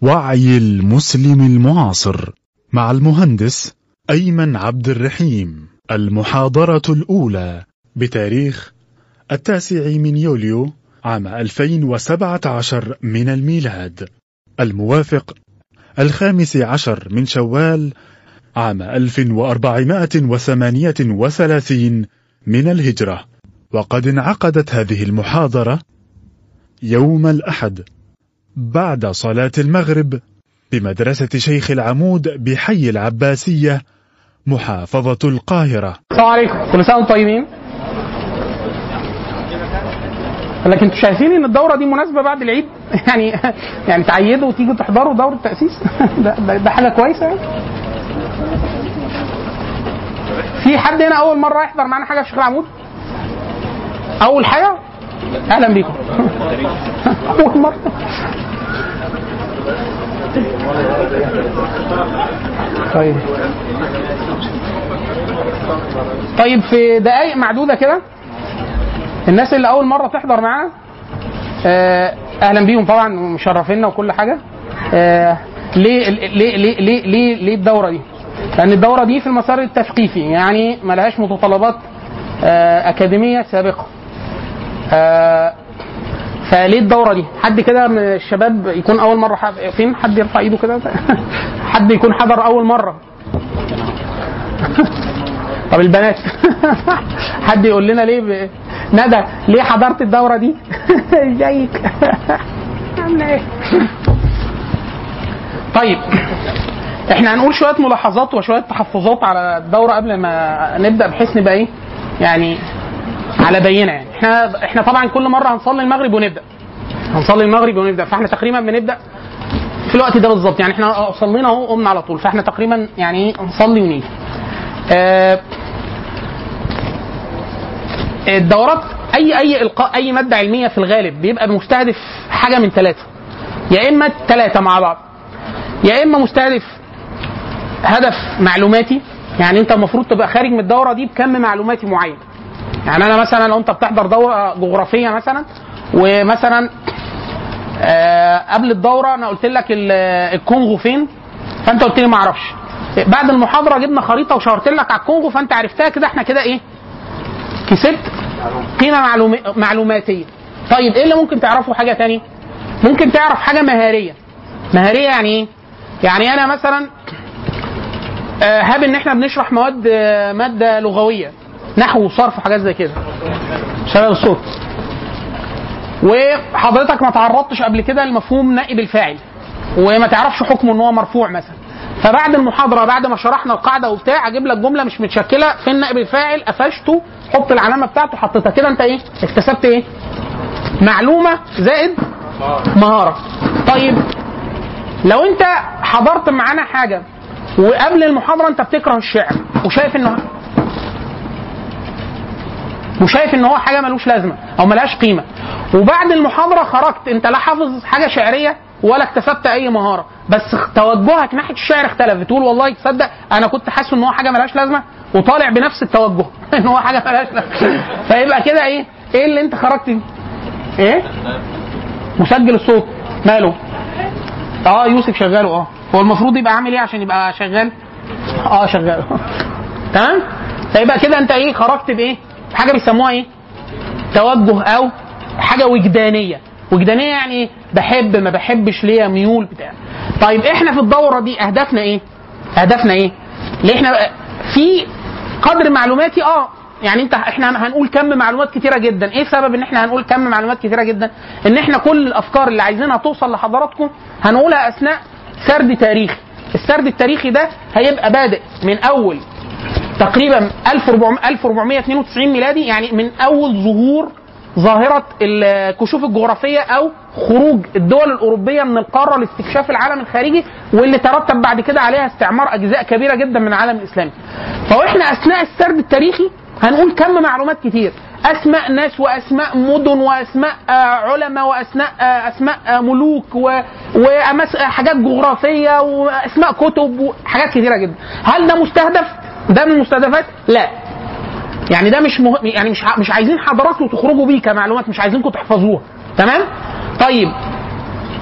وعي المسلم المعاصر مع المهندس أيمن عبد الرحيم المحاضرة الأولى بتاريخ التاسع من يوليو عام 2017 من الميلاد الموافق الخامس عشر من شوال عام 1438 من الهجرة. وقد انعقدت هذه المحاضرة يوم الأحد بعد صلاة المغرب بمدرسة شيخ العمود بحي العباسية محافظة القاهرة. السلام عليكم. كل سنة وأنتم طيبين؟ لكن أنتوا شايفين إن الدورة دي مناسبة بعد العيد؟ يعني يعني تعيدوا وتيجوا تحضروا دورة ده, ده, ده حاجة كويسة يعني. في حد هنا أول مرة يحضر معانا حاجة في شيخ العمود؟ أول حاجة؟ أهلا بيكم. اول مره طيب. طيب في دقائق معدودة كده. الناس اللي أول مرة تحضر معانا آه، أهلا بيهم طبعا مشرفينا وكل حاجة. آه، ليه ليه ليه ليه ليه, ليه الدورة دي؟ لأن الدورة دي في المسار التثقيفي يعني ملهاش متطلبات آه، أكاديمية سابقة. آه، فليه الدورة دي؟ حد كده من الشباب يكون أول مرة. فين؟ حد يرفع إيده كده حد يكون حضر أول مرة طب البنات حد يقول لنا ليه ب... ندى ليه حضرت الدورة دي؟ إزيك؟ عاملة إيه؟ طيب إحنا هنقول شوية ملاحظات وشوية تحفظات على الدورة قبل ما نبدأ بحيث نبقى إيه؟ يعني على بينة. يعني إحنا إحنا طبعا كل مرة هنصلي المغرب ونبدأ. هنصلي المغرب ونبدأ. فإحنا تقريبا بنبدأ في الوقت ده بالظبط. يعني إحنا صلينا أهو قمنا على طول. فإحنا تقريبا يعني نصلي ونيجي. آه الدورات أي أي إلقاء أي مادة علمية في الغالب بيبقى مستهدف حاجة من ثلاثة. يا إما ثلاثة مع بعض. يا إما مستهدف هدف معلوماتي. يعني أنت المفروض تبقى خارج من الدورة دي بكم معلوماتي معين يعني أنا مثلا لو أنت بتحضر دورة جغرافية مثلا ومثلا آه قبل الدورة أنا قلت لك ال- الكونغو فين؟ فأنت قلت لي ما أعرفش. بعد المحاضرة جبنا خريطة وشاورت لك على الكونغو فأنت عرفتها كده إحنا كده إيه؟ كسبت. قيمه معلوم... معلوماتية. طيب إيه اللي ممكن تعرفه حاجة تاني ممكن تعرف حاجة مهارية. مهارية يعني إيه؟ يعني أنا مثلا آه، هاب إن إحنا بنشرح مواد آه، مادة لغوية. نحو وصرف وحاجات زي كده. شباب الصوت وحضرتك ما تعرضتش قبل كده لمفهوم نائب الفاعل وما تعرفش حكمه إن هو مرفوع مثلا. فبعد المحاضرة بعد ما شرحنا القاعدة وبتاع أجيب لك جملة مش متشكلة فين نائب الفاعل؟ قفشته حط العلامة بتاعته حطيتها كده أنت إيه؟ اكتسبت إيه؟ معلومة زائد مهارة. طيب لو أنت حضرت معانا حاجة وقبل المحاضرة أنت بتكره الشعر وشايف إنه وشايف إن هو حاجة ملوش لازمة أو ملهاش قيمة. وبعد المحاضرة خرجت أنت لا حافظ حاجة شعرية ولا اكتسبت أي مهارة. بس توجهك ناحية الشعر اختلف بتقول والله تصدق أنا كنت حاسس إن هو حاجة ملهاش لازمة وطالع بنفس التوجه إن هو حاجة ملهاش لازمة. فيبقى كده إيه؟ إيه اللي أنت خرجت بيه؟ إيه؟ مسجل الصوت. ماله؟ آه يوسف شغاله. آه. هو المفروض يبقى عامل إيه عشان يبقى شغال؟ آه شغال. تمام؟ فيبقى كده أنت إيه؟ خرجت بإيه؟ حاجة بيسموها إيه؟ توجه أو حاجة وجدانية. وجدانية يعني إيه؟ بحب ما بحبش ليا ميول بتاع. طيب إحنا في الدورة دي أهدافنا إيه؟ أهدافنا إيه؟ ليه إحنا في قدر معلوماتي آه يعني أنت إحنا هنقول كم معلومات كتيرة جدا. إيه سبب إن إحنا هنقول كم معلومات كتيرة جدا؟ إن إحنا كل الأفكار اللي عايزينها توصل لحضراتكم هنقولها أثناء سرد تاريخي. السرد التاريخي ده هيبقى بادئ من أول تقريبا 1400 1492 ميلادي يعني من أول ظهور ظاهرة الكشوف الجغرافية أو خروج الدول الأوروبية من القارة لاستكشاف العالم الخارجي واللي ترتب بعد كده عليها استعمار أجزاء كبيرة جدا من العالم الإسلامي. فاحنا أثناء السرد التاريخي هنقول كم معلومات كتير. أسماء ناس وأسماء مدن وأسماء آه، علماء وأسماء آه، أسماء آه، ملوك و- وأمس- آه، حاجات جغرافية وأسماء كتب وحاجات كتيرة جدا. هل ده مستهدف؟ ده من المستهدفات لا. يعني ده مش مه... يعني مش ع- مش عايزين حضراتكم تخرجوا بيه كمعلومات مش عايزينكم تحفظوها. تمام؟ طيب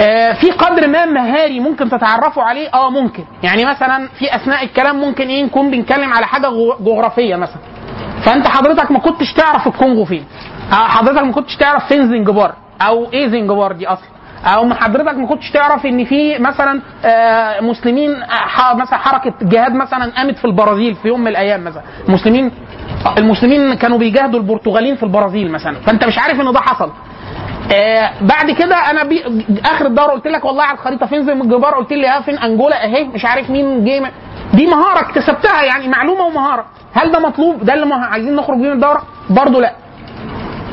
آه في قدر ما مهاري ممكن تتعرفوا عليه؟ آه ممكن. يعني مثلا في أثناء الكلام ممكن إيه نكون بنتكلم على حاجة جغرافية مثلا. فأنت حضرتك ما كنتش تعرف الكونغو فين. أو حضرتك ما كنتش تعرف فين زنجبار أو إيه زنجبار دي أصلا. أو حضرتك ما كنتش تعرف إن في مثلا آه، مسلمين آه، مثلا حركة جهاد مثلا قامت في البرازيل في يوم من الأيام مثلا. مسلمين المسلمين كانوا بيجاهدوا البرتغاليين في البرازيل مثلا. فأنت مش عارف إن ده حصل. آه بعد كده أنا بي... آخر الدوره قلت لك والله على الخريطة فين زي الجبار قلت لي آه فين أنجولا أهي مش عارف مين جه دي مهارة اكتسبتها يعني معلومة ومهارة. هل ده مطلوب؟ ده اللي عايزين نخرج بيه من الدورة؟ برضه لا.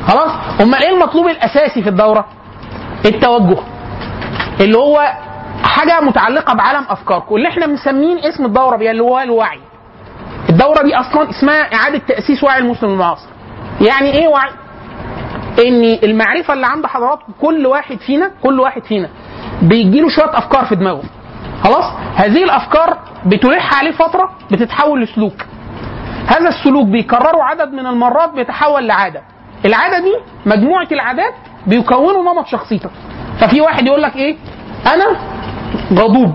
خلاص؟ أمال إيه المطلوب الأساسي في الدورة؟ التوجه اللي هو حاجة متعلقة بعالم أفكاركم اللي إحنا مسمين اسم الدورة بيها اللي هو الوعي. الدورة دي أصلا اسمها إعادة تأسيس وعي المسلم المعاصر. يعني إيه وعي؟ إن المعرفة اللي عند حضراتكم كل واحد فينا كل واحد فينا بيجي له شوية أفكار في دماغه. خلاص؟ هذه الأفكار بتلح عليه فترة بتتحول لسلوك. هذا السلوك بيكرره عدد من المرات بيتحول لعادة. العادة دي مجموعة العادات بيكونوا نمط شخصيتك. ففي واحد يقول لك إيه؟ أنا غضوب.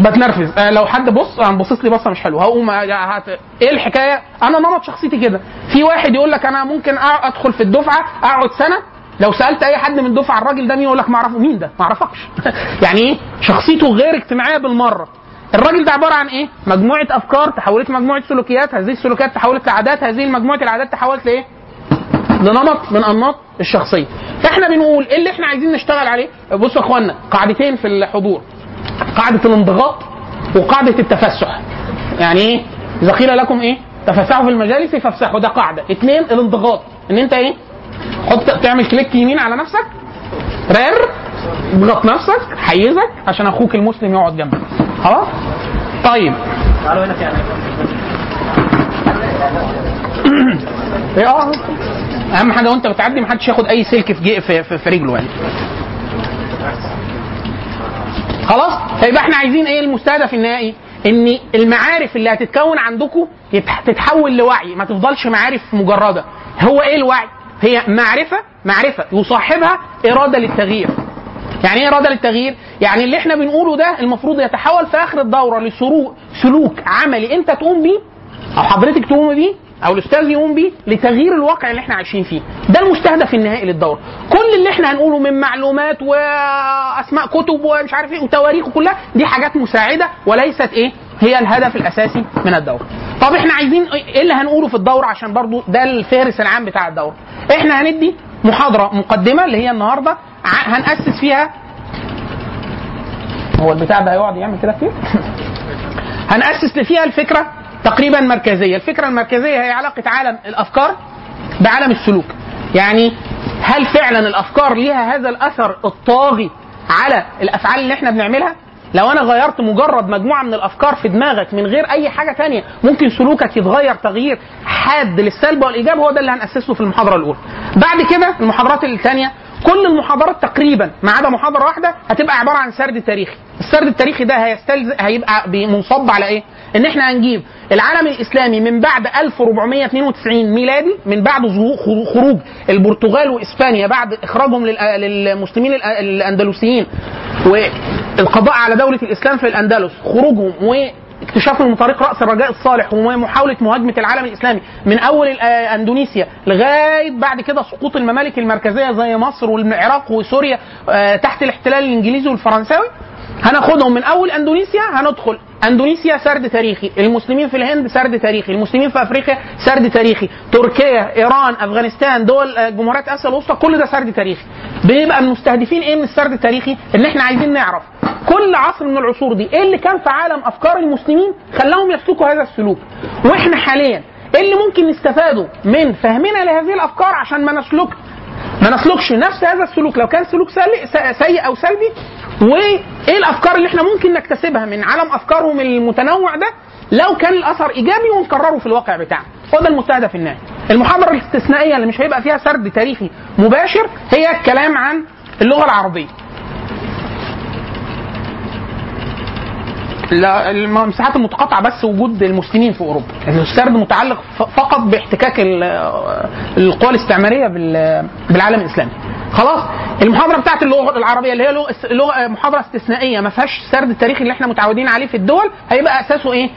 بتنرفز. آه لو حد بص آه، بصص لي بصة مش حلوة. هقوم آه،. إيه الحكاية؟ أنا نمط شخصيتي كده. في واحد يقول لك أنا ممكن أدخل في الدفعة أقعد سنة. لو سألت أي حد من الدفعه الراجل ده مين يقول لك ما أعرفه. مين ده؟ ما أعرفكش. يعني إيه؟ شخصيته غير اجتماعية بالمرة. الراجل ده عبارة عن إيه؟ مجموعة أفكار تحولت لمجموعة سلوكيات. هذه السلوكيات تحولت لعادات. هذه مجموعه العادات تحولت لإيه؟ لنمط من انماط الشخصيه فاحنا بنقول إيه اللي إحنا عايزين نشتغل عليه بصوا يا اخوانا قاعدتين في الحضور قاعدة الانضغاط وقاعدة التفسح. يعني إيه؟ إذا قيل لكم إيه؟ تفسحوا في المجالس فافسحوا. ده قاعدة. اثنين الانضغاط. إن أنت إيه؟ حط تعمل كليك يمين على نفسك رار اضغط نفسك حيزك عشان أخوك المسلم يقعد جنبك. خلاص؟ طيب. تعالوا هنا في إيه آه. أهم حاجة وأنت بتعدي محدش ياخد أي سلك في, في, في, في رجله يعني. خلاص؟ فيبقى إحنا عايزين إيه المستهدف النهائي؟ إن المعارف اللي هتتكون عندكم تتحول لوعي ما تفضلش معارف مجردة. هو إيه الوعي؟ هي معرفة معرفة يصاحبها إرادة للتغيير. يعني إيه إرادة للتغيير؟ يعني اللي إحنا بنقوله ده المفروض يتحول في آخر الدورة لسلوك سلوك عملي أنت تقوم بيه أو حضرتك تقوم بيه أو الأستاذ يقوم بيه لتغيير الواقع اللي إحنا عايشين فيه. ده المستهدف النهائي للدوره كل اللي إحنا هنقوله من معلومات وأسماء كتب ومش عارف إيه وتواريخ وكلها دي حاجات مساعدة وليست إيه؟ هي الهدف الأساسي من الدوره طب إحنا عايزين إيه اللي هنقوله في الدوره عشان برضو ده الفارس العام بتاع الدوره إحنا هندي محاضرة مقدمة اللي هي النهارده هنأسس فيها هو البتاع ده هيقعد يعمل كده كتير؟ هنأسس فيها الفكرة تقريبا مركزية. الفكرة المركزية هي علاقة عالم الأفكار بعالم السلوك. يعني هل فعلا الأفكار ليها هذا الأثر الطاغي على الأفعال اللي إحنا بنعملها؟ لو أنا غيرت مجرد مجموعة من الأفكار في دماغك من غير أي حاجة تانية ممكن سلوكك يتغير تغيير حاد للسلب والإيجاب هو ده اللي هنأسسه في المحاضرة الأولى. بعد كده المحاضرات الثانية كل المحاضرات تقريبا ما عدا محاضرة واحدة هتبقى عبارة عن سرد تاريخي. السرد التاريخي ده هيستلزم هيبقى منصب على إيه؟ إن إحنا هنجيب العالم الإسلامي من بعد 1492 ميلادي من بعد خروج البرتغال وإسبانيا بعد إخراجهم لل- للمسلمين الأندلسيين والقضاء على دولة الإسلام في الأندلس خروجهم واكتشافهم من طريق رأس الرجاء الصالح ومحاولة مهاجمة العالم الإسلامي من أول آه، أندونيسيا لغاية بعد كده سقوط الممالك المركزية زي مصر والعراق وسوريا آه، تحت الاحتلال الإنجليزي والفرنساوي. هناخدهم من أول أندونيسيا هندخل. أندونيسيا سرد تاريخي المسلمين في الهند سرد تاريخي المسلمين في أفريقيا سرد تاريخي تركيا إيران أفغانستان دول آه، جمهوريات آسيا الوسطى كل ده سرد تاريخي. بيبقى المستهدفين إيه من السرد التاريخي؟ إن إحنا عايزين نعرف كل عصر من العصور دي إيه اللي كان في عالم أفكار المسلمين خلاهم يسلكوا هذا السلوك. وإحنا حاليا إيه اللي ممكن نستفاده من فهمنا لهذه الأفكار عشان ما نسلك ما نسلكش نفس هذا السلوك؟ لو كان سلوك سيء أو سلبي وإيه الأفكار اللي إحنا ممكن نكتسبها من عالم أفكارهم المتنوع ده؟ لو كان الأثر إيجابي ونكرره في الواقع بتاعنا هو ده المستهدف النهائي المحاضرة الاستثنائية اللي مش هيبقى فيها سرد تاريخي مباشر هي الكلام عن اللغة العربية. المساحات المتقاطعة بس وجود المسلمين في أوروبا. السرد متعلق فقط باحتكاك ال- القوى الاستعمارية بال- بالعالم الإسلامي. خلاص؟ المحاضرة بتاعت اللغة العربية اللي هي لغة محاضرة استثنائية ما فيهاش السرد التاريخي اللي إحنا متعودين عليه في الدول هيبقى أساسه إيه؟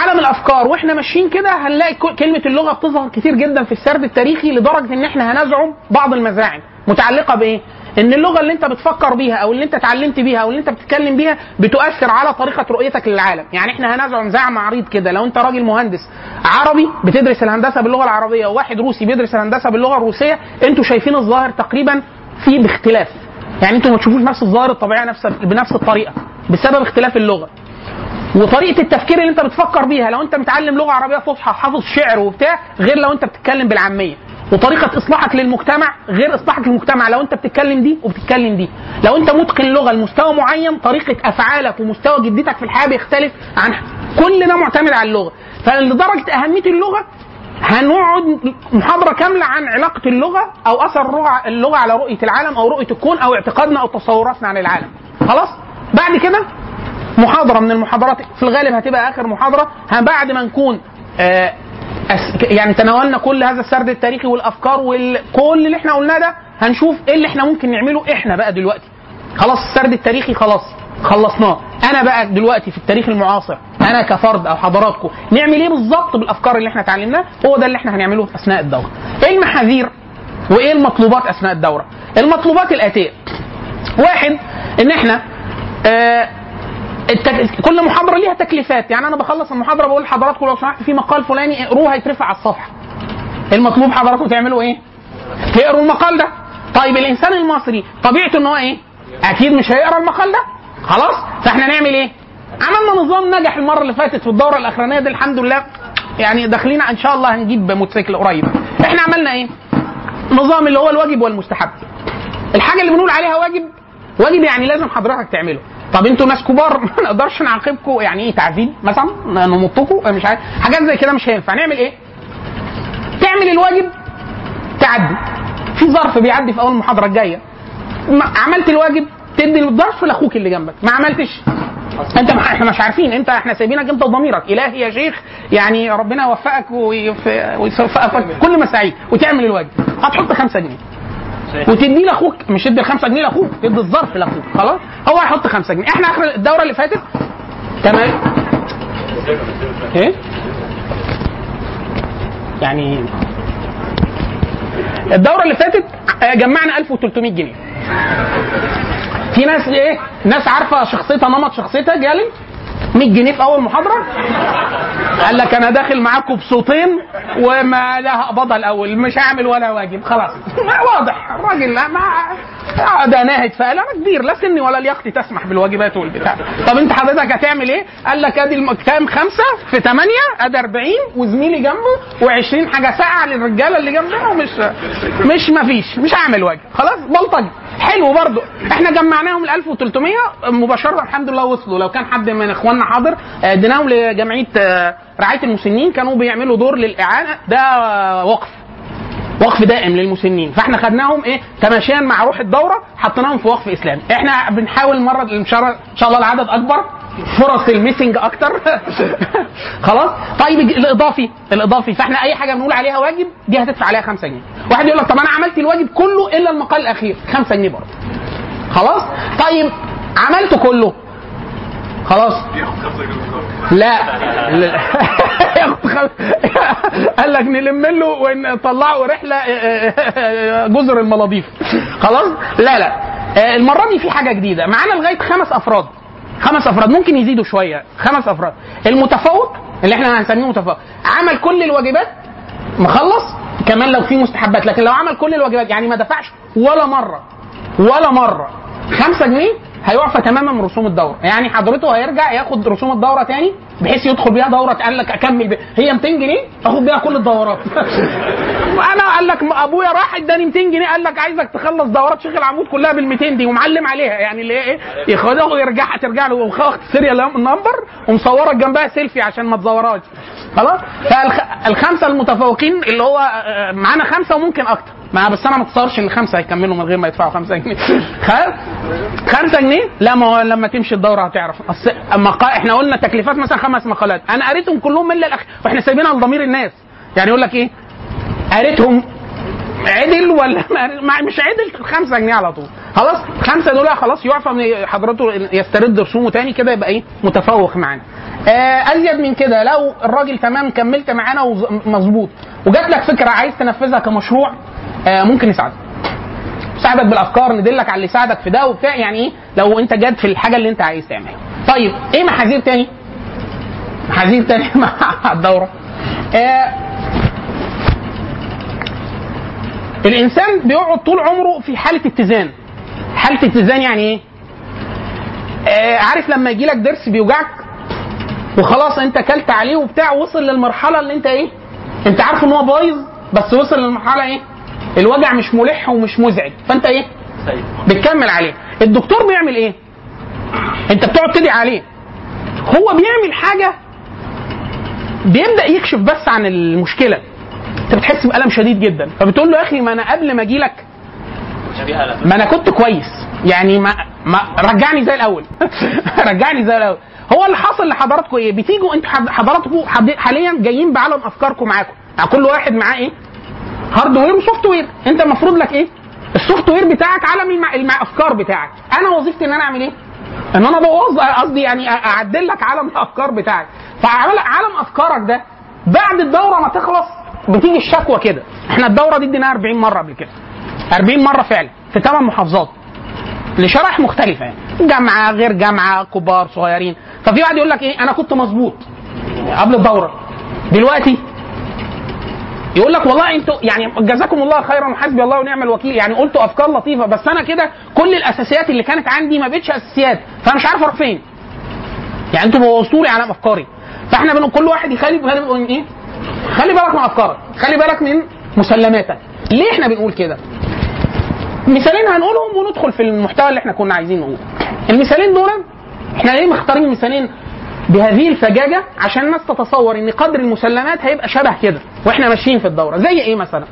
عالم الأفكار. وإحنا ماشيين كده هنلاقي كلمة اللغة بتظهر كتير جدا في السرد التاريخي لدرجة إن إحنا هنزعم بعض المزاعم متعلقة بإيه؟ إن اللغة اللي أنت بتفكر بيها أو اللي أنت اتعلمت بيها أو اللي أنت بتتكلم بيها بتؤثر على طريقة رؤيتك للعالم. يعني إحنا هنزعم زعم عريض كده. لو أنت راجل مهندس عربي بتدرس الهندسة باللغة العربية وواحد روسي بيدرس الهندسة باللغة الروسية أنتوا شايفين الظاهر تقريبا في باختلاف. يعني أنتوا ما تشوفوش نفس الظاهر الطبيعي نفس بنفس الطريقة بسبب اختلاف اللغة. وطريقة التفكير اللي أنت بتفكر بيها لو أنت متعلم لغة عربية فصحى حافظ شعر وبتاع غير لو أنت بتتكلم بالعامية. وطريقة إصلاحك للمجتمع غير إصلاحك للمجتمع. لو أنت بتتكلم دي وبتتكلم دي. لو أنت متقن لغة لمستوى معين طريقة أفعالك ومستوى جديتك في الحياة بيختلف عن كل ده معتمد على اللغة. فلدرجة أهمية اللغة هنقعد محاضرة كاملة عن علاقة اللغة أو أثر اللغة على رؤية العالم أو رؤية الكون أو اعتقادنا أو تصوراتنا عن العالم. خلاص؟ بعد كده محاضرة من المحاضرات. في الغالب هتبقى آخر محاضرة. بعد ما نكون آه، يعني تناولنا كل هذا السرد التاريخي والأفكار وكل اللي إحنا قلناه ده هنشوف إيه اللي إحنا ممكن نعمله إحنا بقى دلوقتي. خلاص السرد التاريخي خلاص خلصناه. أنا بقى دلوقتي في التاريخ المعاصر أنا كفرد أو حضراتكم نعمل إيه بالظبط بالأفكار اللي إحنا اتعلمناها؟ هو ده اللي إحنا هنعمله أثناء الدورة. إيه المحاذير وإيه المطلوبات أثناء الدورة؟ المطلوبات الآتية. واحد إن إحنا آه التك... كل محاضرة ليها تكليفات. يعني أنا بخلص المحاضرة بقول لحضراتكم لو سمحت في مقال فلاني اقروه هيترفع على الصفحة. المطلوب حضراتكم تعملوا إيه؟ تقروا المقال ده. طيب الإنسان المصري طبيعته إن هو إيه؟ أكيد مش هيقرأ المقال ده. خلاص؟ فإحنا نعمل إيه؟ عملنا نظام نجح المرة اللي فاتت في الدورة الأخرانية دي الحمد لله. يعني داخلين إن شاء الله هنجيب موتوسيكل قريب. إحنا عملنا إيه؟ نظام اللي هو الواجب والمستحب. الحاجة اللي بنقول عليها واجب واجب يعني لازم حضرتك تعمله. طب أنتوا ناس كبار ما نقدرش نعاقبكم يعني إيه تعذيب مثلا؟ نمطكم مش عارف. حاجات زي كده مش هينفع. نعمل إيه؟ تعمل الواجب تعدي. في ظرف بيعدي في أول المحاضره الجاية. عملت الواجب تدي الظرف لأخوك اللي جنبك. ما عملتش. انت ما إحنا مش عارفين. انت إحنا سايبينك انت وضميرك. إلهي يا شيخ يعني ربنا يوفقك ويوفقك. كل مساعيك وتعمل الواجب. هتحط خمسة جنيه. وتدي لأخوك مش تدي الخمسة جنيه لأخوك تدي الظرف لأخوك خلاص؟ هو هيحط خمسة جنيه. إحنا آخر الدورة اللي فاتت؟ تمام. إيه؟ يعني الدورة اللي فاتت آه، جمعنا 1300 جنيه. في ناس إيه؟ ناس عارفة شخصيتها نمط شخصيتها جالي؟ 100 جنيه في أول محاضرة؟ قال لك أنا داخل معاكم بصوتين وما لا هقبضها الأول مش هعمل ولا واجب خلاص. واضح. الراجل لا ما ده ناهد فقال أنا كبير لا سني ولا لياقتي تسمح بالواجبات والبتاع. طب أنت حضرتك هتعمل إيه؟ قال لك أدي المكتام خمسة في ثمانيه أدي 40 وزميلي جنبه و20 حاجة ساقعه للرجاله اللي جنبنا ومش مش ما فيش مش هعمل واجب. خلاص؟ بلطجي. حلو برضو. إحنا جمعناهم ال 1300 مباشرة الحمد لله وصلوا. لو كان حد من إخواننا حاضر. آه، اديناهم لجمعية آه، رعاية المسنين. كانوا بيعملوا دور للإعانة. ده آه، وقف. وقف دائم للمسنين. فاحنا خدناهم إيه؟ تماشيا مع روح الدورة حطيناهم في وقف اسلامي إحنا بنحاول الله إن شاء الله العدد أكبر. فرص الميسنج أكتر. خلاص؟ طيب الإضافي. الإضافي. فاحنا أي حاجة بنقول عليها واجب دي هتدفع عليها 5 جنيه. واحد يقول لك طب أنا عملت الواجب كله إلا المقال الأخير. 5 جنيه برضه. خلاص؟ طيب عملته كله. خلاص؟ لا. لا. قال لك نلم له ونطلعه رحلة جزر المالديف. خلاص؟ لا لا. المره دي في حاجة جديدة. معانا لغاية خمس أفراد. خمس أفراد. ممكن يزيدوا شوية. خمس أفراد. المتفوق اللي إحنا هنسميه متفوق عمل كل الواجبات مخلص؟ كمان لو في مستحبات. لكن لو عمل كل الواجبات يعني ما دفعش ولا مرة ولا مرة. خمسة جنيه؟ هيعفى تماما من رسوم الدورة. يعني حضرته هيرجع ياخد رسوم الدورة تاني؟ بحيث يدخل بيها دورة قال لك أكمل بيها. هي 200 جنيه؟ أخد بيها كل الدورات. أنا قال لك أبويا راح إداني 200 جنيه قال لك عايزك تخلص دورات شيخ العمود كلها بال 200 دي ومعلم عليها. يعني اللي هي إيه؟ ياخدها ويرجعها ترجع له واخد serial number ومصورك جنبها سيلفي عشان ما تزورهاش خلاص؟ فالخمسه المتفوقين اللي هو آه، معانا خمسة وممكن أكتر. ما بس أنا ما اتصورش إن خمسه هيكملوا من غير ما يدفعوا خمسة جنيه. خ- خمسة جنيه؟ لا ما هو لما تمشي الدورة هتعرف. مقا... إحنا قلنا تكليفات مثلا خمس مقالات. أنا قريتهم كلهم الا الاخ وإحنا سايبينها لضمير الناس. يعني يقول لك إيه؟ قريتهم عدل ولا ما مش عدل خمسة جنيه على طول. خلاص؟ خمسة دول خلاص يعفى من حضرته يسترد رسومه تاني كده يبقى إيه؟ متفوق معانا. آه أزيد من كده لو الراجل تمام كملت معانا ومظبوط وجات لك فكرة عايز تنفذها كمشروع آه ممكن نساعدك نساعدك بالأفكار ندلك على اللي يساعدك في ده وبتاع. يعني إيه؟ لو أنت جاد في الحاجة اللي أنت عايز تعملها. طيب إيه محاذير تاني؟ محاذير تاني مع الدورة. آه الإنسان بيقعد طول عمره في حالة اتزان. حالة اتزان يعني إيه؟ آه عارف لما يجي لك ضرس بيوجعك؟ وخلاص أنت كلت عليه وبتاع وصل للمرحلة اللي أنت إيه؟ أنت عارف إن هو بايظ بس وصل للمرحلة إيه؟ الوجع مش ملح ومش مزعج. فأنت إيه؟ بتكمل عليه. الدكتور بيعمل إيه؟ أنت بتقعد تدعي عليه. هو بيعمل حاجة بيبدأ يكشف بس عن المشكلة. أنت بتحس بألم شديد جدا. فبتقول له يا أخي ما أنا قبل ما أجي لك ما أنا كنت كويس. يعني ما, ما رجعني زي الأول. رجعني زي الأول. هو اللي حصل لحضراتكم إيه؟ بتيجوا أنتوا حض- حضراتكم حاليا جايين بعالم أفكاركم معاكم. يعني كل واحد معاه إيه؟ hardware و software أنت المفروض لك إيه؟ ال software بتاعك عالم المع... الافكار بتاعك. أنا وظيفتي إن أنا أعمل إيه؟ إن أنا ابوظ قصدي يعني أعدل لك عالم الأفكار بتاعك. فعالم عالم أفكارك ده بعد الدورة ما تخلص بتيجي الشكوى كده. إحنا الدورة دي اديناها 40 مرة قبل كده. 40 مرة فعلا في ثمان محافظات. لشرائح مختلفة يعني. جامعة غير جامعة كبار صغيرين. ففي واحد يقول لك إيه أنا كنت مظبوط قبل الدورة. دلوقتي يقول لك والله أنتوا يعني جزاكم الله خيرا وحسبي الله ونعم الوكيل. يعني قلتوا أفكار لطيفة بس أنا كده كل الأساسيات اللي كانت عندي ما بقتش أساسيات فأنا مش عارف أروح فين. يعني أنتوا بوظتوا لي على أفكاري. فإحنا بنقول كل واحد يخلي بالك من إيه؟ خلي بالك من أفكارك. خلي بالك من مسلماتك. ليه إحنا بنقول كده؟ مثالين هنقولهم وندخل في المحتوى اللي إحنا كنا عايزين نقوله المثالين دول إحنا ليه مختارين مثالين بهذه الفجاجة عشان الناس تتصور إن قدر المسلمات هيبقى شبه كده وإحنا ماشيين في الدورة. زي إيه مثلا؟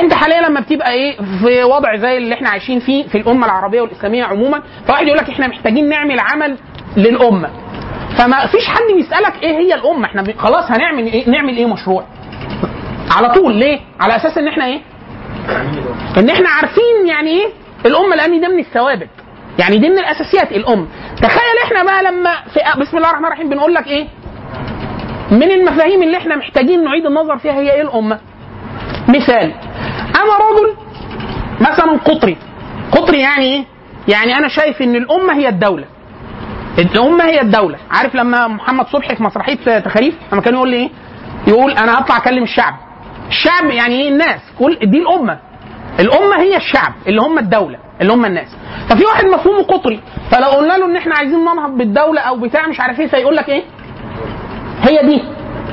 انت حاليا لما بتبقى إيه في وضع زي اللي إحنا عايشين فيه في الأمة العربية والإسلامية عموما فواحد يقول لك إحنا محتاجين نعمل عمل للأمة. فما فيش حد بيسالك إيه هي الأمة. إحنا خلاص هنعمل إيه نعمل إيه مشروع؟ على طول. ليه؟ على أساس إن إحنا إيه؟ إن إحنا عارفين يعني إيه؟ الأمة لأن ده من الثوابت. يعني دي من الأساسيات. الأم تخيل إحنا بقى لما في بسم الله الرحمن الرحيم بنقول لك إيه؟ من المفاهيم اللي إحنا محتاجين نعيد النظر فيها هي إيه الامه مثال أنا رجل مثلا قطري. قطري يعني إيه؟ يعني أنا شايف إن الامه هي الدولة. الامه هي الدولة. عارف لما محمد صبحي في مسرحية تخاريف لما كان يقول لي إيه؟ يقول أنا هطلع أكلم الشعب. الشعب يعني إيه؟ الناس. كل دي الأمة. الأمة هي الشعب اللي هم الدولة اللي هم الناس. ففي واحد مفهومه قطري فلو قلنا له إن إحنا عايزين ننهض بالدولة أو بتاع مش عارف إيه فيقول لك إيه؟ هي دي.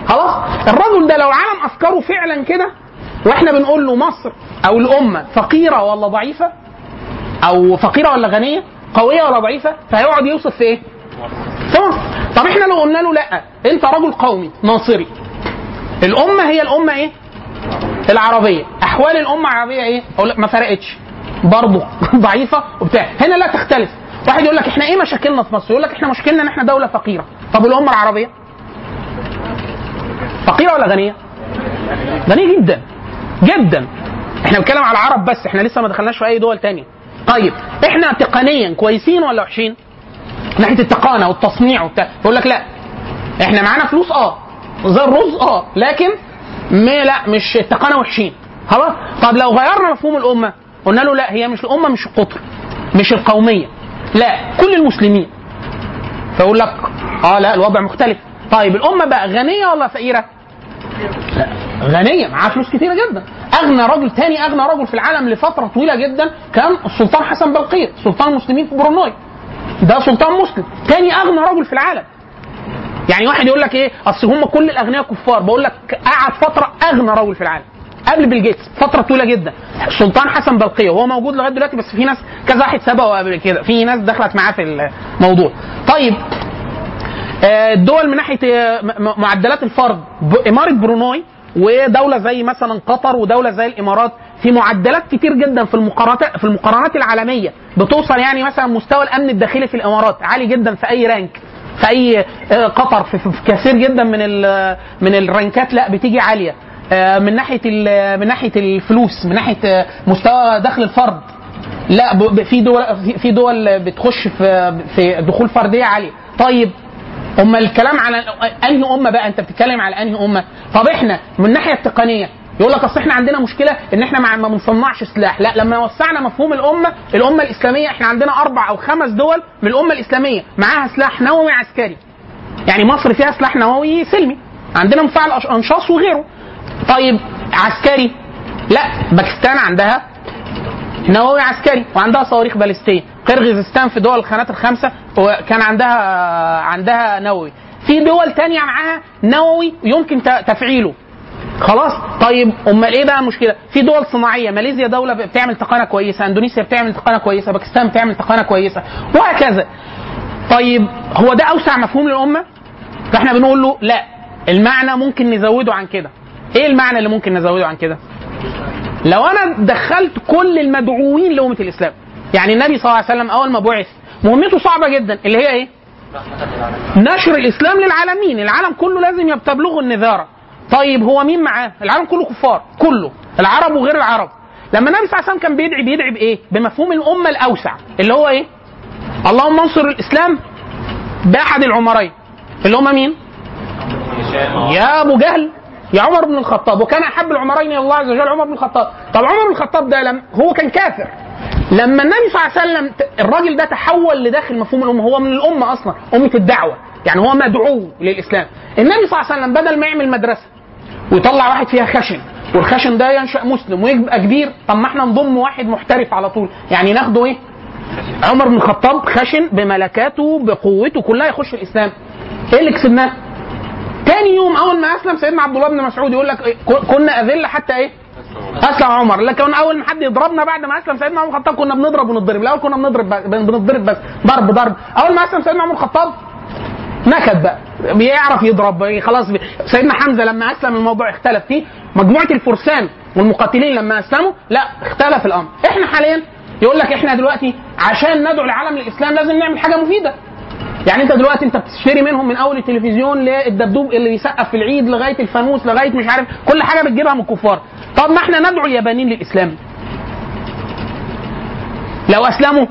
خلاص؟ الرجل ده لو عالم أفكاره فعلا كده وإحنا بنقول له مصر أو الأمة فقيرة ولا ضعيفة أو فقيرة ولا غنية قوية ولا ضعيفة فهيقعد يوصف في إيه؟ في مصر. طب إحنا لو قلنا له لأ أنت رجل قومي ناصري. الأمة هي الأمة إيه؟ العربية. أحوال الأمة العربية إيه؟ أقول لك ما فرقتش. برضه ضعيفة وبتاع. هنا لا تختلف. واحد يقول لك إحنا إيه مشاكلنا في مصر؟ يقول لك إحنا مشكلنا إن إحنا دولة فقيرة. طب الامه العربية؟ فقيرة ولا غنية؟ غنية جدا. جدا. إحنا بنتكلم على العرب بس. إحنا لسه ما دخلناش في أي دول تانية. طيب إحنا تقنيا كويسين ولا وحشين؟ ناحية التقانة والتصنيع وبتاع. يقول لك لا. إحنا معانا فلوس آه. زي الرز آه. لكن ما لا مش التقانه وحشين. خلاص؟ طب لو غيرنا مفهوم الأمة قلنا له لا هي مش الأمة مش القطر مش القومية. لا كل المسلمين. فيقول لك آه لا الوضع مختلف. طيب الأمة بقى غنية ولا فقيرة؟ لا غنية معاه فلوس كتيرة جدا. أغنى رجل تاني أغنى رجل في العالم لفترة طويلة جدا كان السلطان حسن بلقيس سلطان المسلمين في بروناي ده سلطان مسلم. تاني أغنى رجل في العالم. يعني واحد يقول لك إيه؟ أصل هم كل الأغنياء كفار. بقول لك قعد فترة أغنى رجل في العالم. قبل بيل جيتس. فترة طويلة جدا. السلطان حسن بلقية. وهو موجود لغاية دلوقتي بس في ناس كذا واحد سبقه قبل كده. في ناس دخلت معاه في الموضوع. طيب. آه، الدول من ناحية آه، معدلات الفرد. إمارة بروناي ودولة زي مثلا قطر ودولة زي الإمارات. في معدلات كتير جدا في المقارنات في المقارنات العالمية. بتوصل يعني مثلا مستوى الأمن الداخلي في الإمارات عالي جدا في أي rank. في أي آه، قطر في, كثير جدا من من ال rankات لا بتيجي عالية. آه، من ناحية من ناحية الفلوس من ناحية آه، مستوى دخل الفرد. لا في دول في- في دول بتخش في في دخول فردية عالية. طيب أما الكلام على أنهي أمة بقى؟ أنت بتتكلم على أنهي أمة؟ طب إحنا من الناحية التقنية يقول لك أصل إحنا عندنا مشكلة إن إحنا ما بنصنعش سلاح. لا لما وسعنا مفهوم الأمة الأمة الإسلامية إحنا عندنا أربع أو خمس دول من الأمة الإسلامية معاها سلاح نووي عسكري. يعني مصر فيها سلاح نووي سلمي. عندنا مفاعل انشاص وغيره. طيب عسكري. لا باكستان عندها نووي عسكري وعندها صواريخ باليستية. قرغيزستان في دول الخانات الخمسة وكان عندها عندها نووي. في دول تانية معاها نووي يمكن تفعيله. خلاص؟ طيب أمال إيه بقى المشكلة؟ في دول صناعية ماليزيا دولة بتعمل تقنية كويسة إندونيسيا بتعمل تقنية كويسة باكستان بتعمل تقنية كويسة وهكذا. طيب هو ده أوسع مفهوم للأمة؟ فاحنا بنقول له لا. المعنى ممكن نزوده عن كده. إيه المعنى اللي ممكن نزوده عن كده؟ لو أنا دخلت كل المدعوين لأمة الإسلام يعني النبي صلى الله عليه وسلم أول ما بعث مهمته صعبة جدا اللي هي إيه؟ نشر الإسلام للعالمين. العالم كله لازم يبتبلغه النذارة. طيب هو مين معاه؟ العالم كله كفار كله العرب وغير العرب لما النبي صلى الله عليه وسلم كان بيدعي بيدعي بإيه؟ بمفهوم الأمة الأوسع اللي هو إيه؟ اللهم انصر الإسلام بأحد العمرين اللي هم مين؟ يا أبو جهل يا عمر بن الخطاب وكان أحب العمرين إلى الله عز وجل عمر بن الخطاب طب عمر بن الخطاب ده لم هو كان كافر لما النبي صلى الله عليه وسلم الراجل ده تحول لداخل مفهوم الأمة هو من الأمة أصلا أمة الدعوة يعني هو مدعو للإسلام النبي صلى الله عليه وسلم بدل ما يعمل مدرسة ويطلع واحد فيها خشن. والخشن ده ينشأ مسلم ويبقى كبير. طب ما إحنا نضم واحد محترف على طول. يعني ناخده إيه؟ عمر بن الخطاب خشن بملكاته بقوته كلها يخش الإسلام. إيه اللي كسبناه؟ تاني يوم أول ما أسلم سيدنا عبد الله بن مسعود يقول لك إيه، كنا أذلة حتى إيه؟ أسلم عمر. لكن أول ما حد يضربنا بعد ما أسلم سيدنا عمر الخطاب كنا بنضرب ونضرب. الأول كنا بنضرب بنضرب بس ضرب ضرب. أول ما أسلم سيدنا عمر الخطاب نكد بقى بيعرف يضرب. خلاص بي... سيدنا حمزة لما أسلم الموضوع اختلف فيه. مجموعة الفرسان والمقاتلين لما أسلموا لا اختلف الأمر. إحنا حاليا يقول لك إحنا دلوقتي عشان ندعو العالم للإسلام لازم نعمل حاجة مفيدة. يعني أنت دلوقتي أنت بتشتري منهم من أول التلفزيون للدبدوب اللي بيسقف في العيد لغاية الفانوس لغاية مش عارف كل حاجة بتجيبها من الكفار. طب ما إحنا ندعو اليابانيين للإسلام. لو أسلموا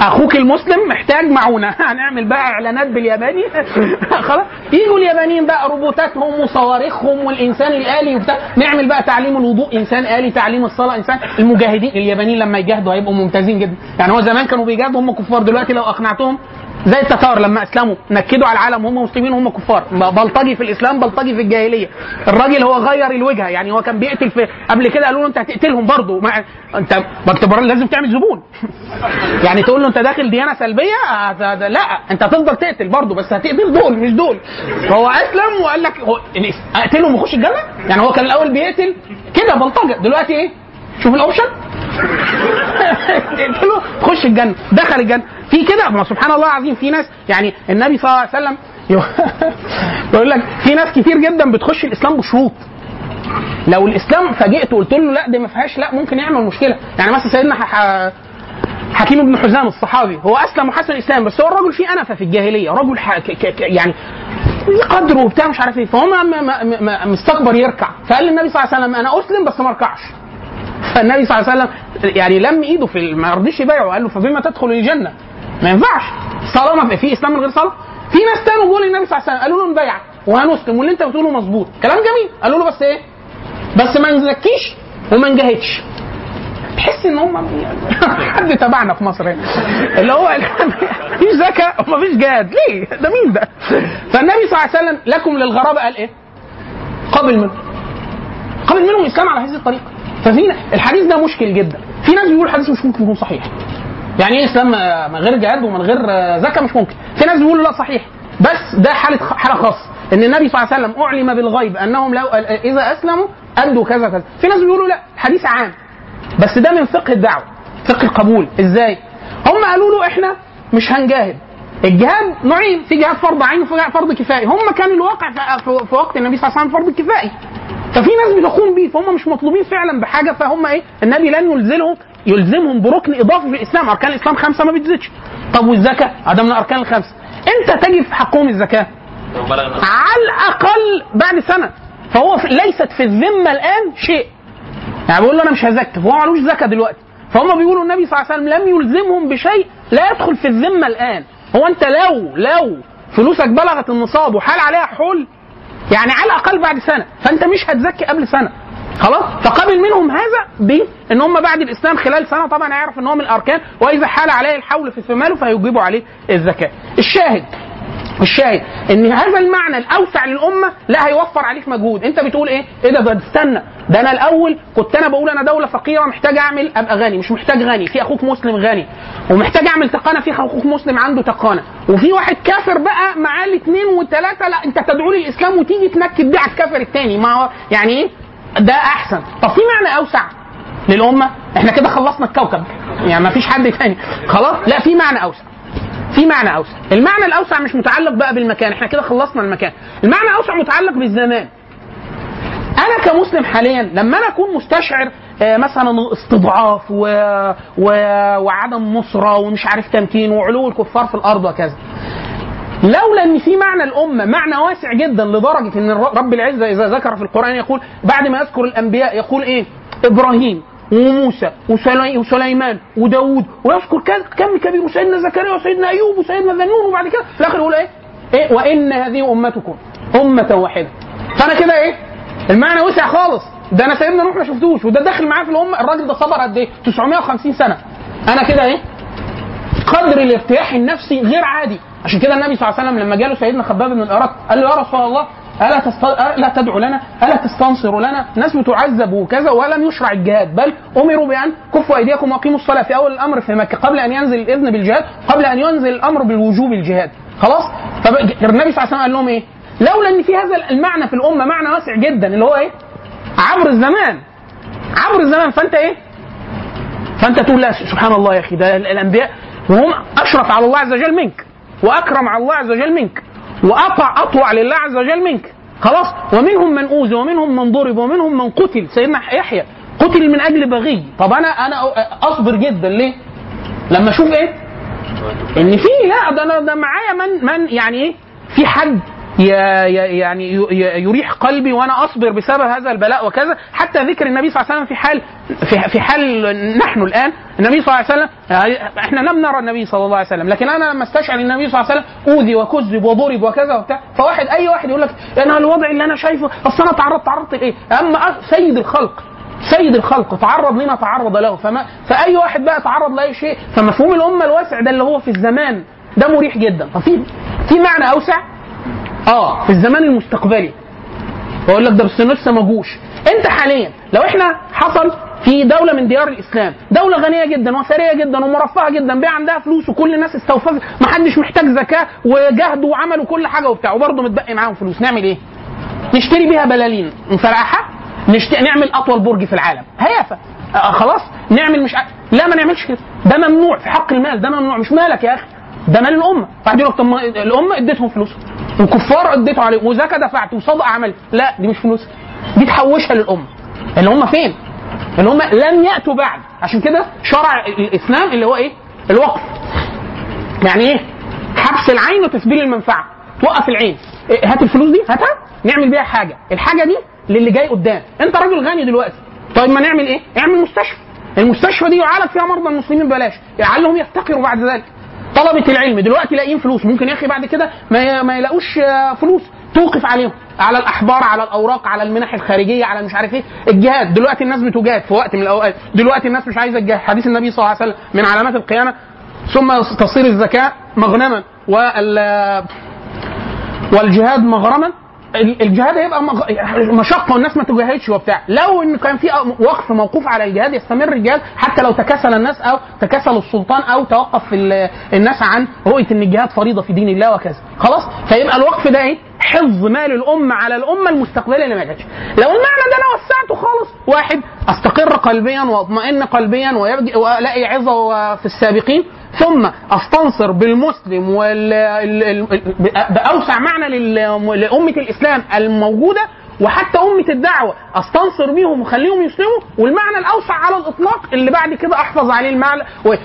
أخوك المسلم محتاج معونة. هنعمل بقى إعلانات بالياباني. خلاص. يجوا اليابانيين بقى روبوتاتهم وصواريخهم والإنسان الآلي وبتاع. نعمل بقى تعليم الوضوء. إنسان آلي تعليم الصلاة. إنسان المجاهدين. اليابانيين لما يجاهدوا هيبقوا ممتازين جدا. يعني هو زمان كانوا بيجاهدوا هم كفار. دلوقتي لو أقنعتهم زي التتار لما أسلموا نكدوا على العالم هم مسلمين وهم كفار. بلطجي في الإسلام بلطجي في الجاهلية. الراجل هو غير الوجهة يعني هو كان بيقتل في قبل كده قالوا له أنت هتقتلهم برضه. ما... أنت لازم تعمل زبون. يعني تقول له أنت داخل ديانة سلبية ده- لا أنت هتفضل تقتل برضه بس هتقتل دول مش دول. فهو أسلم وقال لك هو الإس- أقتلهم وأخش الجنة؟ يعني هو كان الأول بيقتل كده بلطجة. دلوقتي إيه؟ شوف الأوبشن. اقتله خش الجنة دخل الجنة. في كده؟ ما سبحان الله العظيم في ناس يعني النبي صلى الله عليه وسلم يقول لك في ناس كتير جدا بتخش الإسلام بشروط. لو الإسلام فاجئت وقلت له لا دي ما فيهاش لا ممكن يعمل مشكلة. يعني مثلا سيدنا حكيم بن حزام الصحابي هو أسلم وحسن الإسلام بس هو الراجل فيه أنفة في الجاهلية رجل يعني قدره وبتاع مش عارف إيه. فهو مستكبر يركع. فقال للنبي صلى الله عليه وسلم أنا أسلم بس ما أركعش. فالنبي صلى الله عليه وسلم يعني لم ايده في ما رضيش يبايعه قال له فبما تدخل الجنة؟ ما ينفعش. صلاة ما في إسلام من غير صلاة؟ في ناس تانوا بيقولوا للنبي صلى الله عليه وسلم قالوا له نبايعك وهنسلم واللي انت بتقوله مظبوط. كلام جميل. قالوا له بس إيه؟ بس ما نزكيش وما نجاهدش. تحس إن هم حد تبعنا في مصر هنا. اللي هو مفيش زكاة ومفيش جهاد. ليه؟ ده مين ده؟ فالنبي صلى الله عليه وسلم لكم للغرابة قال إيه؟ قبل منه قبل منهم الاسلام على هذه الطريقة. ففي الحديث ده مشكل جدا. في ناس بيقولوا الحديث مش ممكن يكون صحيح. يعني إيه إسلام من غير جهاد ومن غير زكاة مش ممكن. في ناس بيقولوا لا صحيح. بس ده حالة حالة خاصة. إن النبي صلى الله عليه وسلم أعلم بالغيب أنهم لو إذا أسلموا ادوا كذا كذا. في ناس بيقولوا لا حديث عام. بس ده من فقه الدعوة فقه القبول. إزاي؟ هم قالوا له إحنا مش هنجاهد. الجهاد نوعين في جهاد فرض عين وفي جهاد فرض كفائي. هم كان الواقع في, وقت النبي صلى الله عليه وسلم فرض كفائي. ففي ناس بتقوم بيه فهم مش مطلوبين فعلا بحاجة فهم إيه؟ النبي لن يلزمهم يلزمهم بركن إضافي في الإسلام. أركان الإسلام خمسة ما بتزيدش. طب والزكاة؟ هذا من الأركان الخمسة. إمتى تجب في حقهم الزكاة. على الأقل بعد سنة. فهو ليست في الذمة الآن شيء. يعني بيقول له أنا مش هزكي. فهو معلوش زكاة دلوقتي. فهم بيقولوا النبي صلى الله عليه وسلم لم يلزمهم بشيء لا يدخل في الذمة الآن. هو انت لو لو فلوسك بلغت النصاب وحال عليها حول يعني على الأقل بعد سنة فأنت مش هتزكي قبل سنة. خلاص؟ فقبل منهم هذا بان هم بعد الإسلام خلال سنة طبعا هيعرف إن هو من الأركان وإذا حال عليه الحول في ماله فهيجيبوا عليه الزكاة. الشاهد الشاهد إن هذا المعنى الأوسع للأمة لا هيوفر عليك مجهود. أنت بتقول إيه؟ إيه ده؟ ده استنى. ده أنا الأول كنت أنا بقول أنا دولة فقيرة محتاج أعمل أبقى غني. مش محتاج غني. في أخوك مسلم غني. ومحتاج أعمل تقانة. في أخوك مسلم عنده تقانة. وفي واحد كافر بقى معاه الاثنين والثلاثه لا أنت تدعو للاسلام وتيجي تنكد بيه على الكافر الثاني ما هو يعني إيه؟ ده أحسن. طب في معنى أوسع للأمة؟ إحنا كده خلصنا الكوكب. يعني ما فيش حد ثاني خلاص؟ لا في معنى أوسع. في معنى أوسع. المعنى الأوسع مش متعلق بقى بالمكان. إحنا كده خلصنا المكان. المعنى الأوسع متعلق بالزمان. أنا كمسلم حاليا لما أنا أكون مستشعر آه، مثلا استضعاف و... و... وعدم نصرة ومش عارف تمكين وعلو الكفار في الأرض وكذا. لولا إن في معنى الأمة معنى واسع جدا لدرجة إن رب العزة إذا ذكر في القرآن يقول بعد ما يذكر الأنبياء يقول إيه؟ إبراهيم. وموسى وسلي- وسليمان وداود ويذكر كم كبير وسيدنا زكريا وسيدنا أيوب وسيدنا ذنون وبعد كده في الآخر يقول إيه؟ إيه وإن هذه أمتكم أمة واحدة فأنا كده إيه؟ المعنى وسع خالص ده أنا سيدنا نوح ما شفتوش وده داخل معاه في الأمة الراجل ده صبر قد إيه؟ 950 سنة أنا كده إيه؟ قدر الارتياح النفسي غير عادي عشان كده النبي صلى الله عليه وسلم لما جاله سيدنا خباب بن الارت قال له يا رسول الله ألا تست... ألا تدعو لنا؟ ألا تستنصر لنا؟ ناس بتعذب وكذا ولم يشرع الجهاد بل أمروا بأن كفوا أيديكم وأقيموا الصلاة في أول الأمر في مكة قبل أن ينزل الإذن بالجهاد قبل أن ينزل الأمر بالوجوب الجهاد. خلاص؟ فالنبي صلى الله عليه وسلم قال لهم إيه؟ لولا إن في هذا المعنى في الأمة معنى واسع جدا اللي هو إيه؟ عبر الزمان. عبر الزمان. فأنت إيه؟ فأنت تقول لا سبحان الله يا أخي ده الأنبياء وهم أشرف على الله عز وجل منك وأكرم على الله عز وجل منك. واطع أطوع لله عز وجل منك خلاص ومنهم من أوذي ومنهم من ضرب ومنهم من قتل سيدنا يحيى قتل من أجل بغي طب أنا أنا أصبر جدا ليه؟ لما أشوف إيه؟ إن في لا ده أنا ده معايا من من يعني إيه؟ في حد يعني يريح قلبي وأنا أصبر بسبب هذا البلاء وكذا حتى ذكر النبي صلى الله عليه وسلم في حال في, في حال نحن الآن النبي صلى الله عليه وسلم إحنا لم نرى النبي صلى الله عليه وسلم لكن أنا لما استشعر النبي صلى الله عليه وسلم أوذي وكذب وضرب وكذا وبتاع فواحد أي واحد يقول لك أنا الوضع اللي أنا شايفه أصل أنا تعرضت تعرضت لإيه؟ أما سيد الخلق سيد الخلق تعرض لما تعرض له فما فأي واحد بقى تعرض لأي شيء فمفهوم الأمة الواسع ده اللي هو في الزمان ده مريح جدا ففي في معنى أوسع آه في الزمان المستقبلي. بقول لك ده بس لسه ما جوش. انت حاليا لو إحنا حصل في دولة من ديار الإسلام دولة غنية جدا وثرية جدا ومرفهة جدا بيع عندها فلوس وكل الناس استوفزت ما حدش محتاج زكاة وجهدوا وعملوا كل حاجة وبتاع وبرضه متبقي معاهم فلوس نعمل إيه؟ نشتري بيها بلالين مفرقعها نشت... نعمل أطول برج في العالم. هيافة. آه خلاص نعمل مش. لا ما نعملش كده. ده ممنوع في حق المال ده ممنوع. مش مالك يا أخي؟ ده مال الأمة. ما الأمة اديتهم فلوس. والكفار اديته عليهم وزكاه دفعت وصدقه عملت لا دي مش فلوس. دي تحوشها للامه اللي هم فين؟ اللي هم لم يأتوا بعد. عشان كده شرع الإسلام اللي هو إيه؟ الوقف. يعني إيه؟ حبس العين وتسبيل المنفعة. توقف العين. إيه، هات الفلوس دي هاتها نعمل بيها حاجة. الحاجة دي للي جاي قدام. أنت راجل غني دلوقتي. طيب ما نعمل إيه؟ اعمل مستشفى. المستشفى دي يعالج فيها مرضى المسلمين ببلاش. لعلهم يفتقروا بعد ذلك. طلبة العلم. دلوقتي لاقيين فلوس. ممكن يا أخي بعد كده ما ما يلاقوش آه، فلوس. توقف عليهم. على الأحبار على الأوراق على المنح الخارجية على مش عارف إيه. الجهاد. دلوقتي الناس بتجاهد في وقت من الأوقات. دلوقتي الناس مش عايزة الجهاد حديث النبي صلى الله عليه وسلم من علامات القيامة. ثم تصير الزكاة مغنما وال والجهاد مغرما. الجهاد هيبقى. مشقة والناس ما تجاهدش وبتاع. لو إن كان في وقف موقوف على الجهاد يستمر الجهاد حتى لو تكاسل الناس أو تكاسل السلطان أو توقف ال- الناس عن رؤية إن الجهاد فريضة في دين الله وكذا. خلاص؟ فيبقى الوقف ده إيه؟ حفظ مال الأمة على الأمة المستقبلية اللي ما جاتش. لو المعنى ده أنا وسعته خالص واحد أستقر قلبيا وأطمئن قلبيا ويبدأ وألاقي عظة في السابقين ثم أستنصر بالمسلم وال ال- ال- ال- بأوسع معنى لأمة الإسلام الموجودة وحتى أمة الدعوة أستنصر بيهم وخليهم يسلموا والمعنى الأوسع على الإطلاق اللي بعد كده أحفظ عليه المعنى.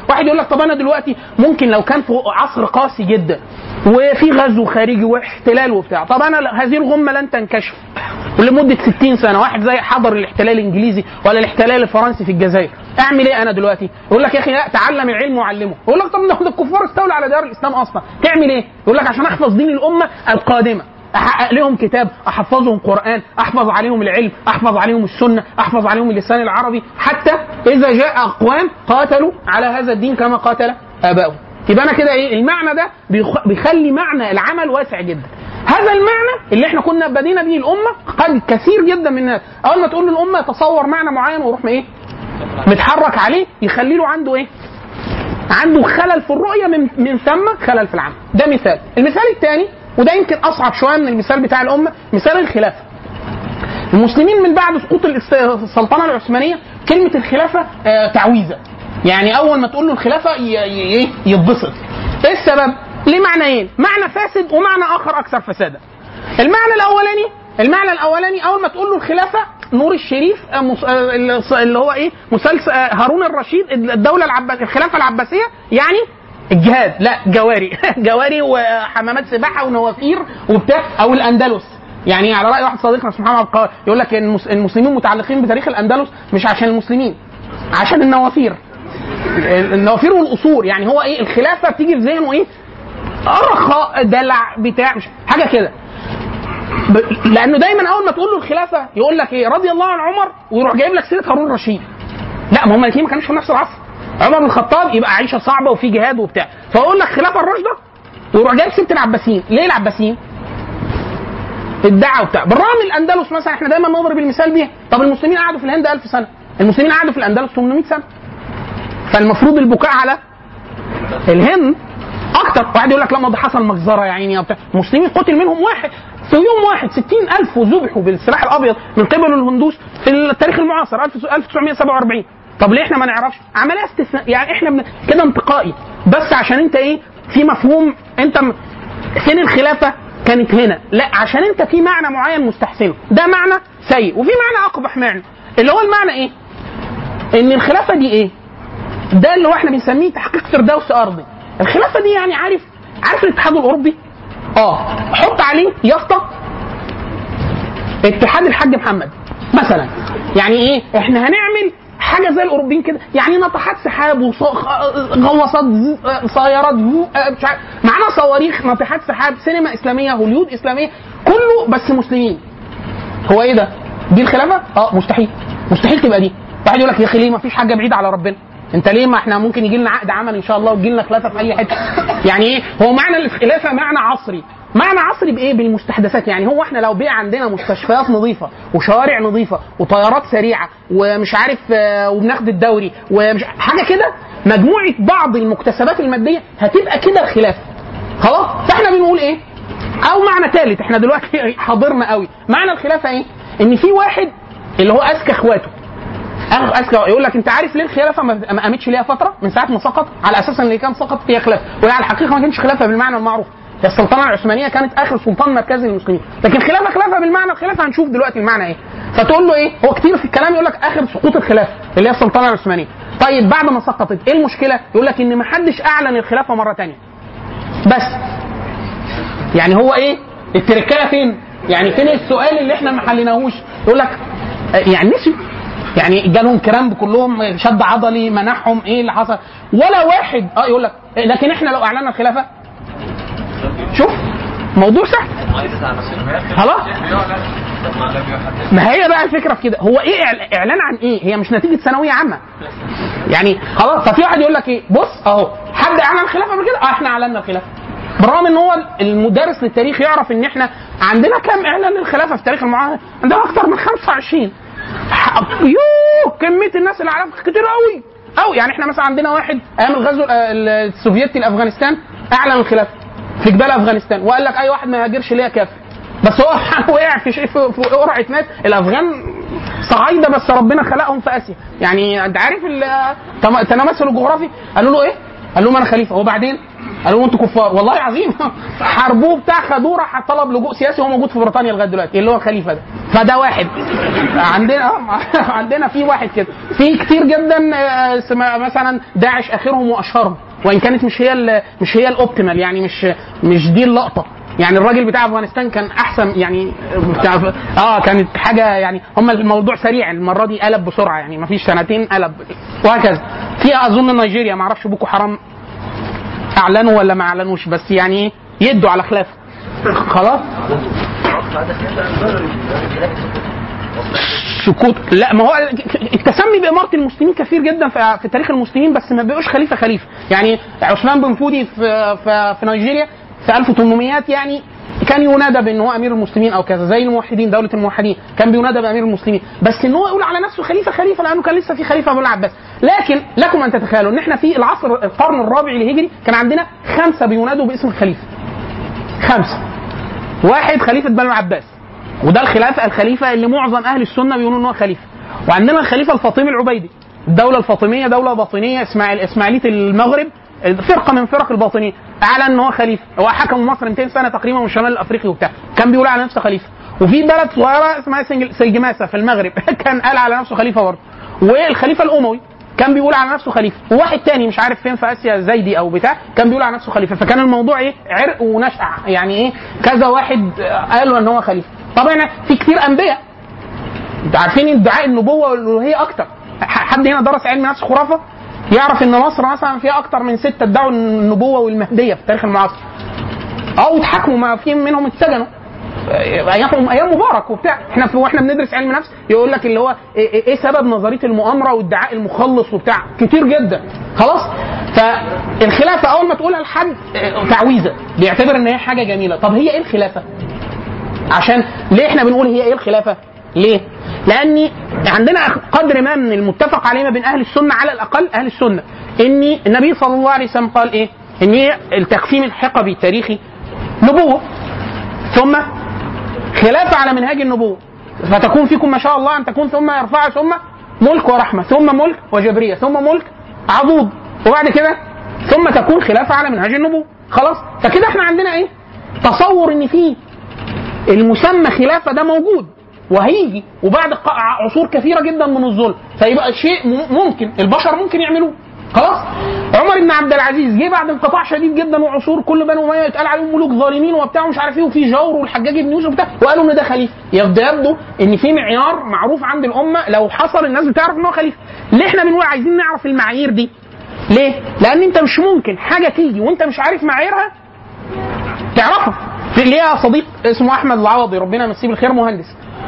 واحد يقول لك طب أنا دلوقتي ممكن لو كان في عصر قاسي جدا وفي غزو خارجي واحتلال وبتاع طب أنا هذه الغمة لن تنكشف. ولمدة 60 سنة واحد زي حضر الاحتلال الإنجليزي ولا الاحتلال الفرنسي في الجزائر. أعمل إيه أنا دلوقتي؟ يقول لك يا أخي لا تعلم العلم وعلمه. يقول لك طب ده الكفار استولوا على ديار الإسلام أصلا تعمل إيه؟ يقول لك عشان أحفظ دين الأمة القادمة. احقق لهم كتاب أحفظهم قرآن أحفظ عليهم العلم أحفظ عليهم السنة أحفظ عليهم اللسان العربي حتى إذا جاء أقوام قاتلوا على هذا الدين كما قاتل ابائهم يبقى أنا كده إيه؟ المعنى ده بيخ- بيخلي معنى العمل واسع جدا. هذا المعنى اللي إحنا كنا بدينا به الأمة قد كثير جدا من الناس. أول ما تقول للأمة تصور معنى معين ويروح إيه؟ متحرك عليه يخلي له عنده إيه؟ عنده خلل في الرؤية من من ثم خلل في العمل. ده مثال. المثال الثاني وده يمكن أصعب شوية من المثال بتاع الأمة مثال الخلافة. المسلمين من بعد سقوط السلطنة العثمانية كلمة الخلافة آه، تعويذة. يعني أول ما تقول له الخلافة إيه؟ يتبسط. إيه السبب؟ ليه معنيين معنى فاسد ومعنى آخر أكثر فسادا المعنى الأولاني المعنى الأولاني أول ما تقول له الخلافة نور الشريف آه، آه، اللي هو إيه؟ مسلسل هارون الرشيد الدولة العباسيه الخلافة العباسية يعني الجهاد لا جواري. جواري وحمامات سباحة ونوافير وبتاع أو الأندلس. يعني على رأي واحد صديقنا اسمه محمد القاضي يقول لك المس- المسلمين متعلقين بتاريخ الأندلس مش عشان المسلمين عشان النوافير. النوافير والقصور. يعني هو إيه الخلافة بتيجي في ذهنه إيه؟ رخاء دلع بتاع مش حاجة كده. ب- لأنه دايما أول ما تقول له الخلافة يقول لك إيه رضي الله عن عمر ويروح جايب لك سيرة هارون الرشيد. لا ما هم الاثنين ما كانوش في نفس العصر. عمر بن الخطاب يبقى عيشة صعبة وفي جهاد وبتاع. فيقول لك خلافه الراشده ويروح جايب سيره العباسيين. ليه العباسيين؟ الدعوة بتاع بالرغم الأندلس مثلا إحنا دايما نضرب المثال بيها. طب المسلمين قعدوا في الهند 1000 سنة. المسلمين قعدوا في الأندلس 800 سنة. فالمفروض البكاء على الهند أكتر. واحد يقول لك لا ما ده حصل مجزرة يا عيني وبتاع المسلمين قتل منهم واحد. في يوم واحد 60000 وذبحوا بالسلاح الأبيض من قبل الهندوس في التاريخ المعاصر 1947 طب ليه إحنا ما نعرفش؟ عملية استثناء يعني إحنا بن... كده انتقائي. بس عشان انت إيه في مفهوم انت م... فين الخلافة كانت هنا. لا عشان انت في معنى معين مستحسنه. ده معنى سيء وفي معنى اقبح معنى. اللي هو المعنى إيه؟ ان الخلافة دي إيه؟ ده اللي هو إحنا بنسميه تحقيق فردوس أرضي. الخلافة دي يعني عارف عارف الاتحاد الأوروبي؟ آه. حط عليه يافطه اتحاد الحاج محمد مثلا. يعني إيه؟ إحنا هنعمل حاجة زي الاوروبيين كده. يعني ناطحات سحاب وغواصات سيارات مش عارف. معانا صواريخ ناطحات سحاب سينما إسلامية هوليود إسلامية كله بس مسلمين. هو إيه ده؟ دي الخلافة؟ آه مستحيل. مستحيل تبقى دي. واحد يقول لك يا أخي ليه ما فيش حاجة بعيدة على ربنا؟ أنت ليه ما إحنا ممكن يجي لنا عقد عمل إن شاء الله ويجي لنا خلافة في أي حتة؟ يعني إيه؟ هو معنى الخلافه معنى عصري. معنى عصري بإيه؟ بالمستحدثات. يعني هو إحنا لو بقى عندنا مستشفيات نظيفة وشوارع نظيفة وطيارات سريعة ومش عارف آه، وبناخد الدوري ومش حاجة كده مجموعة بعض المكتسبات المادية هتبقى كده الخلافه خلاص؟ فإحنا بنقول إيه؟ أو معنى ثالث إحنا دلوقتي حاضرنا قوي. معنى الخلافه إيه؟ إن في واحد اللي هو أذكى إخواته. أذكى يقول لك أنت عارف ليه الخلافة ما قامتش ليها فترة؟ من ساعة ما سقط على أساس إن اللي كان سقط هي خلافه وهي على الحقيقة ما كانتش خلافه بالمعنى المعروف. السلطنة العثمانية كانت آخر سلطان مركزي للمسلمين. لكن خلافه خلافه بالمعنى الخلافة هنشوف دلوقتي المعنى إيه. فتقول له إيه؟ هو كتير في الكلام يقول لك آخر سقوط الخلافه اللي هي السلطنة العثمانية. طيب بعد ما سقطت إيه المشكلة؟ يقول لك إن ما حدش أعلن الخلافة مرة ثانية بس. يعني هو إيه؟ التركايه فين؟ يعني فين السؤال اللي إحنا ما حليناهوش؟ يقول لك آه، يعني نسيوا. يعني جالهم كرامب كلهم شد عضلي منعهم إيه اللي حصل؟ ولا واحد آه يقول لك لكن إحنا لو أعلنا الخلافة شوف موضوع سهل. خلاص ما هي بقى الفكرة في كده؟ هو إيه إعلان عن إيه؟ هي مش نتيجة ثانوية عامة. يعني خلاص ففي واحد يقول لك إيه؟ بص أهو حد إعلن الخلافه قبل كده؟ آه إحنا اعلنا الخلافه بالرغم إن هو المدرس للتاريخ يعرف إن إحنا عندنا كام إعلان للخلافة في تاريخ المعاهده عندنا أكتر من 25 ح- يوه كمية الناس اللي اعلنت كتير قوي قوي يعني إحنا مثلا عندنا واحد أيام الغزو ال- ال- السوفيتي لأفغانستان أعلن الخلافه في جبال أفغانستان. وقال لك أي واحد ما يهاجرش ليا كافر؟ بس هو وقع في شيء في قرعة ناس الأفغان صعايدة بس ربنا خلقهم في آسيا. يعني أنت عارف ال- تم- التماثل الجغرافي؟ قالوا له إيه؟ قال لهم أنا خليفة. وبعدين قالوا له أنتوا كفار. والله العظيم حاربوه بتاع خدوه راح طلب لجوء سياسي وهو موجود في بريطانيا لغاية دلوقتي. اللي هو الخليفة ده. فده واحد. عندنا عندنا في واحد كده. في كتير جدا آه، مثلا داعش آخرهم وأشهرهم. وإن كانت مش هي مش هي الاوبتيمال يعني مش مش دي اللقطة. يعني الراجل بتاع أفغانستان كان أحسن يعني بتاع آه كانت حاجة يعني هم الموضوع سريع المرة دي قلب بسرعة يعني ما فيش سنتين قلب. وهكذا. في أظن نيجيريا ما أعرفش بوكو حرام أعلنوا ولا ما أعلنوش بس يعني يدوا على خلافه. خلاص؟ سكوت لا ما هو التسمي بإمارة المسلمين كثير جدا في, تاريخ المسلمين بس ما بقوش خليفة خليفة. يعني عثمان بن فودي في, في, في نيجيريا في 1800 يعني كان ينادى بان هو أمير المسلمين أو كذا زي الموحدين دولة الموحدين. كان بينادى بأمير المسلمين. بس ان هو يقول على نفسه خليفة خليفة لأنه كان لسه في خليفة أبو العباس. لكن لكم أن تتخيلوا إن إحنا في العصر القرن الرابع الهجري كان عندنا خمسة بينادوا باسم الخليفة. خمسة. واحد خليفة بنو العباس. وده الخلافه الخليفة اللي معظم أهل السنة بيقولوا إن هو خليفة. وعندنا الخليفة الفاطمي العبيدي الدولة الفاطمية دولة باطنية إسماعيل إسماعيلية المغرب فرقة من فرق الباطنية. أعلن إن هو خليفة. هو حكم مصر 200 سنة تقريبا من الشمال الافريقي وبتاع. كان بيقول على نفسه خليفة. وفي بلد صغيرة اسمها سلجماسة في المغرب كان قال على نفسه خليفة برضه. والخليفة الأموي كان بيقول على نفسه خليفة. وواحد تاني مش عارف فين في آسيا زيدي أو بتاع كان بيقول على نفسه خليفة. فكان الموضوع إيه؟ عرق ونشأ. يعني إيه؟ كذا واحد قالوا إن هو خليفة. طبعا في كتير انبياء. أنتوا عارفين ادعاء النبوة والألوهية أكتر. حد هنا درس علم نفس خرافة؟ يعرف إن مصر مثلا فيها أكتر من ستة ادعوا النبوة والمهدية في التاريخ المعاصر. آه واتحاكموا ما في منهم اتسجنوا. أيام أيام مبارك وبتاع. إحنا في وإحنا بندرس علم نفس يقول لك اللي هو إيه, إيه- إيه سبب نظرية المؤامرة وادعاء المخلص وبتاع. كتير جدا. خلاص؟ فالخلافة أول ما تقولها لحد آه، تعويذة. بيعتبر إن هي حاجة جميلة. طب هي إيه الخلافة؟ عشان ليه إحنا بنقول هي إيه الخلافة؟ ليه؟ لأن عندنا قدر ما من المتفق عليه ما بين أهل السنة على الأقل أهل السنة. ان النبي صلى الله عليه وسلم قال إيه؟ ان هي التقسيم الحقبي التاريخي نبوة. ثم خلافة على منهاج النبوة. فتكون فيكم ما شاء الله أن تكون ثم يرفع ثم ملك ورحمة ثم ملك وجبرية ثم ملك عضوض وبعد كده ثم تكون خلافة على منهاج النبوة. خلاص؟ فكده إحنا عندنا إيه؟ تصور إن في المسمى خلافة ده موجود وهيجي وبعد عصور كثيرة جدا من الظلم فيبقى شيء ممكن البشر ممكن يعملوه. خلاص؟ عمر بن عبد العزيز جه بعد انقطاع شديد جدا وعصور كل بنو أمية يتقال عليهم ملوك ظالمين وبتاع ومش عارف إيه وفي جور والحجاج بن يوسف وبتاع وقالوا ان ده خليفة. يبدو يبدو إن في معيار معروف عند الأمة لو حصل الناس بتعرف إن هو خليفة. ليه إحنا بنقول عايزين نعرف المعايير دي؟ ليه؟ لأن أنت مش ممكن حاجة تيجي وأنت مش عارف معاييرها تعرفها. ليا صديق؟ اسمه أحمد العوضي ربنا يمسيه بالخير مهندس.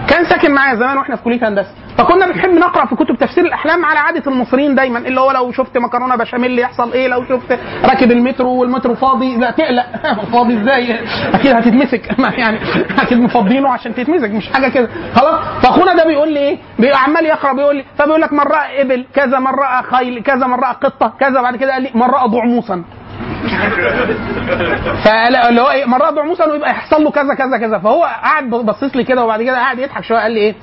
كان ساكن معايا زمان وإحنا في كلية هندسة. فكنا بنحب نقرأ في كتب تفسير الأحلام على عادة المصريين دايما اللي هو لو شفت مكرونة بشاميل يحصل إيه لو شفت راكب المترو والمترو فاضي لا تقلق. فاضي إزاي؟ أكيد هتتمسك. يعني أكيد مفضينه عشان تتمسك مش حاجة كده. خلاص؟ فأخونا ده بيقول لي إيه؟ بيبقى عمال يقرأ بيقول لي فبيقول لك راى إبل كذا راى خيل كذا راى قطة كذا بعد كده قال لي راى ضعموسا فاللي هو إيه من راى ضعموسا ويبقى يحصل له كذا كذا كذا. فهو قاعد بصيص لي كده وبعد كده قاعد يضحك شوية قال لي إيه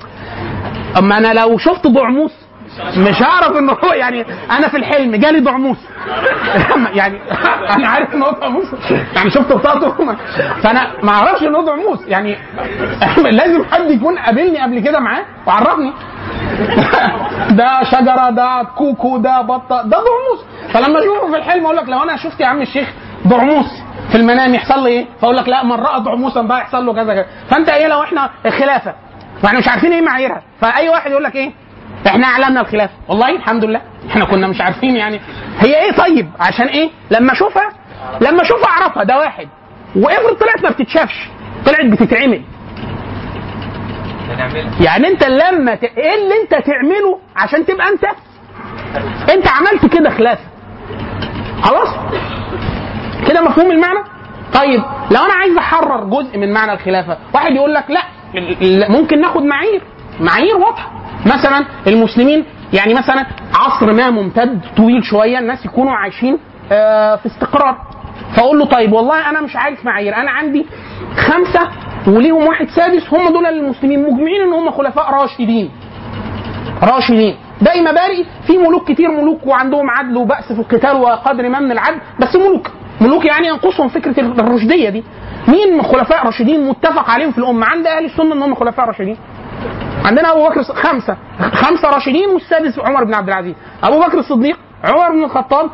أما أنا لو شفت ضعموس مش هعرف ان هو يعني أنا في الحلم جالي ضعموس يعني أنا عارف ان هو ضعموس يعني شفت بطاقته. فأنا ما أعرفش ان هو ضعموس يعني لازم حد يكون قابلني قبل كده معاه وعرفني. ده شجرة ده كوكو ده بطة ده ضعموس فلما اشوفه في الحلم أقول لك لو أنا شفت يا عم الشيخ ضعموس في المنام يحصل لي إيه؟ فاقول لك لا من راى ضعموسا بقى يحصل له كذا كذا. فانت إيه لو إحنا خلافه وإحنا مش عارفين إيه معاييرها. فأي واحد يقول لك إيه؟ إحنا اعلنا الخلافة. والله الحمد لله. إحنا كنا مش عارفين يعني. هي إيه طيب؟ عشان إيه؟ لما اشوفها لما اشوفها اعرفها ده واحد. وافرض طلعت ما بتتشافش طلعت بتتعمل. يعني انت لما ت... إيه اللي انت تعمله عشان تبقى انت؟ انت عملت كده خلافة. خلاص؟ كده مفهوم المعنى؟ طيب لو أنا عايز أحرر جزء من معنى الخلافة واحد يقول لك لا ممكن ناخد معايير معايير واضحة. مثلا المسلمين يعني مثلا عصر ما ممتد طويل شوية الناس يكونوا عايشين آه، في استقرار. فأقول له طيب والله أنا مش عارف معايير أنا عندي خمسة وليهم واحد سادس هم دول المسلمين مجمعين إن هم خلفاء راشدين. راشدين. باقي مبارئ في ملوك كتير ملوك وعندهم عدل وبأس في القتال وقدر ما من العدل بس ملوك. ملوك يعني ينقصهم فكرة الرشدية دي. مين من خلفاء راشدين متفق عليهم في الأمة؟ عند أهل السنة ان هم خلفاء راشدين. عندنا أبو بكر خمسة. خمسة راشدين والسادس عمر بن عبد العزيز. أبو بكر الصديق عمر بن الخطاب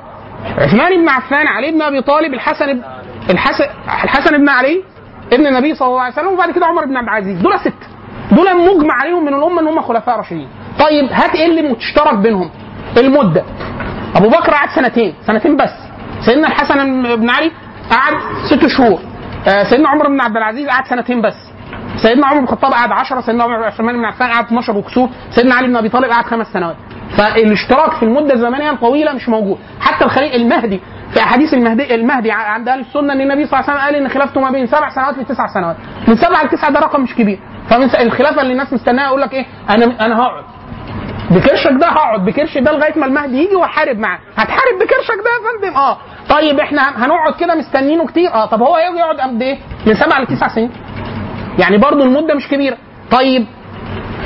عثمان بن عفان علي بن أبي طالب الحسن الحسن الحسن بن علي ابن النبي صلى الله عليه وسلم وبعد كده عمر بن عبد العزيز. دول ست. دول مجمع عليهم من الأمة إن هم خلفاء راشدين. طيب هات إيه اللي مشترك بينهم؟ المدة. أبو بكر قعد سنتين سنتين بس. سيدنا الحسن بن علي قعد ست شهور. آه، سيدنا عمر بن عبد العزيز قعد سنتين بس. سيدنا عمر بن الخطاب قعد 10 سيدنا عمر عثمان بن عفان قعد 12 وكسور سيدنا علي بن أبي طالب قعد خمس سنوات. فالاشتراك في المدة الزمنية الطويلة مش موجود. حتى الخليل المهدي في أحاديث المهدي المهدي عند أهل السنة إن النبي صلى الله عليه وسلم قال إن خلافته ما بين سبع سنوات لتسع سنوات. من سبع لتسع ده رقم مش كبير. فمن الخلافة اللي الناس مستناها يقول لك إيه؟ أنا أنا هقعد. بكرشك ده هقعد بكرش ده لغاية ما المهدي يجي وأحارب معاه. هتحارب بكرشك ده يا فندم؟ آه. طيب إحنا هنقعد كده مستنينه كتير؟ آه. طب هو يجي يقعد قد إيه؟ من سبع لتسع سنين. يعني برضو المدة مش كبيرة. طيب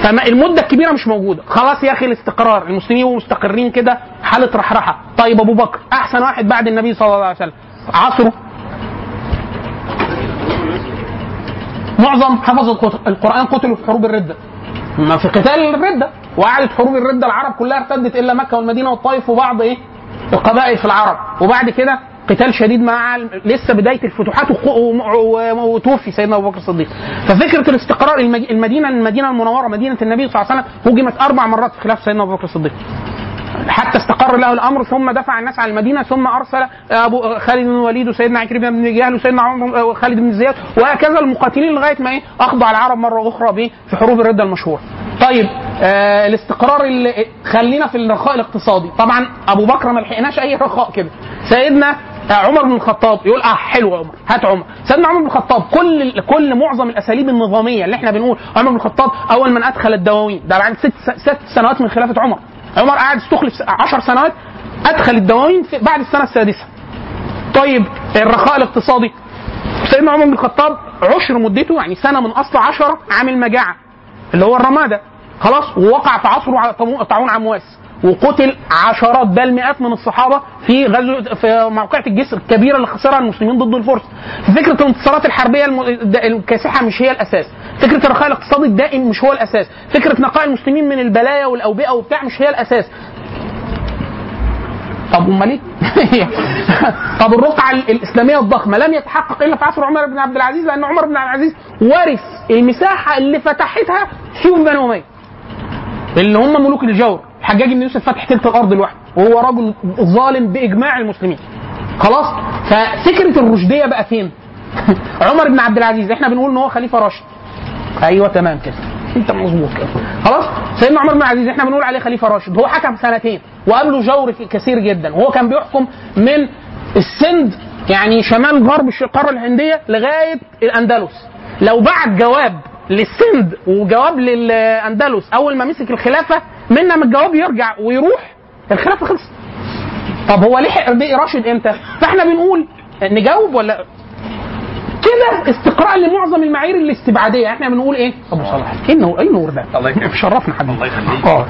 فما المدة الكبيرة مش موجودة. خلاص يا أخي الاستقرار. المسلمين مستقرين كده حالة رحرحة. طيب أبو بكر أحسن واحد بعد النبي صلى الله عليه وسلم. عصره. معظم حفظ القرآن قتلوا في حروب الردة. ما في قتال الردة. وقعدت حروب الردة العرب كلها ارتدت إلا مكة والمدينة والطائف وبعض إيه؟ القبائل في العرب. وبعد كده قتال شديد مع لسه بداية الفتوحات وتوفي سيدنا أبو بكر الصديق. ففكرة الاستقرار المدينة المدينة المنورة مدينة النبي صلى الله عليه وسلم هجمت أربع مرات في خلاف سيدنا أبو بكر الصديق. حتى استقر له الأمر ثم دفع الناس على المدينة ثم أرسل أبو خالد بن الوليد وسيدنا عكرمة بن جهل وسيدنا عمر خالد بن زياد وهكذا المقاتلين لغاية ما إيه؟ اخضع العرب مرة أخرى في حروب الرده المشهورة. طيب آه الاستقرار اللي خلينا في الرخاء الاقتصادي. طبعا أبو بكر ما لحقناش أي رخاء كده. سيدنا عمر بن الخطاب يقول آه حلو عمر هات عمر. سيدنا عمر بن الخطاب كل كل معظم الأساليب النظامية اللي إحنا بنقول عمر بن الخطاب أول من أدخل الدواوين. ده بعد ست ست سنوات من خلافة عمر. عمر قعد استخلف 10 سنوات أدخل الدواوين بعد السنة السادسة. طيب الرخاء الاقتصادي. سيدنا عمر بن الخطاب عشر مدته يعني سنة من أصل 10 عامل مجاعة اللي هو الرمادة. خلاص ووقع في عصره طاعون عمواس. وقتل عشرات بل مئات من الصحابة في غزو في موقعة الجسر الكبيرة اللي خسرها المسلمين ضد الفرس. فكرة الانتصارات الحربية الكاسحة مش هي الأساس، فكرة الرخاء الاقتصادي الدائم مش هو الأساس، فكرة نقاء المسلمين من البلايا والأوبئة وبتاع مش هي الأساس. طب أمال إيه؟ طب الرقعة الإسلامية الضخمة لم يتحقق إلا في عصر عمر بن عبد العزيز لأن عمر بن عبد العزيز ورث المساحة اللي فتحتها سيوف بني أمية. اللي هم ملوك الجور الحجاج بن يوسف فتح تلك الأرض لوحده وهو رجل ظالم بإجماع المسلمين. خلاص؟ ففكرة الرشدية بقى فين؟ عمر بن عبد العزيز إحنا بنقول إن هو خليفة راشد. أيوه تمام كده. أنت مظبوط كده. خلاص؟ سيدنا عمر بن عبد العزيز إحنا بنقول عليه خليفة راشد. هو حكم سنتين وقابله جور كثير جدا. وهو كان بيحكم من السند يعني شمال غرب القاره الهندية لغاية الأندلس. لو بعت جواب للسند وجواب للأندلس أول ما مسك الخلافة منا من الجواب يرجع ويروح الخلافة خلصت. طب هو لحق راشد إمتى؟ فإحنا بنقول نجاوب ولا؟ كده استقراء لمعظم المعايير الاستبعادية. إحنا بنقول إيه؟ أبو صلاح. إيه النور إيه النور ده؟ الله يكرمك. شرفنا حبيبي. الله يخليك. آه.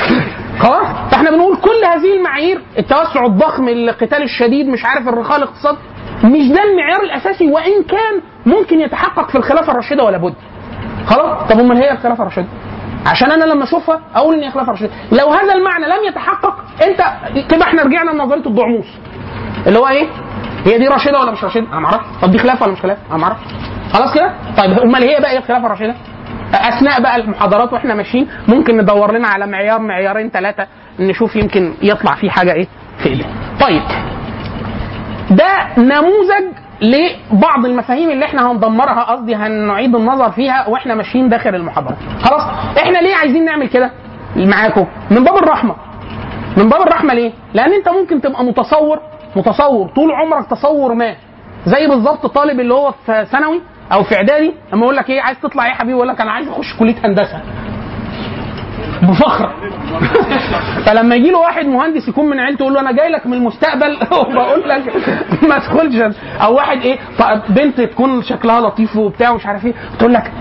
خلاص؟ فإحنا بنقول كل هذه المعايير التوسع الضخم القتال الشديد مش عارف الرخاء الاقتصاد مش ده المعيار الأساسي. وإن كان ممكن يتحقق في الخلافة الراشدة ولا بد. خلاص؟ طب أمال هي الخلافة الراشدة؟ عشان أنا لما اشوفها أقول إن هي خلافه راشده لو هذا المعنى لم يتحقق انت كده إحنا رجعنا لنظرية الضعموس. اللي هو إيه؟ هي دي راشده ولا مش راشده أنا ما أعرفش. طب دي خلافه ولا مش خلافه أنا ما أعرفش. خلاص كده؟ طيب امال هي بقى إيه الخلافة الراشده اثناء بقى المحاضرات وإحنا ماشيين ممكن ندور لنا على معيار معيارين ثلاثة نشوف يمكن يطلع فيه حاجة إيه في ايديه طيب ده نموذج لبعض المفاهيم اللي إحنا هندمرها قصدي هنعيد النظر فيها وإحنا ماشيين داخل المحاضرة. خلاص؟ إحنا ليه عايزين نعمل كده؟ معاكم. من باب الرحمة. من باب الرحمة ليه؟ لأن انت ممكن تبقى متصور متصور طول عمرك تصور ما. زي بالظبط طالب اللي هو في ثانوي أو في إعدادي لما يقول لك إيه عايز تطلع إيه يا حبيبي؟ يقول لك أنا عايز أخش كلية هندسة. بفخر فلما يجي له واحد مهندس يكون من عيلته يقول له أنا جاي لك من المستقبل. وبقول لك ما تدخلش. أو واحد إيه بنت تكون شكلها لطيف وبتاع ومش عارف إيه. تقول لك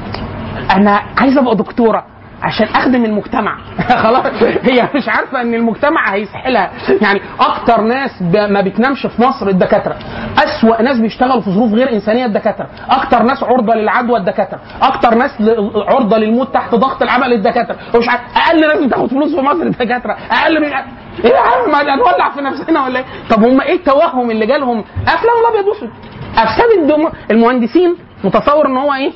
أنا عايزه أبقى دكتورة. عشان أخدم المجتمع. خلاص. هي مش عارفة إن المجتمع هيسحلها. يعني أكتر ناس ب- ما بتنامش في مصر الدكاترة. أسوأ ناس بيشتغلوا في ظروف غير إنسانية الدكاترة. أكتر ناس عرضة للعدوى الدكاترة. أكتر ناس عرضة للموت تحت ضغط العمل الدكاترة. ومش عارف أقل ناس بتاخد فلوس في مصر الدكاترة. أقل من إيه يا عم ما نولع في نفسنا ولا إيه؟ طب هم إيه التوهم اللي جالهم؟ أفلام الأبيض واسود افساد المهندسين متصور إن هو إيه؟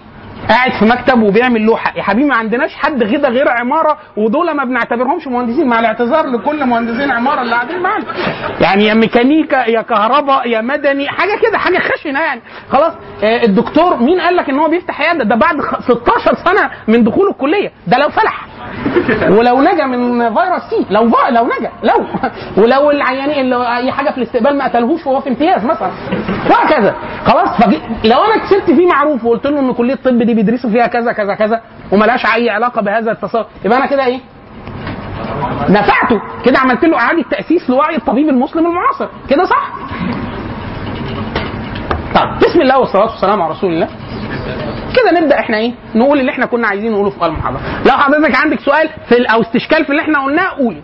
قاعد في مكتب وبيعمل لوحة. يا حبيبي ما عندناش حد كده غير عمارة ودول ما بنعتبرهمش مهندسين. مع الاعتذار لكل مهندسين عمارة اللي قاعدين معانا. يعني يا ميكانيكا يا كهرباء يا مدني حاجة كده حاجة خشنة يعني. خلاص آه، الدكتور مين قال لك إن هو بيفتح عيادة؟ ده بعد خ- 16 سنة من دخوله الكلية. ده لو فلح. ولو نجا من فيروس سي. لو ف- لو نجا. لو. ولو العيانين اللي أي حاجة في الاستقبال ما قتلهوش وهو في امتياز مثلا. وهكذا. خلاص فجي لو أنا كسبت فيه معروف وقلت له إن كلية الطب دي بيدرسوا فيها كذا كذا كذا وملهاش أي علاقة بهذا التصور يبقى أنا كده إيه؟ نفعته كده عملت له إعادة تأسيس لوعي الطبيب المسلم المعاصر. كده صح؟ طيب بسم الله والصلاة والسلام على رسول الله. كده نبدأ إحنا إيه؟ نقول اللي إحنا كنا عايزين نقوله في المحاضره لو حضرتك عندك سؤال في أو استشكال في اللي إحنا قلناه قولي.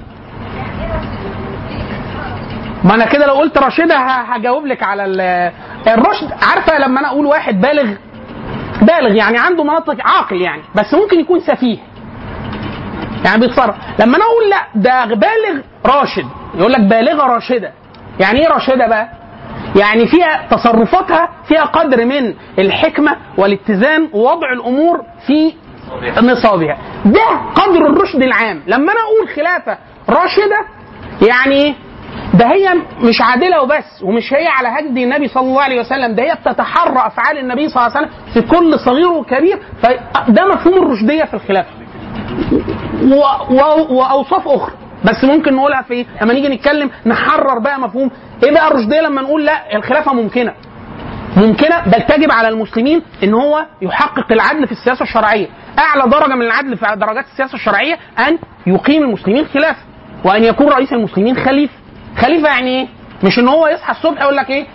ما أنا كده لو قلت راشده هجاوب لك على ال- الرشد. عارفة لما أنا أقول واحد بالغ بالغ يعني عنده مناطق عاقل يعني بس ممكن يكون سفيه. يعني بيتصرف. لما أنا أقول لا ده بالغ راشد. يقول لك بالغة راشدة. يعني إيه راشدة بقى؟ يعني فيها تصرفاتها فيها قدر من الحكمة والاتزان ووضع الأمور في نصابها. ده قدر الرشد العام. لما أنا أقول خلافة راشدة يعني إيه؟ ده هي مش عادلة وبس ومش هي على هدي النبي صلى الله عليه وسلم ده هي بتتحرى أفعال النبي صلى الله عليه وسلم في كل صغير وكبير فده مفهوم الرشدية في الخلافه. واوصاف أخرى. بس ممكن نقولها في إيه؟ لما نيجي نتكلم نحرر بقى مفهوم. إيه بقى الرشدية لما نقول لا الخلافة ممكنة. ممكنة بل تجب على المسلمين إن هو يحقق العدل في السياسة الشرعية. أعلى درجة من العدل في درجات السياسة الشرعية أن يقيم المسلمين خلافه وأن يكون رئيس المسلمين خليفة. خليفة يعني إيه مش إن هو يصحى الصبح يقول لك إيه؟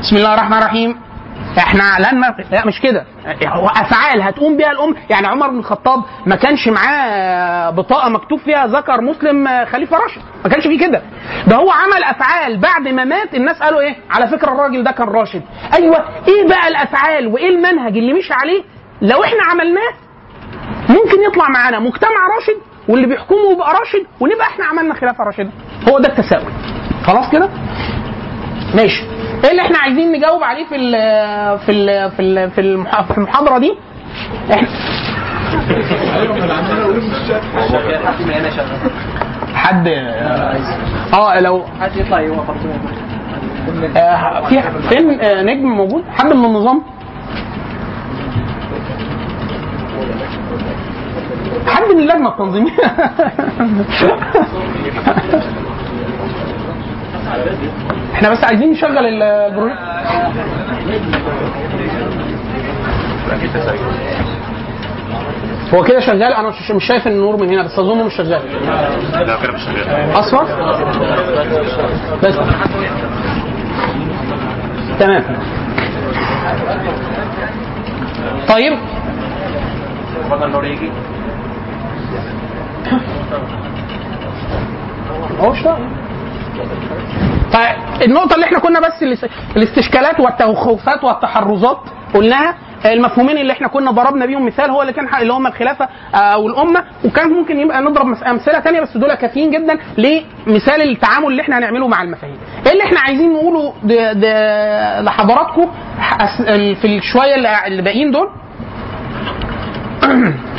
بسم الله الرحمن الرحيم. إحنا لن لا مش كده. أفعال هتقوم بها الأم. يعني عمر بن الخطاب ما كانش معاه بطاقة مكتوب فيها ذكر مسلم خليفة راشد. ما كانش فيه كده. ده هو عمل أفعال بعد ما مات. الناس قالوا إيه؟ على فكرة الراجل ده كان راشد. أيوه. إيه بقى الأفعال وإيه المنهج اللي مشي عليه؟ لو إحنا عملناه ممكن يطلع معانا مجتمع راشد واللي بيحكمه يبقى راشد ونبقى إحنا عملنا خلافة راشدة. هو ده التساؤل. خلاص كده؟ ماشي. إيه اللي إحنا عايزين نجاوب عليه في ال في ال في ال في المح- في المحاضرة دي؟ إحنا حد آه لو حد يطلع يوقف آه في فين آه نجم موجود؟ حد من النظام؟ حد من اللجنة التنظيمية؟ إحنا بس عايزين نشغل ال- البروجيكت هو كده شغال؟ أنا مش شايف النور من هنا بس اظنه مش شغال. لا كده مش شغال. أصفر؟ بس. تمام. طيب. هو اشتغل طيب النقطة اللي إحنا كنا بس الاس- الاستشكالات والتخوفات والتحرزات قلناها المفهومين اللي إحنا كنا ضربنا بيهم مثال هو اللي كان اللي هم الخلافة آه، والأمة وكان ممكن يبقى نضرب أمثلة تانية بس دول كافيين جدا لمثال التعامل اللي إحنا هنعمله مع المفاهيم. إيه اللي إحنا عايزين نقوله لحضراتكم في الشوية اللي اللي باقيين دول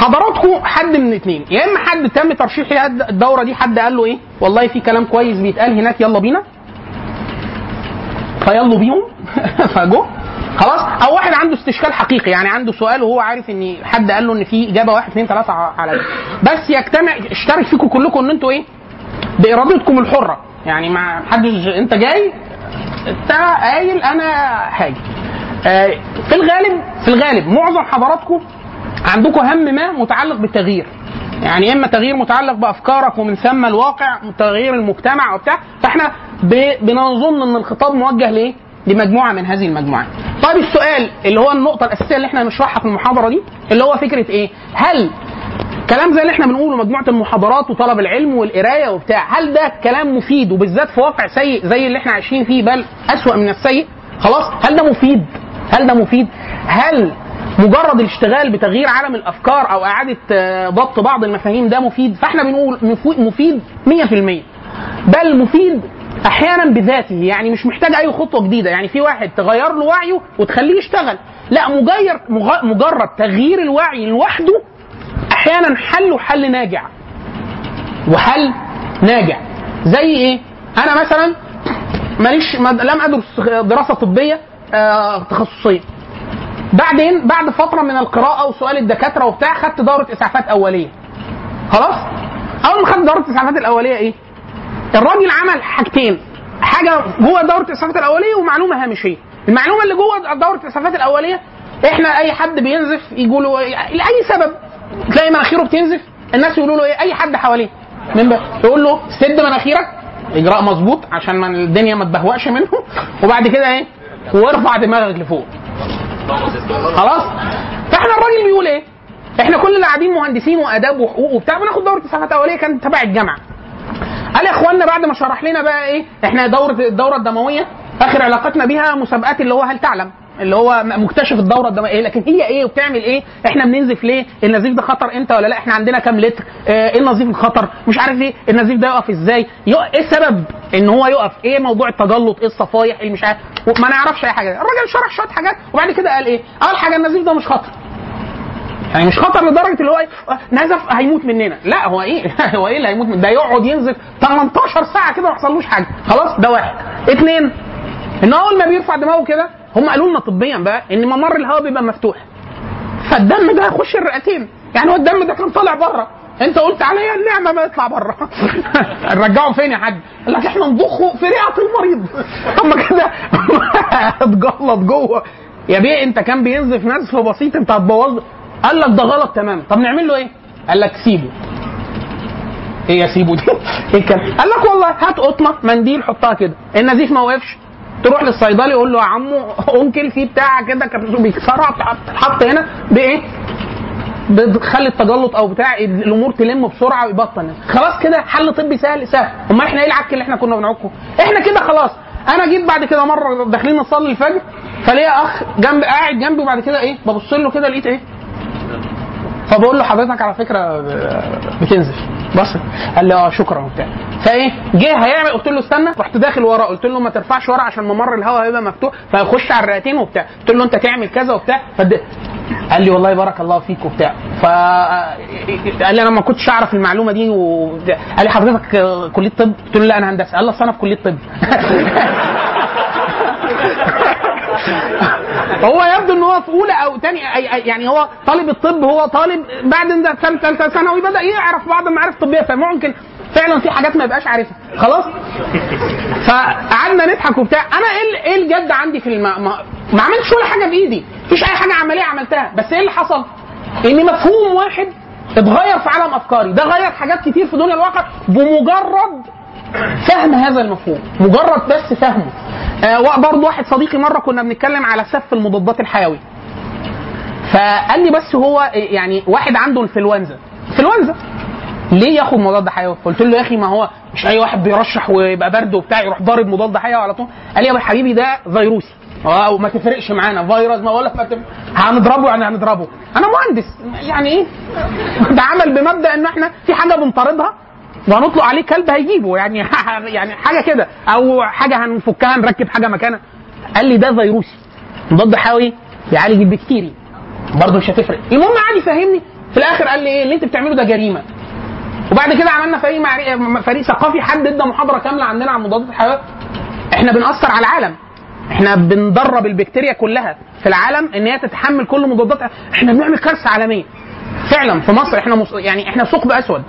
حضراتكم حد من اتنين. يا إما حد تم ترشيح الدورة دي حد قال له إيه؟ والله في كلام كويس بيتقال هناك يلا بينا. فيلا بيهم. فجو. خلاص؟ أو واحد عنده استشكال حقيقي يعني عنده سؤال وهو عارف إن حد قال له إن في إجابة واحد اثنين ثلاثة على بس يجتمع اشترك فيكم كلكم إن أنتوا إيه؟ بإرادتكم الحرة. يعني ما حدش أنت جاي أنت قايل أنا هاجي. آه، في الغالب في الغالب معظم حضراتكم عندكم هم ما متعلق بالتغيير يعني إما تغيير متعلق بأفكارك ومن ثم الواقع تغيير المجتمع وبتاع فإحنا بنظن إن الخطاب موجه لإيه؟ لمجموعة من هذه المجموعات. طيب السؤال اللي هو النقطة الأساسية اللي إحنا هنشرحها في المحاضرة دي اللي هو فكرة إيه؟ هل كلام زي اللي إحنا بنقوله مجموعة المحاضرات وطلب العلم والقراية وبتاع هل ده كلام مفيد وبالذات في واقع سيء زي اللي إحنا عايشين فيه بل أسوأ من السيء خلاص هل ده مفيد هل ده مفيد هل مجرد الاشتغال بتغيير عالم الأفكار أو إعادة آه، ضبط بعض المفاهيم ده مفيد. فإحنا بنقول مفيد 100% بل مفيد أحيانا بذاته. يعني مش محتاج أي خطوة جديدة. يعني في واحد تغير له وعيه وتخليه يشتغل. لا مجير مجرد تغيير الوعي لوحده أحيانا حل وحل ناجع. وحل ناجع. زي إيه؟ أنا مثلا ماليش لم أدرس دراسة طبية آه، تخصصية. بعدين بعد فترة من القراءة وسؤال الدكاترة وبتاع خدت دورة إسعافات أولية. خلاص؟ أول ما خدت دورة الاسعافات الأولية إيه؟ الراجل عمل حاجتين. حاجة جوه دورة الاسعافات الأولية ومعلومة هامشية. المعلومة اللي جوه دورة الاسعافات الأولية إحنا أي حد بينزف يقولوا لأي سبب. تلاقي مناخيره بتنزف الناس يقولوا له إيه؟ أي حد حواليه. من بقى يقول له سد مناخيرك إجراء مظبوط عشان الدنيا ما تبهوأش منه. وبعد كده إيه؟ وارفع دماغك لفوق. خلاص؟ فاحنا الراجل بيقول إيه؟ إحنا كلنا قاعدين مهندسين وآداب وحقوق وبتاع بناخد دورة اسعافات اوليه كانت تبع الجامعة؟ قال يا اخوانا بعد ما شرح لنا بقى إيه؟ إحنا دوره الدورة الدموية آخر علاقتنا بيها مسابقات اللي هو هل تعلم؟ اللي هو مكتشف الدورة الدمويه لكن هي إيه وبتعمل إيه؟ إحنا بننزف ليه؟ النزيف ده خطر إمتى ولا لأ؟ إحنا عندنا كام لتر؟ آه إيه النزيف الخطر؟ مش عارف إيه النزيف ده يقف إزاي؟ إيه السبب إن هو يقف؟ إيه موضوع التجلط؟ إيه الصفايح؟ إيه مش عارف؟ ما نعرفش أي حاجة. الراجل شرح شوية حاجات وبعد كده قال إيه؟ أول حاجة النزيف ده مش خطر. يعني مش خطر لدرجة اللي هو إيه، آه، نزف هيموت مننا. لأ هو إيه؟ هو إيه اللي هيموت من ده يقعد ينزف 18 ساعة كده ما يحصلوش حاجة. خلاص ده واحد. اثنين إن أول ما بيرفع دماغه كده هم قالوا لنا طبيا بقى إن ممر الهواء بيبقى مفتوح. فالدم ده هيخش الرئتين. يعني هو الدم ده كان طالع بره. أنت قلت عليا النعمة ما يطلع بره. نرجعه فين يا حاج؟ قال لك إحنا نضخه في رئة المريض. اما كده اتجلط جوه. يا بيه أنت كان بينزف نزف بسيط. أنت هتبوظ. قال لك ده غلط تمام طب نعمل له إيه؟ قال لك سيبه. إيه يا سيبه دي؟ إيه كان؟ قال لك والله هات قطنه منديل حطها كده. النزيف ما وقفش؟ تروح للصيدلي يقول له يا عمو انكل في بتاع كده كبسول بيكسرها تحط هنا بايه؟ بتخلي التجلط أو بتاع الأمور تلم بسرعة ويبطل خلاص كده حل طبي سهل سهل. امال إحنا إيه العك اللي إحنا كنا بنعكه؟ إحنا كده خلاص. أنا جيت بعد كده مرة داخلين نصلي الفجر فليا أخ جنب قاعد جنبي وبعد كده إيه؟ ببص له كده لقيت إيه؟ فبقول له حضرتك على فكرة بتنزف بص قال لي آه شكرا وبتاع. فإيه جه هيعمل قلت له استنى. رحت داخل وراه قلت له ما ترفعش ورا عشان ممر الهواء هيبقى مفتوح. فيخش على الرئتين وبتاع. قلت له أنت تعمل كذا وبتاع. فد... قال لي والله بارك الله فيك وبتاع. ف قال لي أنا ما كنتش أعرف المعلومة دي و... قال لي حضرتك آه، كلية طب؟ قلت له لا أنا هندسة. قال لي أصل أنا في كلية طب. هو يبدو إن هو في أولى أو أي- يعني هو طالب الطب هو طالب بعد ثالثه ثانوي بدا يعرف بعض المعارف الطبية فممكن فعلا في حاجات ما يبقاش عارفها. خلاص؟ فقعدنا نضحك وبتاع. أنا إيه إيه الجد عندي في الم... ما... ما عملتش ولا حاجة بإيدي. مفيش أي حاجة عملية عملتها. بس إيه اللي حصل؟ إن مفهوم واحد اتغير في عالم أفكاري. ده غير حاجات كتير في دنيا الواقع بمجرد فهم هذا المفهوم مجرد بس فهمه. آه برضه واحد صديقي مرة كنا بنتكلم على سف المضادات الحيويه فقال لي بس هو يعني واحد عنده انفلونزا إنفلونزا؟ ليه ياخد مضاد حيوي؟ قلت له يا أخي ما هو مش أي واحد بيرشح ويبقى برد وبتاع يروح ضارب مضاد حيوي على طول. قال لي يا حبيبي ده فيروسي آه وما تفرقش معانا فيروس ما أقول لك تفرق. هنضربه يعني هنضربه. أنا مهندس يعني إيه؟ بتعامل بمبدأ إن إحنا في حاجة بنطاردها وهنطلق عليه كلب هيجيبه. يعني يعني حاجة كده. أو حاجة هنفكها نركب حاجة مكانها. قال لي ده فيروسي. مضاد حيوي بيعالج البكتيريا. برضه مش هتفرق. المهم قعد يفهمني. في الآخر قال لي إيه اللي أنت بتعمله ده جريمة. وبعد كده عملنا فريق. فريق ثقافي حد ادى محاضرة كاملة عندنا عن مضادات الحيويه إحنا بنأثر على العالم. إحنا بندرب البكتيريا كلها في العالم إن هي تتحمل كل مضادات. إحنا بنعمل كارثة عالمية. فعلا في مصر إحنا مص... يعني إحنا ثقب أسود.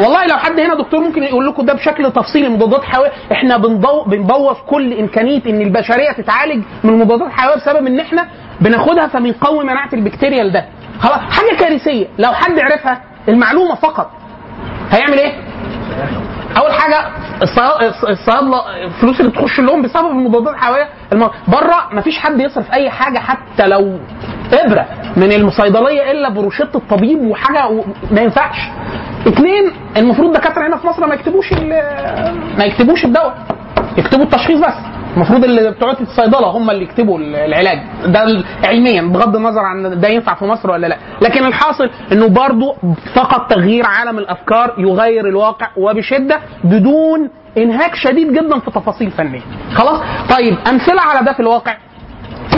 والله لو حد هنا دكتور ممكن يقول لكم ده بشكل تفصيلي مضادات حيوية. إحنا بنضو... بنبوظ كل إمكانية إن البشرية تتعالج من المضادات الحيويه بسبب إن إحنا بناخدها فبنقوي مناعة البكتيريا لده خلاص حاجة كارثية. لو حد عرفها المعلومة فقط. هيعمل إيه؟ أول حاجة الصيا- الص- الصيادله الفلوس اللي بتخش لهم بسبب المضادات الحيوية. بره مفيش حد يصرف أي حاجة حتى لو إبرة من الصيدليه إلا بروشته الطبيب وحاجة. ما ينفعش. اثنين المفروض دكاترة هنا في مصر ما يكتبوش. ما يكتبوش الدواء. يكتبوا التشخيص بس. المفروض اللي بتوع الصيدلة هم اللي يكتبوا العلاج. ده علميا بغض النظر عن ده ينفع في مصر ولا لا. لكن الحاصل إنه برضو فقط تغيير عالم الأفكار يغير الواقع وبشدة بدون إنهاك شديد جدا في تفاصيل فنية. خلاص؟ طيب أمثلة على ده في الواقع.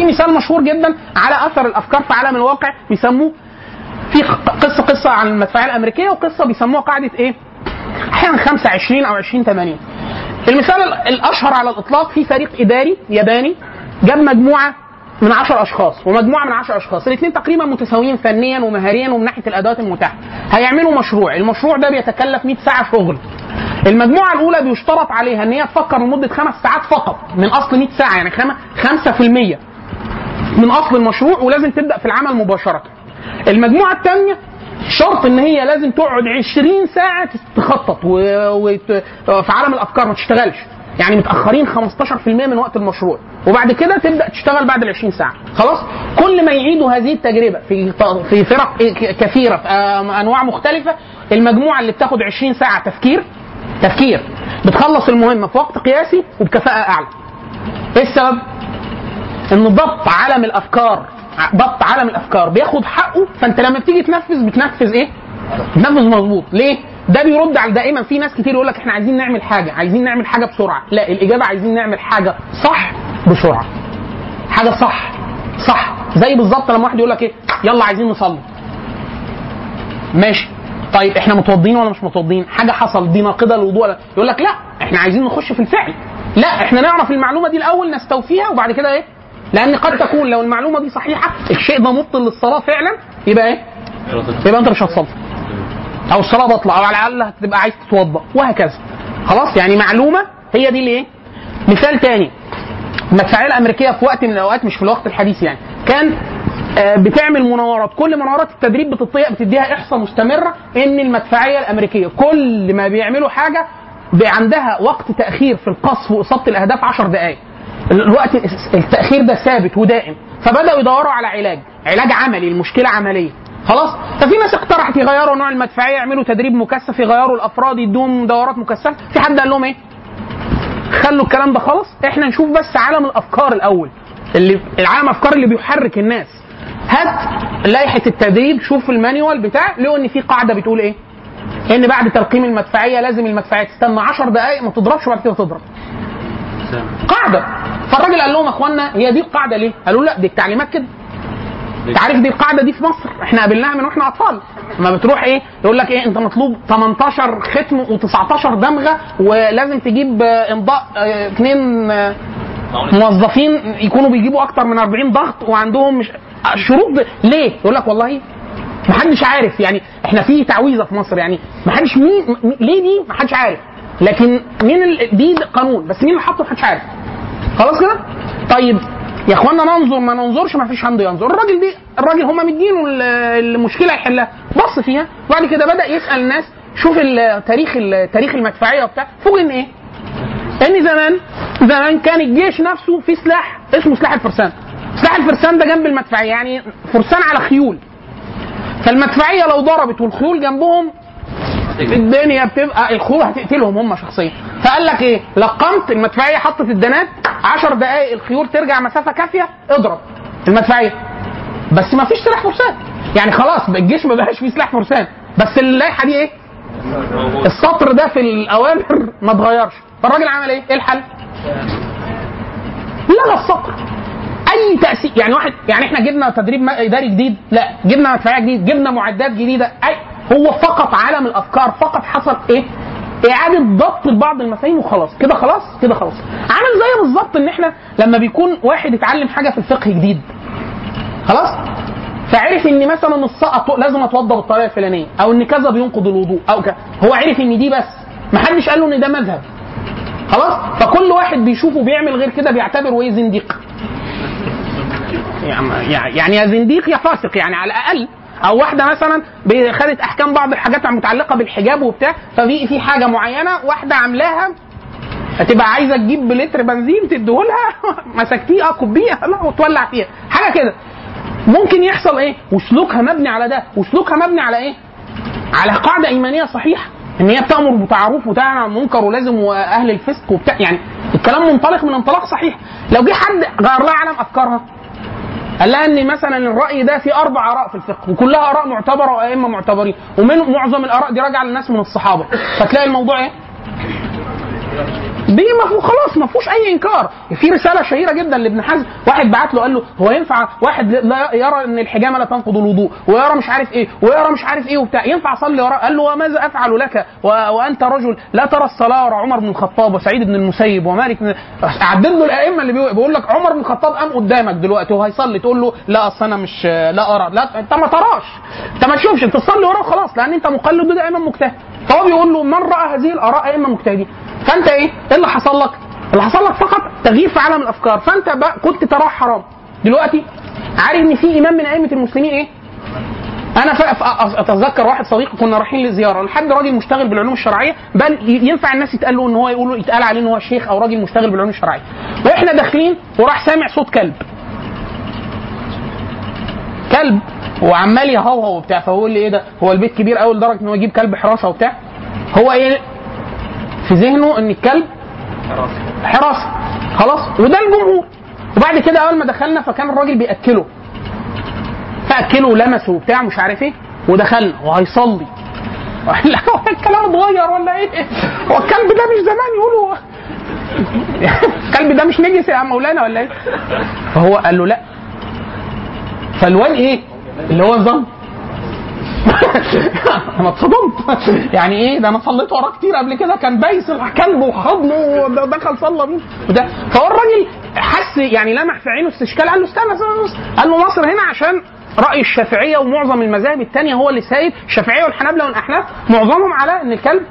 في مثال مشهور جدا على أثر الأفكار في عالم الواقع بيسموه في قصة قصة عن المدفعية الأمريكية وقصة بيسموها قاعدة إيه؟ أحيانا 25 أو 20 80 المثال ال- الأشهر على الإطلاق في فريق إداري ياباني جاب مجموعة من 10 أشخاص ومجموعة من 10 أشخاص. الاثنين تقريبا متساويين فنيا ومهاريا ومن ناحية الأدوات المتاحة. هيعملوا مشروع. المشروع ده بيتكلف 100 ساعة شغل. المجموعة الأولى بيشترط عليها إن هي تفكر لمدة خمس ساعات فقط. من أصل 100 ساعة يعني خم- 5% من أصل المشروع ولازم تبدأ في العمل مباشرة. المجموعة الثانية شرط إن هي لازم تقعد 20 ساعة تخطط و... وت... في عالم الأفكار ما تشتغلش. يعني متأخرين 15% من وقت المشروع. وبعد كده تبدأ تشتغل بعد ال 20 ساعة. خلاص؟ كل ما يعيدوا هذه التجربة في في فرق كثيرة في أنواع مختلفة المجموعة اللي بتاخد 20 ساعة تفكير تفكير. بتخلص المهمة في وقت قياسي وبكفاءة أعلى. إيه السبب؟ ان ضبط عالم الأفكار. ضبط عالم الأفكار. بياخد حقه فأنت لما بتيجي تنفذ بتنفذ إيه؟ بتنفذ مظبوط. ليه؟ ده بيرد على دائما. في ناس كتير يقول لك إحنا عايزين نعمل حاجة عايزين نعمل حاجة بسرعة. لا الإجابة عايزين نعمل حاجة صح بسرعة. حاجة صح صح. زي بالظبط لما واحد يقول لك إيه؟ يلا عايزين نصلي. ماشي. طيب إحنا متوضين ولا مش متوضين؟ حاجة حصل دي ناقضة للوضوء يقول لك لا إحنا عايزين نخش في الفعل. لا إحنا نعرف المعلومة دي الأول نستوفيها وبعد كده إيه؟ لأن قد تكون لو المعلومة دي صحيحة الشيء ده مبطل للصلاة فعلا يبقى إيه؟ يبقى أنت مش هتصلي. أو الصلاة باطلة أو على الأقل هتبقى عايز تتوضأ وهكذا. خلاص؟ يعني معلومة هي دي اللي إيه؟ مثال تاني. المدفعية الأمريكية في وقت من الأوقات مش في الوقت الحديث يعني كان آه، بتعمل مناورات. كل مناورات التدريب بتطيق بتديها إحصاء مستمرة إن المدفعية الأمريكية كل ما بيعملوا حاجة عندها وقت تأخير في القصف وإصابة الأهداف 10 دقائق الوقت التأخير ده ثابت ودائم. فبدأوا يدوروا على علاج. علاج عملي المشكلة عملية. خلاص؟ ففي ناس اقترحت يغيروا نوع المدفعية يعملوا تدريب مكثف يغيروا الأفراد يدوهم دورات مكثفة. في حد قال لهم إيه؟ خلوا الكلام ده خالص إحنا نشوف بس عالم الأفكار الأول. اللي العالم الأفكار اللي بيحرك الناس. هات لائحة التدريب شوف المانيوال بتاع لقوا إن في قاعدة بتقول إيه؟ إن بعد تلقيم المدفعية لازم المدفعية تستنى 10 دقائق ما تضربش وبعد كده تضرب. قاعدة. فالراجل قال لهم يا أخوانا هي دي القاعدة ليه؟ قالوا لا دي التعليمات كده. انت عارف دي القاعدة دي في مصر؟ إحنا قابلناها من وإحنا أطفال. ما بتروح إيه؟ يقول لك إيه؟ أنت مطلوب 18 ختم و19 دمغة ولازم تجيب آه، إمضاء آه، اثنين آه، موظفين يكونوا بيجيبوا أكتر من 40 ضغط وعندهم مش شروط. ليه؟ يقول لك والله ما حدش عارف. يعني إحنا في تعويذة في مصر. يعني ما حدش مين ليه دي؟ ما حدش عارف. لكن مين ال... دي قانون بس مين اللي حطه ما حدش عارف. خلاص كده؟ طيب يا إخوانا ننظر ما ننظرش ما فيش حد ينظر. الراجل دي الراجل هم مدينه ال- المشكلة يحلها بص فيها. وبعد كده بدأ يسأل الناس شوف ال- تاريخ ال- تاريخ المدفعية وبتاع. فوق إن إيه؟ إن زمان زمان كان الجيش نفسه في سلاح اسمه سلاح الفرسان. سلاح الفرسان ده جنب المدفعية يعني فرسان على خيول. فالمدفعية لو ضربت والخيول جنبهم الدنيا بتبقى الخيول هتقتلهم هم شخصيا. فقال لك إيه؟ لقمت المدفعية حطت الدنات 10 دقائق الخيول ترجع مسافة كافية اضرب. المدفعية. بس ما فيش سلاح فرسان يعني خلاص الجيش ما بقاش فيه سلاح فرسان بس اللائحة دي إيه؟ السطر ده في الأوامر ما اتغيرش. فالراجل عمل إيه؟ إيه الحل؟ لغى السطر. أي تأثير يعني واحد يعني إحنا جبنا تدريب إداري جديد؟ لا. جبنا مدفعية جديد جبنا معدات جديدة. اي هو فقط عالم الأفكار فقط حصل إيه؟ إعادة ضبط لبعض المفاهيم وخلاص. كده خلاص؟ كده خلاص. عامل زي بالظبط إن إحنا لما بيكون واحد اتعلم حاجة في الفقه جديد. خلاص؟ فعرف إن مثلا السقط لازم اتوضا بالطريقة الفلانية أو إن كذا بينقض الوضوء أو كذا هو عرف إن دي بس. ما حدش قال له إن ده مذهب. خلاص؟ فكل واحد بيشوفه بيعمل غير كده بيعتبره إيه؟ زنديق. يعني يعني يا زنديق يا فاسق يعني على الأقل أو واحدة مثلا خدت أحكام بعض الحاجات المتعلقة بالحجاب وبتاع ففي في حاجة معينة واحدة عاملاها هتبقى عايزة تجيب بلتر بنزين تديهولها مسكتيه آه لا وتولع فيها. حاجة كده. ممكن يحصل إيه؟ وسلوكها مبني على ده. وسلوكها مبني على إيه؟ على قاعدة إيمانية صحيحة. إن هي بتأمر بالمعروف وتنهى عن المنكر ولازم وأهل الفسق وبتاع. يعني الكلام منطلق من انطلاق صحيح. لو جه حد غير لها علم أفكارها قال لها ان مثلا الرأي ده في أربع آراء في الفقه وكلها آراء معتبرة وأئمة معتبرين ومن معظم الآراء دي راجعة للناس من الصحابة فتلاقي الموضوع إيه؟ دي ما خلاص ما فيهوش أي إنكار. في رسالة شهيرة جدا لابن حزم. واحد بعت له قال له هو ينفع واحد لا يرى إن الحجامة لا تنقض الوضوء ويرى مش عارف إيه ويرى مش عارف إيه وبتاع. ينفع أصلي وراه قال له وماذا أفعل لك. وأنت رجل لا ترى الصلاة ورا عمر بن الخطاب وسعيد بن المسيب ومالك بن عدد له الأئمة اللي بيقول, لك عمر بن الخطاب قام قدامك دلوقتي وهيصلي تقول له لا أصل أنا مش لا أرى. لا أنت ما تراش. أنت ما تشوفش أنت تصلي وراه خلاص لأن أنت مقلد وده إمام مجتهد. فهو بيقول له من رأى هذه الآراء أئمة مجتهدين؟ فانت إيه؟ إيه اللي حصل لك؟ اللي حصل لك فقط تغيير في عالم الأفكار. فانت بقى كنت تراه حرام. دلوقتي عارف إن في امام من أئمة المسلمين إيه؟ أنا أتذكر واحد صديقي كنا رايحين لزيارة. لحد راجل مشتغل بالعلوم الشرعية. بل ينفع الناس يتقال له إن هو يقول له يتقال عليه إن هو شيخ أو راجل مشتغل بالعلوم الشرعية. وإحنا داخلين وراح سامع صوت كلب. كلب وعمال يهوهو وبتاع. فبقول لي إيه ده؟ هو البيت كبير قوي لدرجة إن هو يجيب كلب حراسة وبتاع. هو إيه؟ في ذهنه إن الكلب حراسة. خلاص؟ وده الجمهور. وبعد كده أول ما دخلنا فكان الراجل بيأكله. فأكله ولمسه وبتاع مش عارف إيه. ودخلنا. وهيصلي. لا هو الكلام اتغير ولا إيه؟ هو الكلب ده مش زمان يقولوا. الكلب ده مش نجس يا مولانا ولا إيه؟ فهو قال له لا. فالواد إيه؟ اللي هو نظام أنا اتصدمت. يعني إيه؟ ده أنا صليت وراه كتير قبل كده. كان بايس الكلب وحضنه ودخل صلى بيه. وده فهو الراجل حس يعني لمح في عينه استشكال. قال له استنى استنى. قال له مصر هنا عشان رأي الشافعية ومعظم المذاهب الثانية هو اللي سايد الشافعيه والحنابلة والأحناف. معظمهم على إن الكلب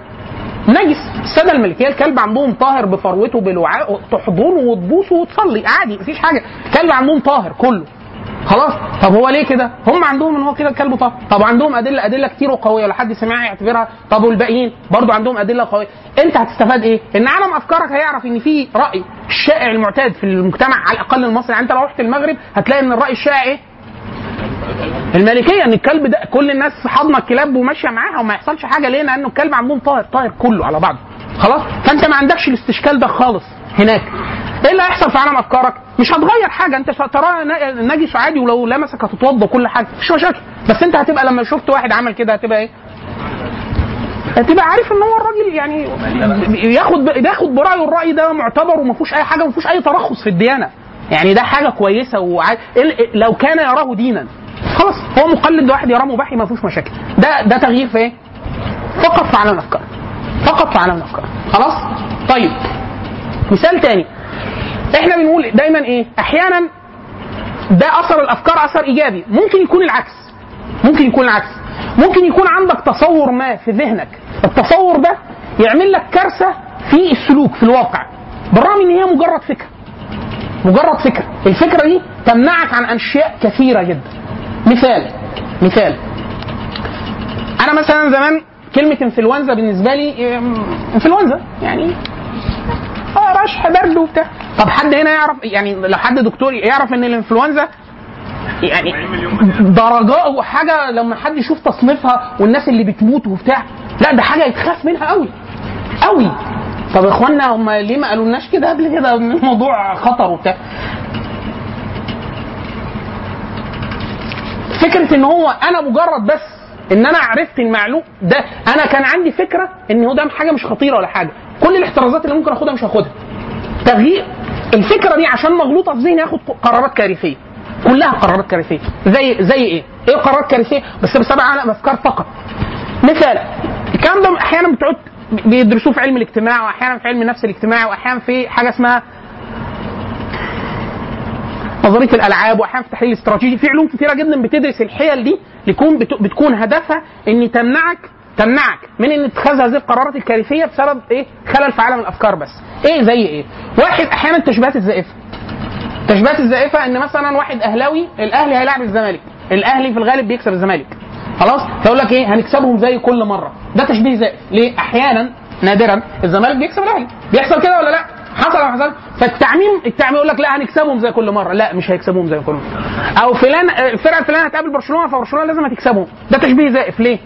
نجس. الساده الملكية. الكلب عندهم طاهر بفروته بالوعاء تحضنه وتبوسه وتصلي. عادي مفيش حاجة. الكلب عندهم طاهر كله. خلاص طب هو ليه كده؟ هم عندهم إن هو كده الكلب طاهر، طب عندهم ادله أدلة كتير وقوية لو حد سمعها يعتبرها طب والباقيين برضو عندهم أدلة قوية، أنت هتستفاد إيه؟ إن عالم أفكارك هيعرف إن في رأي الشائع المعتاد في المجتمع على الأقل المصري، يعني أنت لو رحت المغرب هتلاقي إن الرأي الشائع إيه؟ الملكية إن الكلب ده كل الناس حاضنة الكلاب وماشية معاها وما يحصلش حاجة ليه؟ لأنه الكلب عندهم طاهر طاهر كله على بعضه خلاص؟ فأنت ما عندكش الاستشكال ده خالص هناك إيه اللي هيحصل في عالم أفكارك؟ مش هتغير حاجة. انت ن- نجس عادي ولو لمسك هتتوضى كل حاجة. مش مشاكل بس انت هتبقى لما شفت واحد عمل كده هتبقى إيه؟ هتبقى عارف ان هو الراجل يعني ياخد ياخد برأيه. الرأي ده معتبر وما فيهوش أي حاجة وما فيهوش أي ترخص في الديانة. يعني ده حاجة كويسة وعاد... ال- لو كان يراه دينا. خلاص هو مقلد واحد يراه مباحي ما فيهوش مشاكل. ده ده تغيير في إيه؟ فقط في عالم الأفكار. فقط في عالم الأفكار. خلاص؟ طيب. مثال تاني. إحنا بنقول دايما إيه؟ أحيانا ده أثر الأفكار أثر إيجابي. ممكن يكون العكس. ممكن يكون العكس. ممكن يكون عندك تصور ما في ذهنك. التصور ده يعمل لك كارثة في السلوك في الواقع. بالرغم إن هي مجرد فكرة. مجرد فكرة. الفكرة دي تمنعك عن اشياء كثيرة جدا. مثال. مثال. أنا مثلا زمان كلمة إنفلونزا بالنسبة لي إنفلونزا يعني آه رشح برد وبتاع. طب حد هنا يعرف؟ يعني لو حد دكتور يعرف إن الإنفلونزا يعني درجات وحاجه لما حد يشوف تصنيفها والناس اللي بتموت وبتاع لا ده حاجة يتخاف منها قوي قوي طب يا إخوانا هم ليه ما قالولناش كده قبل كده؟ الموضوع خطر وبتاع. فكرة إن هو أنا مجرد بس إن أنا عرفت المعلوم ده أنا كان عندي فكرة إن هو ده حاجة مش خطيرة ولا حاجة. كل الاحترازات اللي ممكن اخدها مش هاخدها. تغيير. الفكرة دي عشان مغلوطة في ذهني اخد قرارات كارثية. كلها قرارات كارثية. زي زي إيه؟ إيه قرارات كارثية؟ بس بسبب عالم افكار فقط. مثال الكلام ده أحيانا بتقعد بيدرسوه في علم الاجتماع واحيانا في علم النفس الاجتماعي واحيانا في حاجة اسمها نظرية الألعاب واحيانا في التحليل الاستراتيجي في علوم كثيره جدا بتدرس الحيل دي ليكون بت- بتكون هدفها إن تمنعك تمنعك من إن اتخاذ هذه القرارات الكارثية بسبب إيه؟ خلل في عالم الأفكار بس. إيه زي إيه؟ واحد أحيانا التشبيهات الزائفة. التشبيهات الزائفة إن مثلا واحد أهلاوي الأهلي هيلاعب الزمالك. الأهلي في الغالب بيكسب الزمالك. خلاص؟ فيقول لك إيه؟ هنكسبهم زي كل مرة. ده تشبيه زائف. ليه؟ أحيانا نادرا الزمالك بيكسب الأهلي. بيحصل كده ولا لأ؟ حصل ولا حصل فالتعميم التعميم يقول لك لأ هنكسبهم زي كل مرة. لأ مش هيكسبوهم زي كل مرة. أو فلان الفرقة الفلانية هتقابل برشلونة فبرشلونة لازم هتكسبهم. ده تشبيه زائف. ليه؟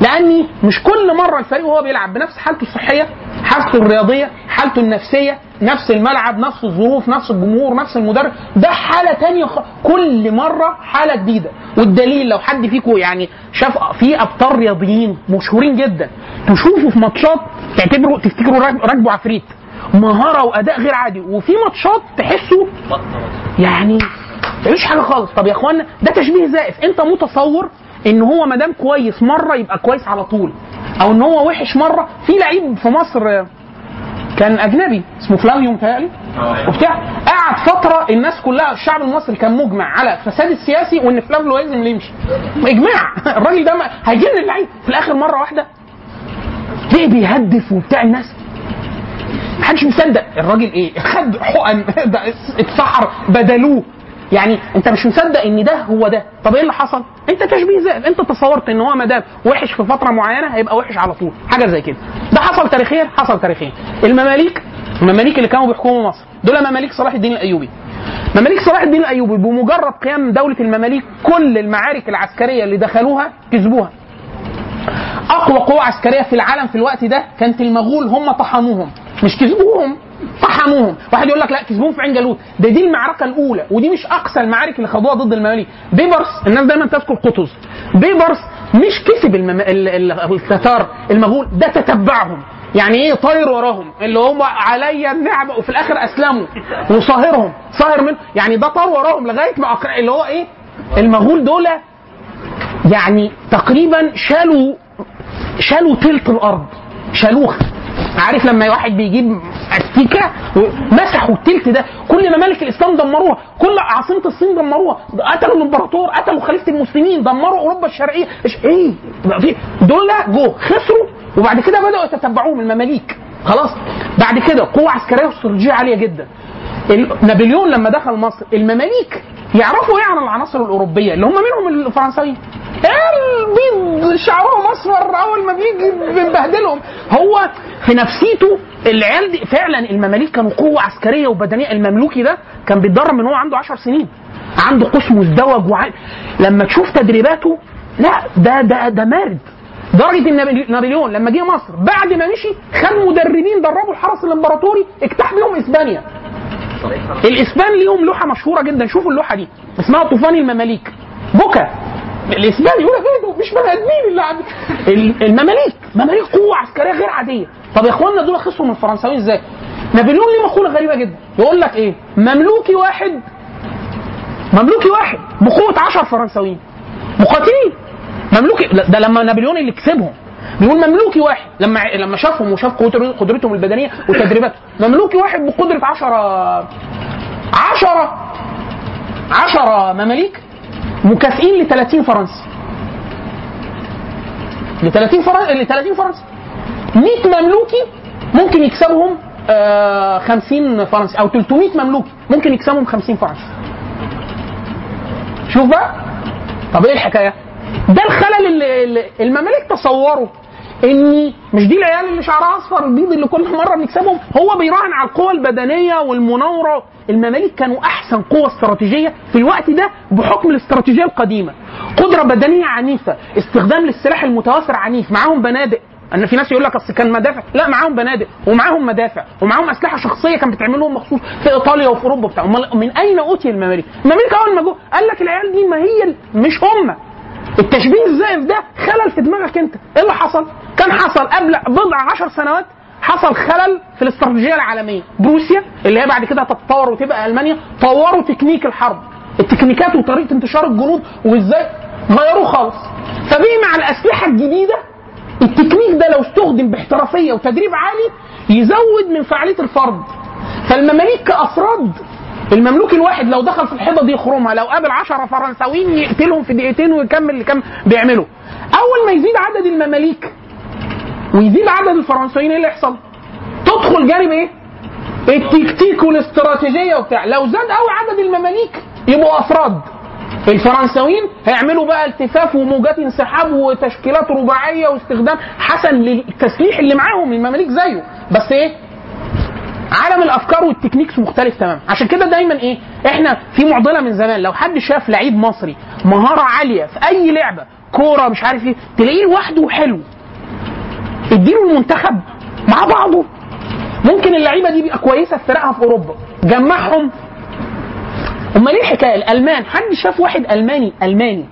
لاني مش كل مرة الفريق وهو بيلعب بنفس حالته الصحية حالته الرياضية حالته النفسية نفس الملعب نفس الظروف نفس الجمهور نفس المدرب ده حالة تانية خ... كل مرة حالة جديدة. والدليل لو حد فيكم يعني شاف في أبطال رياضيين مشهورين جدا تشوفوا في ماتشات تعتبروا تفتكروا راك- راكبوا عفريت مهارة وأداء غير عادي وفي ماتشات تحسوا يعني مفيش حاجة خالص. طب يا إخوانا ده تشبيه زائف. أنت متصور إن هو ما دام كويس مرة يبقى كويس على طول. أو إن هو وحش مرة. في لعيب في مصر آه، كان أجنبي اسمه فلافيو متهيألي. وبتاع. قعد فترة الناس كلها الشعب المصري كان مجمع على الفساد السياسي وإن فلافيو لازم يمشي. إجماع. الراجل ده هيجن اللعيب. في الآخر مرة واحدة. ليه بيهدف وبتاع الناس؟ محدش مصدق. الراجل إيه؟ خد حقن. ده اتسحر. بدلوه. يعني انت مش مصدق ان ده هو ده. طب إيه اللي حصل؟ انت تشبيه زائف انت تصورت ان هو ما دام وحش في فترة معينة هيبقى وحش على طول. حاجة زي كده. ده حصل تاريخيا؟ حصل تاريخيا. المماليك المماليك اللي كانوا بيحكموا مصر دول مماليك صلاح الدين الأيوبي. مماليك صلاح الدين الأيوبي بمجرد قيام دولة المماليك كل المعارك العسكرية اللي دخلوها كسبوها. أقوى قوة عسكرية في العالم في الوقت ده كانت المغول هم طحنوهم. مش كسبوهم. طحنوهم واحد يقول لك لا كسبوهم في عين جالوت. ده دي المعركة الأولى ودي مش أقصى المعارك اللي خدوها ضد المماليك. بيبرس الناس دايما تذكر قطز. بيبرس مش كسب المم... ال- ال- التتار المغول ده تتبعهم. يعني إيه؟ طاير وراهم. اللي هم عليا النعمة وفي الآخر أسلموا. وصاهرهم. صاهر من يعني ده طار وراهم لغاية ما أقر... اللي هو إيه؟ المغول دول يعني تقريبا شالوا شالوا تلت الأرض. شالوها. عارف لما واحد بيجيب أستيكة مسحوا التلت ده. كل ممالك الإسلام دمروها كل عاصمة الصين دمروها. قتلوا الإمبراطور قتلوا خليفة المسلمين دمروا أوروبا الشرقية. إيه؟ في دول جو خسروا وبعد كده بدأوا يتتبعوهم المماليك. خلاص؟ بعد كده قوة عسكرية واستراتيجية عالية جدا. نابليون لما دخل مصر المماليك يعرفوا إيه عن العناصر الأوروبية اللي هم منهم الفرنساويين البيض شعرهم اصفر أول ما بيجي بنبهدلهم. هو في نفسيته العيال دي فعلا المماليك كانوا قوة عسكرية وبدنية. المملوكي ده كان بيتدرب من هو عنده 10 سنين. عنده قوس مزدوج وع... لما تشوف تدريباته لا ده ده ده مارد. درجة ان نابل- نابليون لما جه مصر بعد ما مشي خد مدربين دربوا الحرس الإمبراطوري اجتاح بيهم إسبانيا. الإسبان ليهم لوحة مشهورة جدا. شوفوا اللوحة دي. اسمها طوفان المماليك. بكى. الإسبان يقول لك إيه مش بني آدمين اللي المماليك. مماليك قوة عسكرية غير عادية. طب يا اخوانا دول خسروا من الفرنساويين إزاي؟ نابليون ليه مقوله غريبة جدا؟ يقول لك إيه؟ مملوكي واحد. مملوكي واحد. بقوة 10 فرنساويين. مقاتلين. مملوكي. ده لما نابليون اللي كسبهم. بيقول مملوكي واحد. لما لما شافهم وشاف قدر- قدرتهم البدنية وتدريباتهم مملوكي واحد بقدرة 10 10 10 مماليك مكافئين ل 30 فرنسي. ل 30 فرنسي ل 30 فرنسي. 100 مملوكي ممكن يكسبهم آه 50 فرنسي أو 300 مملوكي ممكن يكسبهم 50 فرنسي. شوف بقى. طب إيه الحكاية؟ ده الخلل اللي, المماليك تصوروا ان مش دي العيال اللي شعرها أصفر البيض اللي كل مرة بنكسبهم هو بيراهن على القوى البدنية والمناورة. المماليك كانوا أحسن قوة استراتيجية في الوقت ده بحكم الاستراتيجية القديمة. قدرة بدنية عنيفة استخدام للسلاح المتوافر عنيف معاهم بنادق. ان في ناس يقول لك أصل كان مدافع. لا معاهم بنادق ومعاهم مدافع ومعاهم أسلحة شخصية كانت بتعمل لهم مخصوص في إيطاليا وفي أوروبا بتاع من أين أوتي المماليك؟ المماليك أول ما جو قال لك العيال دي ما هي مش هم. التشبيه الزائف ده خلل في دماغك انت. إيه اللي حصل؟ كان حصل قبل بضع عشر سنوات حصل خلل في الاستراتيجية العالمية. بروسيا اللي هي بعد كده هتتطور وتبقى ألمانيا طوروا تكنيك الحرب. التكنيكات وطريقة انتشار الجنود وإزاي غيروه خالص. فبقي مع الأسلحة الجديدة التكنيك ده لو استخدم باحترافية وتدريب عالي يزود من فعالية الفرد. فالمماليك كأفراد المملوك الواحد لو دخل في الحيطة دي يخرمها لو قابل 10 فرنساويين يقتلهم في دقيقتين ويكمل كان بيعمله. أول ما يزيد عدد المماليك ويزيد عدد الفرنساويين إيه اللي يحصل؟ تدخل جانب إيه؟ التكتيك والاستراتيجية وبتاع. لو زاد قوي عدد المماليك يبقوا أفراد. الفرنساويين هيعملوا بقى التفاف وموجات انسحاب وتشكيلات رباعية واستخدام حسن للتسليح اللي معاهم. المماليك زيه. بس إيه؟ عالم الأفكار والتكنيكس مختلف تماما. عشان كده دايما إيه إحنا في معضلة من زمان. لو حد شاف لعيب مصري مهارة عالية في أي لعبة كورة مش عارف إيه تلاقيه لوحده حلو. اديله المنتخب مع بعضه. ممكن اللعيبة دي بقى كويسة في فرقها في أوروبا. جمعهم. أمال إيه الحكاية؟ الألمان. حد شاف واحد ألماني ألماني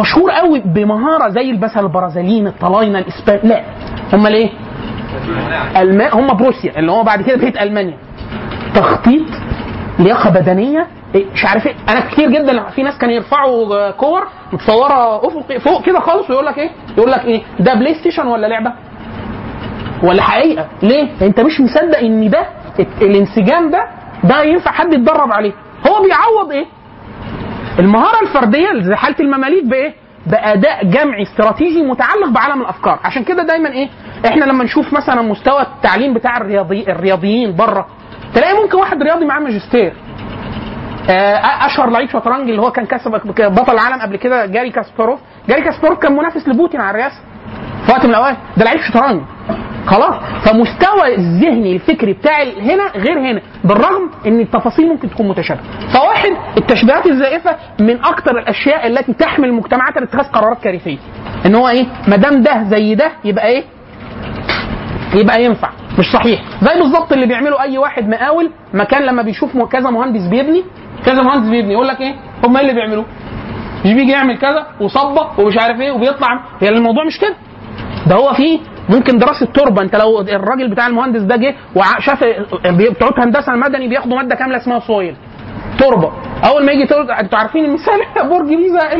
مشهور قوي بمهارة زي مثلا البرازيليين الطلاينة الإسبان؟ لا. أمال إيه؟ المان هم بروسيا اللي هو بعد كده بقت ألمانيا. تخطيط لياقة بدنية إيه، مش عارف إيه. أنا كتير جدا في ناس كانوا يرفعوا كور متصورة افقي فوق كده خالص ويقول لك إيه؟ يقول لك إيه؟ ده بلاي ستيشن ولا لعبة؟ ولا حقيقة. ليه؟ أنت مش مصدق إن ده الانسجام ده ده ينفع حد يتدرب عليه. هو بيعوض إيه؟ المهارة الفردية زي حاله المماليك بإيه؟ بأداء جمعي استراتيجي متعلق بعالم الأفكار. عشان كده دايما إيه إحنا لما نشوف مثلا مستوى التعليم بتاع الرياضي الرياضيين بره تلاقي ممكن واحد رياضي معاه ماجستير. آه، أشهر لعيب شطرنج اللي هو كان كسب بطل العالم قبل كده جاري كاسباروف. جاري كاسباروف كان منافس لبوتين على الرئاسه في وقت من الأوقات ده لعيب شطرنج. خلاص. فمستوى الذهني الفكري بتاع هنا غير هنا بالرغم إن التفاصيل ممكن تكون متشابهة. فواحد التشبيهات الزائفة من أكثر الأشياء التي تحمل المجتمعات على اتخاذ قرارات كارثية. إن هو إيه؟ ما دام ده زي ده يبقى إيه؟ يبقى ينفع. مش صحيح. زي بالظبط اللي بيعمله أي واحد مقاول مكان لما بيشوف كذا مهندس بيبني كذا مهندس بيبني يقول لك إيه؟ هم إيه اللي بيعملوه مش بيجي يعمل كذا وصبه ومش عارف إيه وبيطلع. هي يعني الموضوع مش كده. ده هو فيه ممكن دراسة تربة. انت لو الراجل بتاع المهندس ده جه وشاف بتوع هندسة المدني بياخدوا مادة كاملة اسمها soil. تربة. أول ما يجي تربه أنتوا عارفين المثال برج بيزا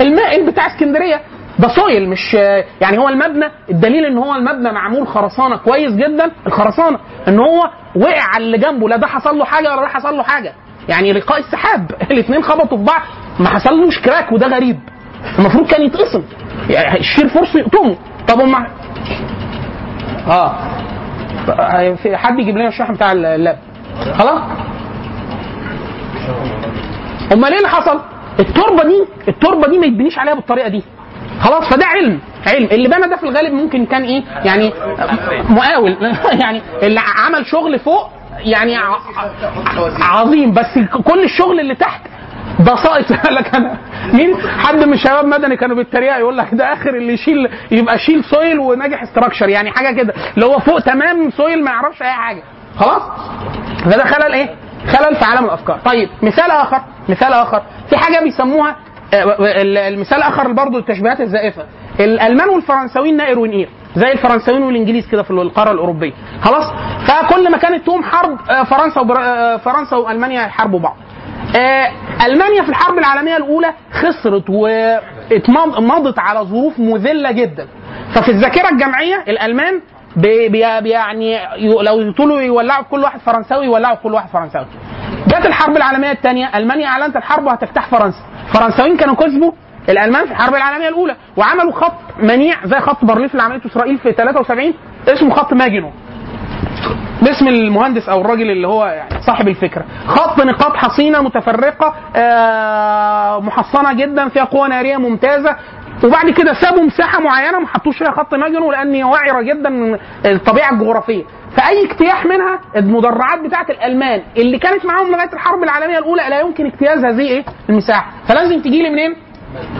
المائل بتاع اسكندرية؟ ده soil مش يعني هو المبنى. الدليل إن هو المبنى معمول خرسانة. كويس جدا. الخرسانة إن هو وقع على اللي جنبه. لا ده حصل له حاجة ولا ده حصل له حاجة. يعني لقاء السحاب. الاثنين خبطوا في بعض. ما حصلوش crack وده غريب. المفروض كان يتقسم. يعني ال shear فرصة يقطمه طب هم آه في حد يجيب لنا الشحن بتاع ال lap. خلاص؟ امال إيه اللي حصل؟ التربة دي التربة دي ما يتبنيش عليها بالطريقة دي. خلاص؟ فده علم علم. اللي بنى ده في الغالب ممكن كان إيه؟ يعني مقاول. يعني اللي عمل شغل فوق يعني عظيم. بس كل الشغل اللي تحت ده ساقط لك أنا. مين؟ حد من شباب مدني كانوا بيتريقوا يقول لك ده آخر اللي يشيل يبقى شايل soil وناجح structure يعني حاجة كده. اللي هو فوق تمام soil ما يعرفش أي حاجة. خلاص؟ فده خلل إيه؟ خلل في عالم الأفكار. طيب مثال آخر. مثال آخر. في حاجة بيسموها المثال الآخر برضه التشبيهات الزائفة. الألمان والفرنساويين نائر ونقير زي الفرنساويين والإنجليز كده في القارة الأوروبية. خلاص؟ فكل ما كانت تقوم حرب فرنسا وبر... فرنسا وألمانيا يحاربوا بعض. ألمانيا في الحرب العالمية الأولى خسرت ومضت على ظروف مذلة جدا. ففي الذاكرة الجمعية الألمان بي بي يعني لو يطولوا يولعوا كل واحد فرنساوي يولعوا كل واحد فرنساوي. جت الحرب العالمية الثانية ألمانيا أعلنت الحرب وهتفتح فرنسا. الفرنساويين كانوا كسبوا الألمان في الحرب العالمية الأولى وعملوا خط منيع زي خط بارليف اللي عملته إسرائيل في 73 اسمه خط ماجينو. باسم المهندس أو الراجل اللي هو يعني صاحب الفكرة خط نقاط حصينة متفرقة محصنة جدا فيها قوة نارية ممتازة. وبعد كده سابوا مساحة معينة ما حطوش فيها خط ماجينو لأن هي وعره جدا من الطبيعة الجغرافية. فأي اجتياح منها المدرعات بتاعة الألمان اللي كانت معاهم لغاية الحرب العالمية الأولى لا يمكن اجتياز هذه إيه؟ المساحة. فلازم تجي لي منين؟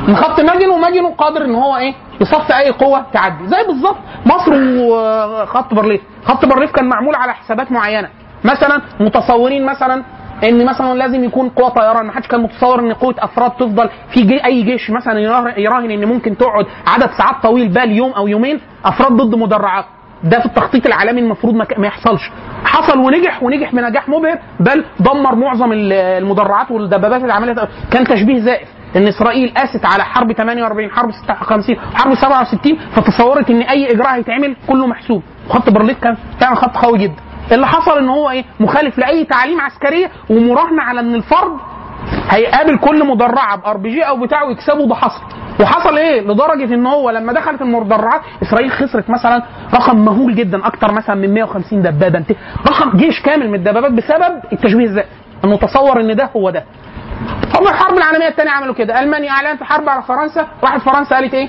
من خط ماجينو وماجينو قادر إن هو إيه يصفي أي قوة تعدي. زي بالظبط مصر وخط بارليف خط بارليف كان معمول على حسابات معينة. مثلا متصورين مثلا إن مثلا لازم يكون قوة طيران. ما حدش كان متصور إن قوة أفراد تفضل في جي أي جيش مثلا يراهن إن ممكن تقعد عدد ساعات طويل بال يوم أو يومين أفراد ضد مدرعات. ده في التخطيط العالمي المفروض ما يحصلش. حصل ونجح ونجح بنجاح مبهر بل دمر معظم المدرعات والدبابات اللي عملتها كان تشبيه زائف. إن إسرائيل قاست على حرب 48 حرب 56 حرب 67 فتصورت إن أي إجراء هيتعمل كله محسوب. خط بارليف كان فعلا خط قوي جدا. اللي حصل إن هو إيه؟ مخالف لأي تعليم عسكريه ومراهنة على إن الفرد هيقابل كل مدرعة ب RPG أو بتاعه ويكسبه ده حصل. وحصل إيه؟ لدرجة إن هو لما دخلت المدرعات إسرائيل خسرت مثلا رقم مهول جدا أكتر مثلا من 150 دبابة. رقم جيش كامل من الدبابات بسبب التشبيه الذاتي. أنه تصور إن ده هو ده. هم الحرب العالمية الثانية عملوا كده. ألمانيا أعلنت حرب على فرنسا. راحت فرنسا قالت إيه؟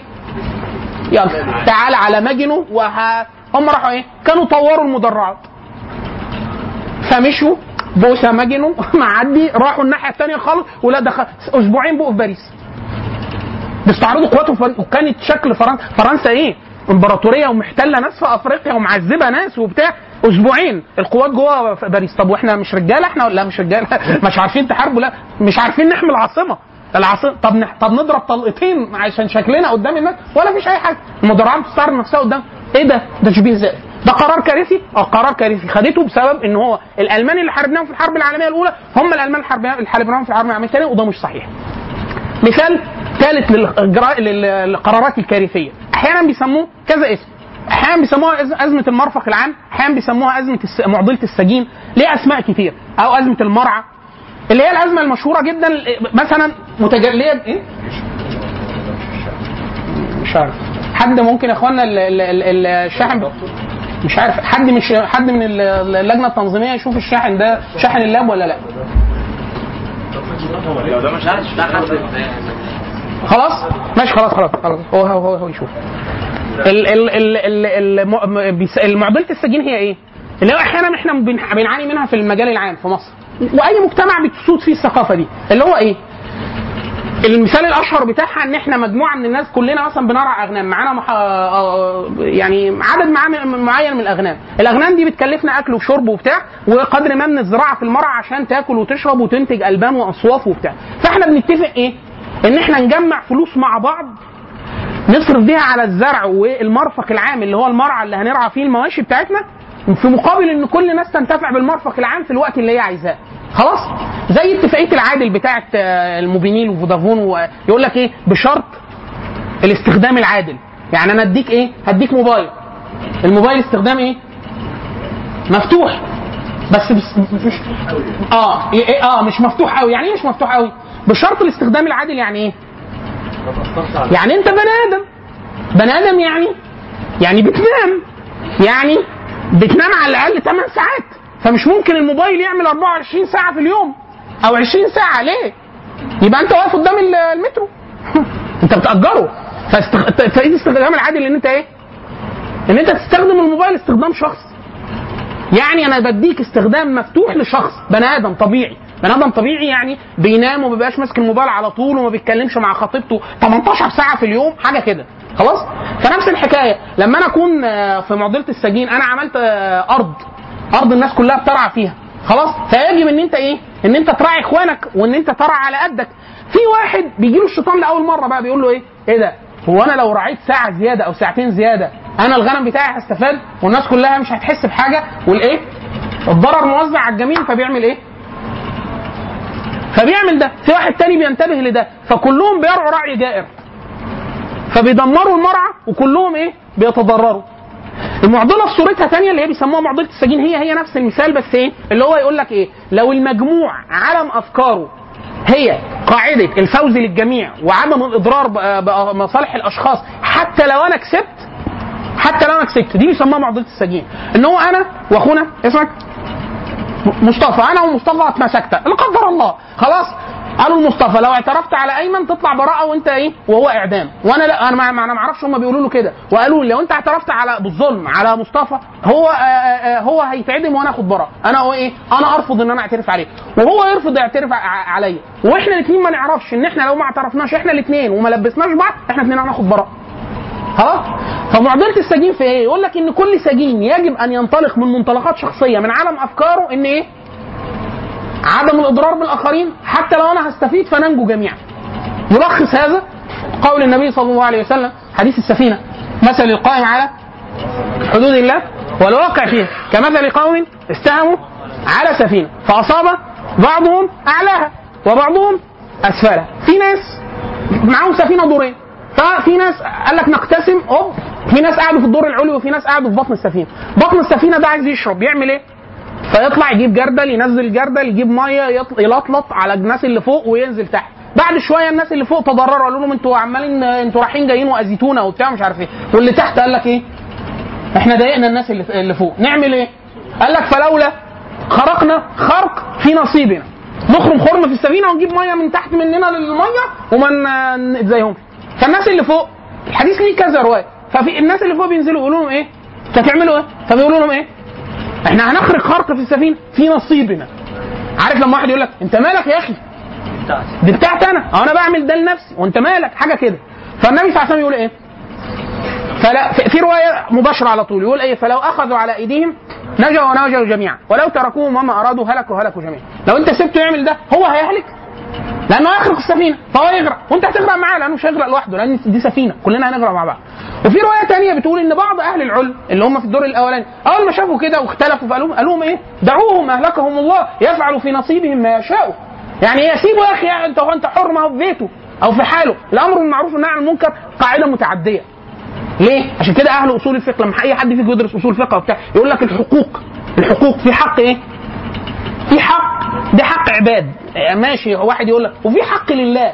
يلا تعال على ماجنو. وه... هم راحوا إيه؟ كانوا طوروا المدرعات. فمشوا بوسة ماجنو معدي راحوا الناحية الثانية خالص ولا دخل أسبوعين بقوا في باريس. بيستعرضوا قواتهم باريس وكانت شكل فرنسا. فرنسا إيه؟ إمبراطورية ومحتلة ناس في أفريقيا ومعذبة ناس وبتاع. أسبوعين. القوات جوه باريس. طب وإحنا مش رجالة إحنا لا مش رجالة؟ مش عارفين تحاربوا لا. مش عارفين نحمي العاصمة. العاصمة. طب نح... طب نضرب طلقتين عشان شكلنا قدام الناس ولا فيش أي حاجة. المدرعات بتستعرض نفسها قدام. إيه ده؟ ده تشبيه زائف ده قرار كارثي؟ آه قرار كارثي. خدته بسبب إن هو الألمان اللي حاربناهم في الحرب العالمية الأولى هم الألمان اللي حاربناهم في الحرب العالمية الثانية وده مش صحيح. مثال ثالث للقرارات الكارثية. أحيانا بيسموه كذا اسم. أحيانا بيسموها أزمة المرفق العام أحيانا بيسموها أزمة معضلة السجين ليه أسماء كتير أو أزمة المرعى اللي هي الأزمة المشهورة جدا مثلا متجليه إيه؟ مش عارف. حد ممكن يا إخوانا ال- ال- ال- الشاحن مش عارف. حد مش حد من ال- اللجنة التنظيمية يشوف الشاحن ده شاحن اللاب ولا لأ؟ خلاص؟ ماشي خلاص خلاص خلاص هو هو, هو يشوف. المعضله السجين هي إيه؟ اللي هو أحيانا إحنا بن- بنعاني منها في المجال العام في مصر. وأي مجتمع بتسود فيه الثقافة دي. اللي هو إيه؟ المثال الأشهر بتاعها إن إحنا مجموعة من الناس كلنا مثلا بنرعى أغنام. معانا مح... آه، يعني عدد معين من الأغنام. الأغنام دي بتكلفنا أكل وشرب وبتاع وقدر ما من الزراعه في المرعى عشان تاكل وتشرب وتنتج ألبان واصواف وبتاع. فإحنا بنتفق إيه؟ إن إحنا نجمع فلوس مع بعض نصرف بيها على الزرع والمرفق العام اللي هو المرعى اللي هنرعى فيه المواشي بتاعتنا في مقابل إن كل الناس تنتفع بالمرفق العام في الوقت اللي هي عايزاه. خلاص؟ زي اتفاقية العادل بتاعه آه، الموبينيل وفودافون ويقول لك إيه؟ بشرط الاستخدام العادل. يعني أنا أديك إيه؟ هديك موبايل. الموبايل استخدام إيه؟ مفتوح. بس, بس آه إيه آه مش مفتوح قوي يعني إيه مش مفتوح قوي بشرط الاستخدام العادل يعني إيه؟ يعني انت بني آدم. بني آدم يعني؟ يعني بتنام. يعني بتنام على الأقل 8 ساعات. فمش ممكن الموبايل يعمل 24 ساعة في اليوم. أو 20 ساعة. ليه؟ يبقى أنت واقف قدام ال- المترو. أنت بتأجره. فاستغ... فايه العادل ان أنت إيه؟ إن أنت تستخدم الموبايل استخدام شخص. يعني أنا بديك استخدام مفتوح لشخص. بني آدم طبيعي. بني آدم طبيعي يعني بينام وما بيبقاش ماسك الموبايل على طول وما بيتكلمش مع خطيبته 18 ساعة في اليوم حاجة كده. خلاص؟ فنفس الحكاية. لما أنا أكون آه، في معضله السجين أنا عملت آه، أرض. أرض الناس كلها بترعى فيها. خلاص؟ فيجب إن أنت إيه؟ إن أنت تراعي إخوانك وإن أنت ترعى على قدك. في واحد بيجي له الشيطان لأول مرة بقى بيقول له إيه؟ إيه ده؟ هو أنا لو رعيت ساعة زيادة أو ساعتين زيادة أنا الغنم بتاعي هستفاد والناس كلها مش هتحس بحاجة؟ والإيه؟ الضرر موزع على الجميع فبيعمل إيه؟ فبيعمل ده في واحد تاني بينتبه لده فكلهم بيرعوا رعي جائر. فبيدمروا المرعى وكلهم إيه؟ بيتضرروا. المعضلة في صورتها تانية اللي هي بيسموها معضلة السجين هي هي نفس المثال بس إيه؟ اللي هو يقول لك إيه؟ لو المجموع علم أفكاره هي قاعدة الفوز للجميع وعدم الإضرار بمصالح الأشخاص حتى لو أنا كسبت حتى لو أنا كسبت دي بيسموها معضلة السجين. إن هو أنا وأخونا اسمك؟ مصطفى أنا ومصطفى اتمسكت. لا قدر الله. خلاص؟ قالوا لمصطفى لو اعترفت على أيمن تطلع براءة وأنت إيه؟ وهو إعدام. وأنا لا أنا ما أنا ما أعرفش هم بيقولوا له كده. وقالوا لي لو أنت اعترفت على بالظلم على مصطفى هو آه آه هو هيتعدم وأنا آخد براءة. أنا هو إيه؟ أنا أرفض إن أنا اعترف عليه. وهو يرفض يعترف عليا. وإحنا الاثنين ما نعرفش إن إحنا لو ما اعترفناش إحنا الاثنين وما لبسناش بعض إحنا الاثنين هناخد براءة. خلاص؟ فمعضله السجين في إيه؟ يقول لك إن كل سجين يجب أن ينطلق من منطلقات شخصية من عالم أفكاره إن إيه؟ عدم الإضرار بالآخرين حتى لو أنا هستفيد فننجو جميعا. يلخص هذا قول النبي صلى الله عليه وسلم حديث السفينة. مثل القائم على حدود الله والواقع فيها. كمثل قوم استهموا على سفينة فأصاب بعضهم أعلاها وبعضهم أسفلها. في ناس معاهم سفينة دورين. ففي ناس قال لك نقتسم أوب في ناس قعدوا في الدور العلوي وفي ناس قعدوا في بطن السفينة. بطن السفينة ده عايز يشرب يعمل إيه؟ فيطلع يجيب جردل ينزل جردل يجيب مية يلطلط على الناس اللي فوق وينزل تحت. بعد شوية الناس اللي فوق تضرروا قالوا لهم أنتوا عمالين أنتوا رايحين جايين وأذيتونا وبتاع مش عارف إيه. واللي تحت قال لك إيه؟ إحنا ضايقنا الناس اللي اللي فوق. نعمل إيه؟ قال لك فلولا خرقنا خرق في نصيبنا. نخرم خرم في السفينة ونجيب مية من تحت مننا للمية وما نتزايهمش فالناس اللي فوق الحديث ليه كذا رواية ففي الناس اللي فوق بينزلوا يقولوا لهم إيه؟ أنتوا هتعملوا إيه؟ فبيقولوا لهم إيه؟ إحنا هنخرق خرق في السفينة في نصيبنا عارف لما واحد يقول لك أنت مالك يا أخي؟ دي بتاعتي أنا. أو أنا بعمل ده لنفسي. وأنت مالك؟ حاجة كده. فالنبي صلى الله عليه وسلم يقول إيه؟ فلا في رواية مباشرة على طول يقول إيه؟ فلو أخذوا على إيديهم نجوا ونجوا جميعا. ولو تركوهم وما أرادوا هلكوا هلكوا جميعا. لو أنت سبته يعمل ده هو هيهلك؟ لأنه هيخرق السفينة فهو يغرق. وأنت هتغرق معاه لأنه مش هيغرق لوحده لأن دي سفينة. كلنا هنغرق مع بعض. وفي رواية تانية بتقول إن بعض أهل العلم اللي هم في الدور الأولاني أول ما شافوا كده واختلفوا فقالوا قالوا لهم إيه؟ دعوهم أهلكهم الله يفعل في نصيبهم ما يشاء يعني سيبه يا أخي أنت انت حر ما هو في بيته أو في حاله. الأمر بالمعروف والنهي عن المنكر قاعدة متعدية. ليه؟ عشان كده أهل أصول الفقه لما أي حد فيكم يدرس أصول فقه وبتاع يقول لك الحقوق. الحقوق في حق إيه؟ في حق ده حق عباد. آه، ماشي واحد يقول لك وفي حق لله.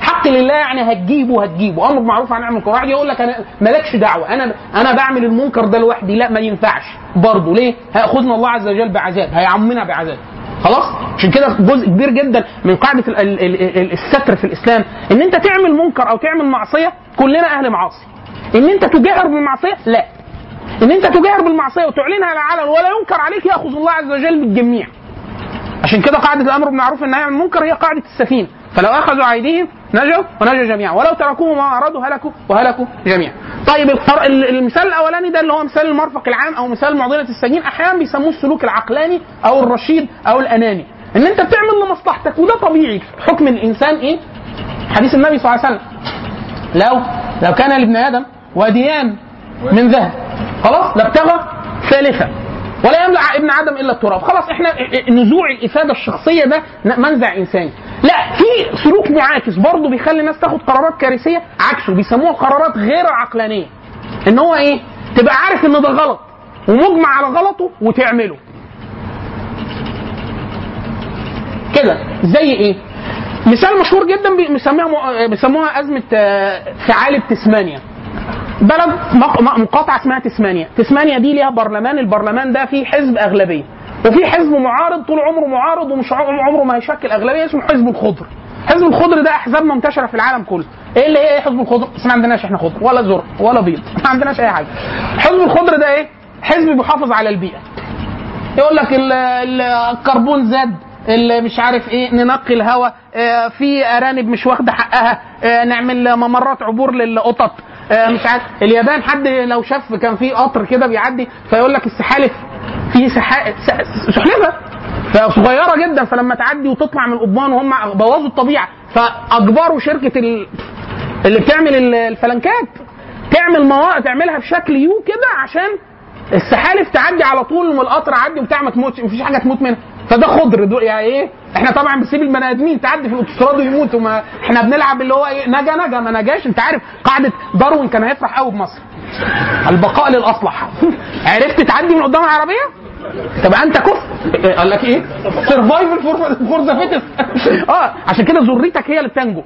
حق لله يعني هتجيبه هتجيبه. أمر معروف عن المنكر. واحد يقول لك أنا مالكش دعوة. أنا أنا بعمل المنكر ده لوحدي. لا ما ينفعش. برضه ليه؟ هيأخذنا الله عز وجل بعذاب. هيعمنا بعذاب. خلاص؟ عشان كده جزء كبير جدا من قاعدة ال- ال- ال- ال- الستر في الإسلام إن أنت تعمل منكر أو تعمل معصية كلنا أهل معاصي. إن أنت تجاهر بالمعصية؟ لا. إن أنت تجاهر بالمعصية وتعلنها على العلن ولا ينكر عليك يأخذ الله عز وجل بالجميع. عشان كده قاعدة الأمر بالمعروف والنهي عن المنكر هي قاعدة السفينه فلو أخذوا أيديهم نجوا ونجوا جميعا. ولو تركوه ما ارادوا هلكوا وهلكوا جميعا. طيب المثال الأولاني ده اللي هو مثال المرفق العام أو مثال معضلة السجين أحيانا بيسموه السلوك العقلاني أو الرشيد أو الأناني. إن أنت بتعمل لمصلحتك وده طبيعي. حكم الإنسان إيه؟ حديث النبي صلى الله عليه وسلم. لو لو كان لابن آدم واديان من ذهب خلاص لابتغى ثالثا ولا يملأ ابن آدم إلا التراب. خلاص إحنا نزوع الإفادة الشخصية ده منزع إنساني. لا في سلوك معاكس برضه بيخلي الناس تاخد قرارات كارثية عكسه بيسموها قرارات غير عقلانية. إن هو إيه؟ تبقى عارف إن ده غلط ومجمع على غلطه وتعمله. كده زي إيه؟ مثال مشهور جدا بيسموها بيسموها أزمة آه، ثعالب تسمانيا بلد مقاطعة اسمها تسمانيا. تسمانيا دي ليها برلمان. البرلمان ده فيه حزب اغلبيه وفي حزب معارض طول عمره معارض ومش عم- عمره ما هيشكل أغلبية اسمه حزب الخضر. حزب الخضر ده أحزاب منتشرة في العالم كله. إيه اللي هي إيه حزب الخضر؟ بس ما عندناش إحنا خضر ولا زرق ولا بيض. ما عندناش أي حاجة. حزب الخضر ده إيه؟ حزب بيحافظ على البيئة. يقول لك ال- ال- الكربون زاد اللي مش عارف إيه ننقي الهواء. آه، في أرانب مش واخدة حقها. آه، نعمل ممرات عبور للقطط. مش عارف. اليابان حد لو شاف كان في قطر كده بيعدي فيقول لك السحالف في سحا- س- سحلفة. فصغيرة جدا فلما تعدي وتطلع من القضبان وهم بوظوا الطبيعة. فأجبروا شركة ال- اللي بتعمل ال- الفلنكات تعمل مواقع تعملها بشكل U كده عشان السحالف تعدي على طول من القطر عدي وبتاع ما تموتش مفيش حاجة تموت منها. فده خضر دول يعني إيه؟ إحنا طبعا بنسيب البني آدمين تعدي في الاوتوستراد ويموتوا ما إحنا بنلعب اللي هو إيه؟ نجا نجا ما نجاش. أنت عارف قاعدة داروين كان هيفرح قوي بمصر. البقاء للأصلح. عرفت تعدي من قدام العربية؟ تبقى أنت كفء إيه، قال لك إيه؟ survival for the fittest آه عشان كده ذريتك هي اللي بتنجو.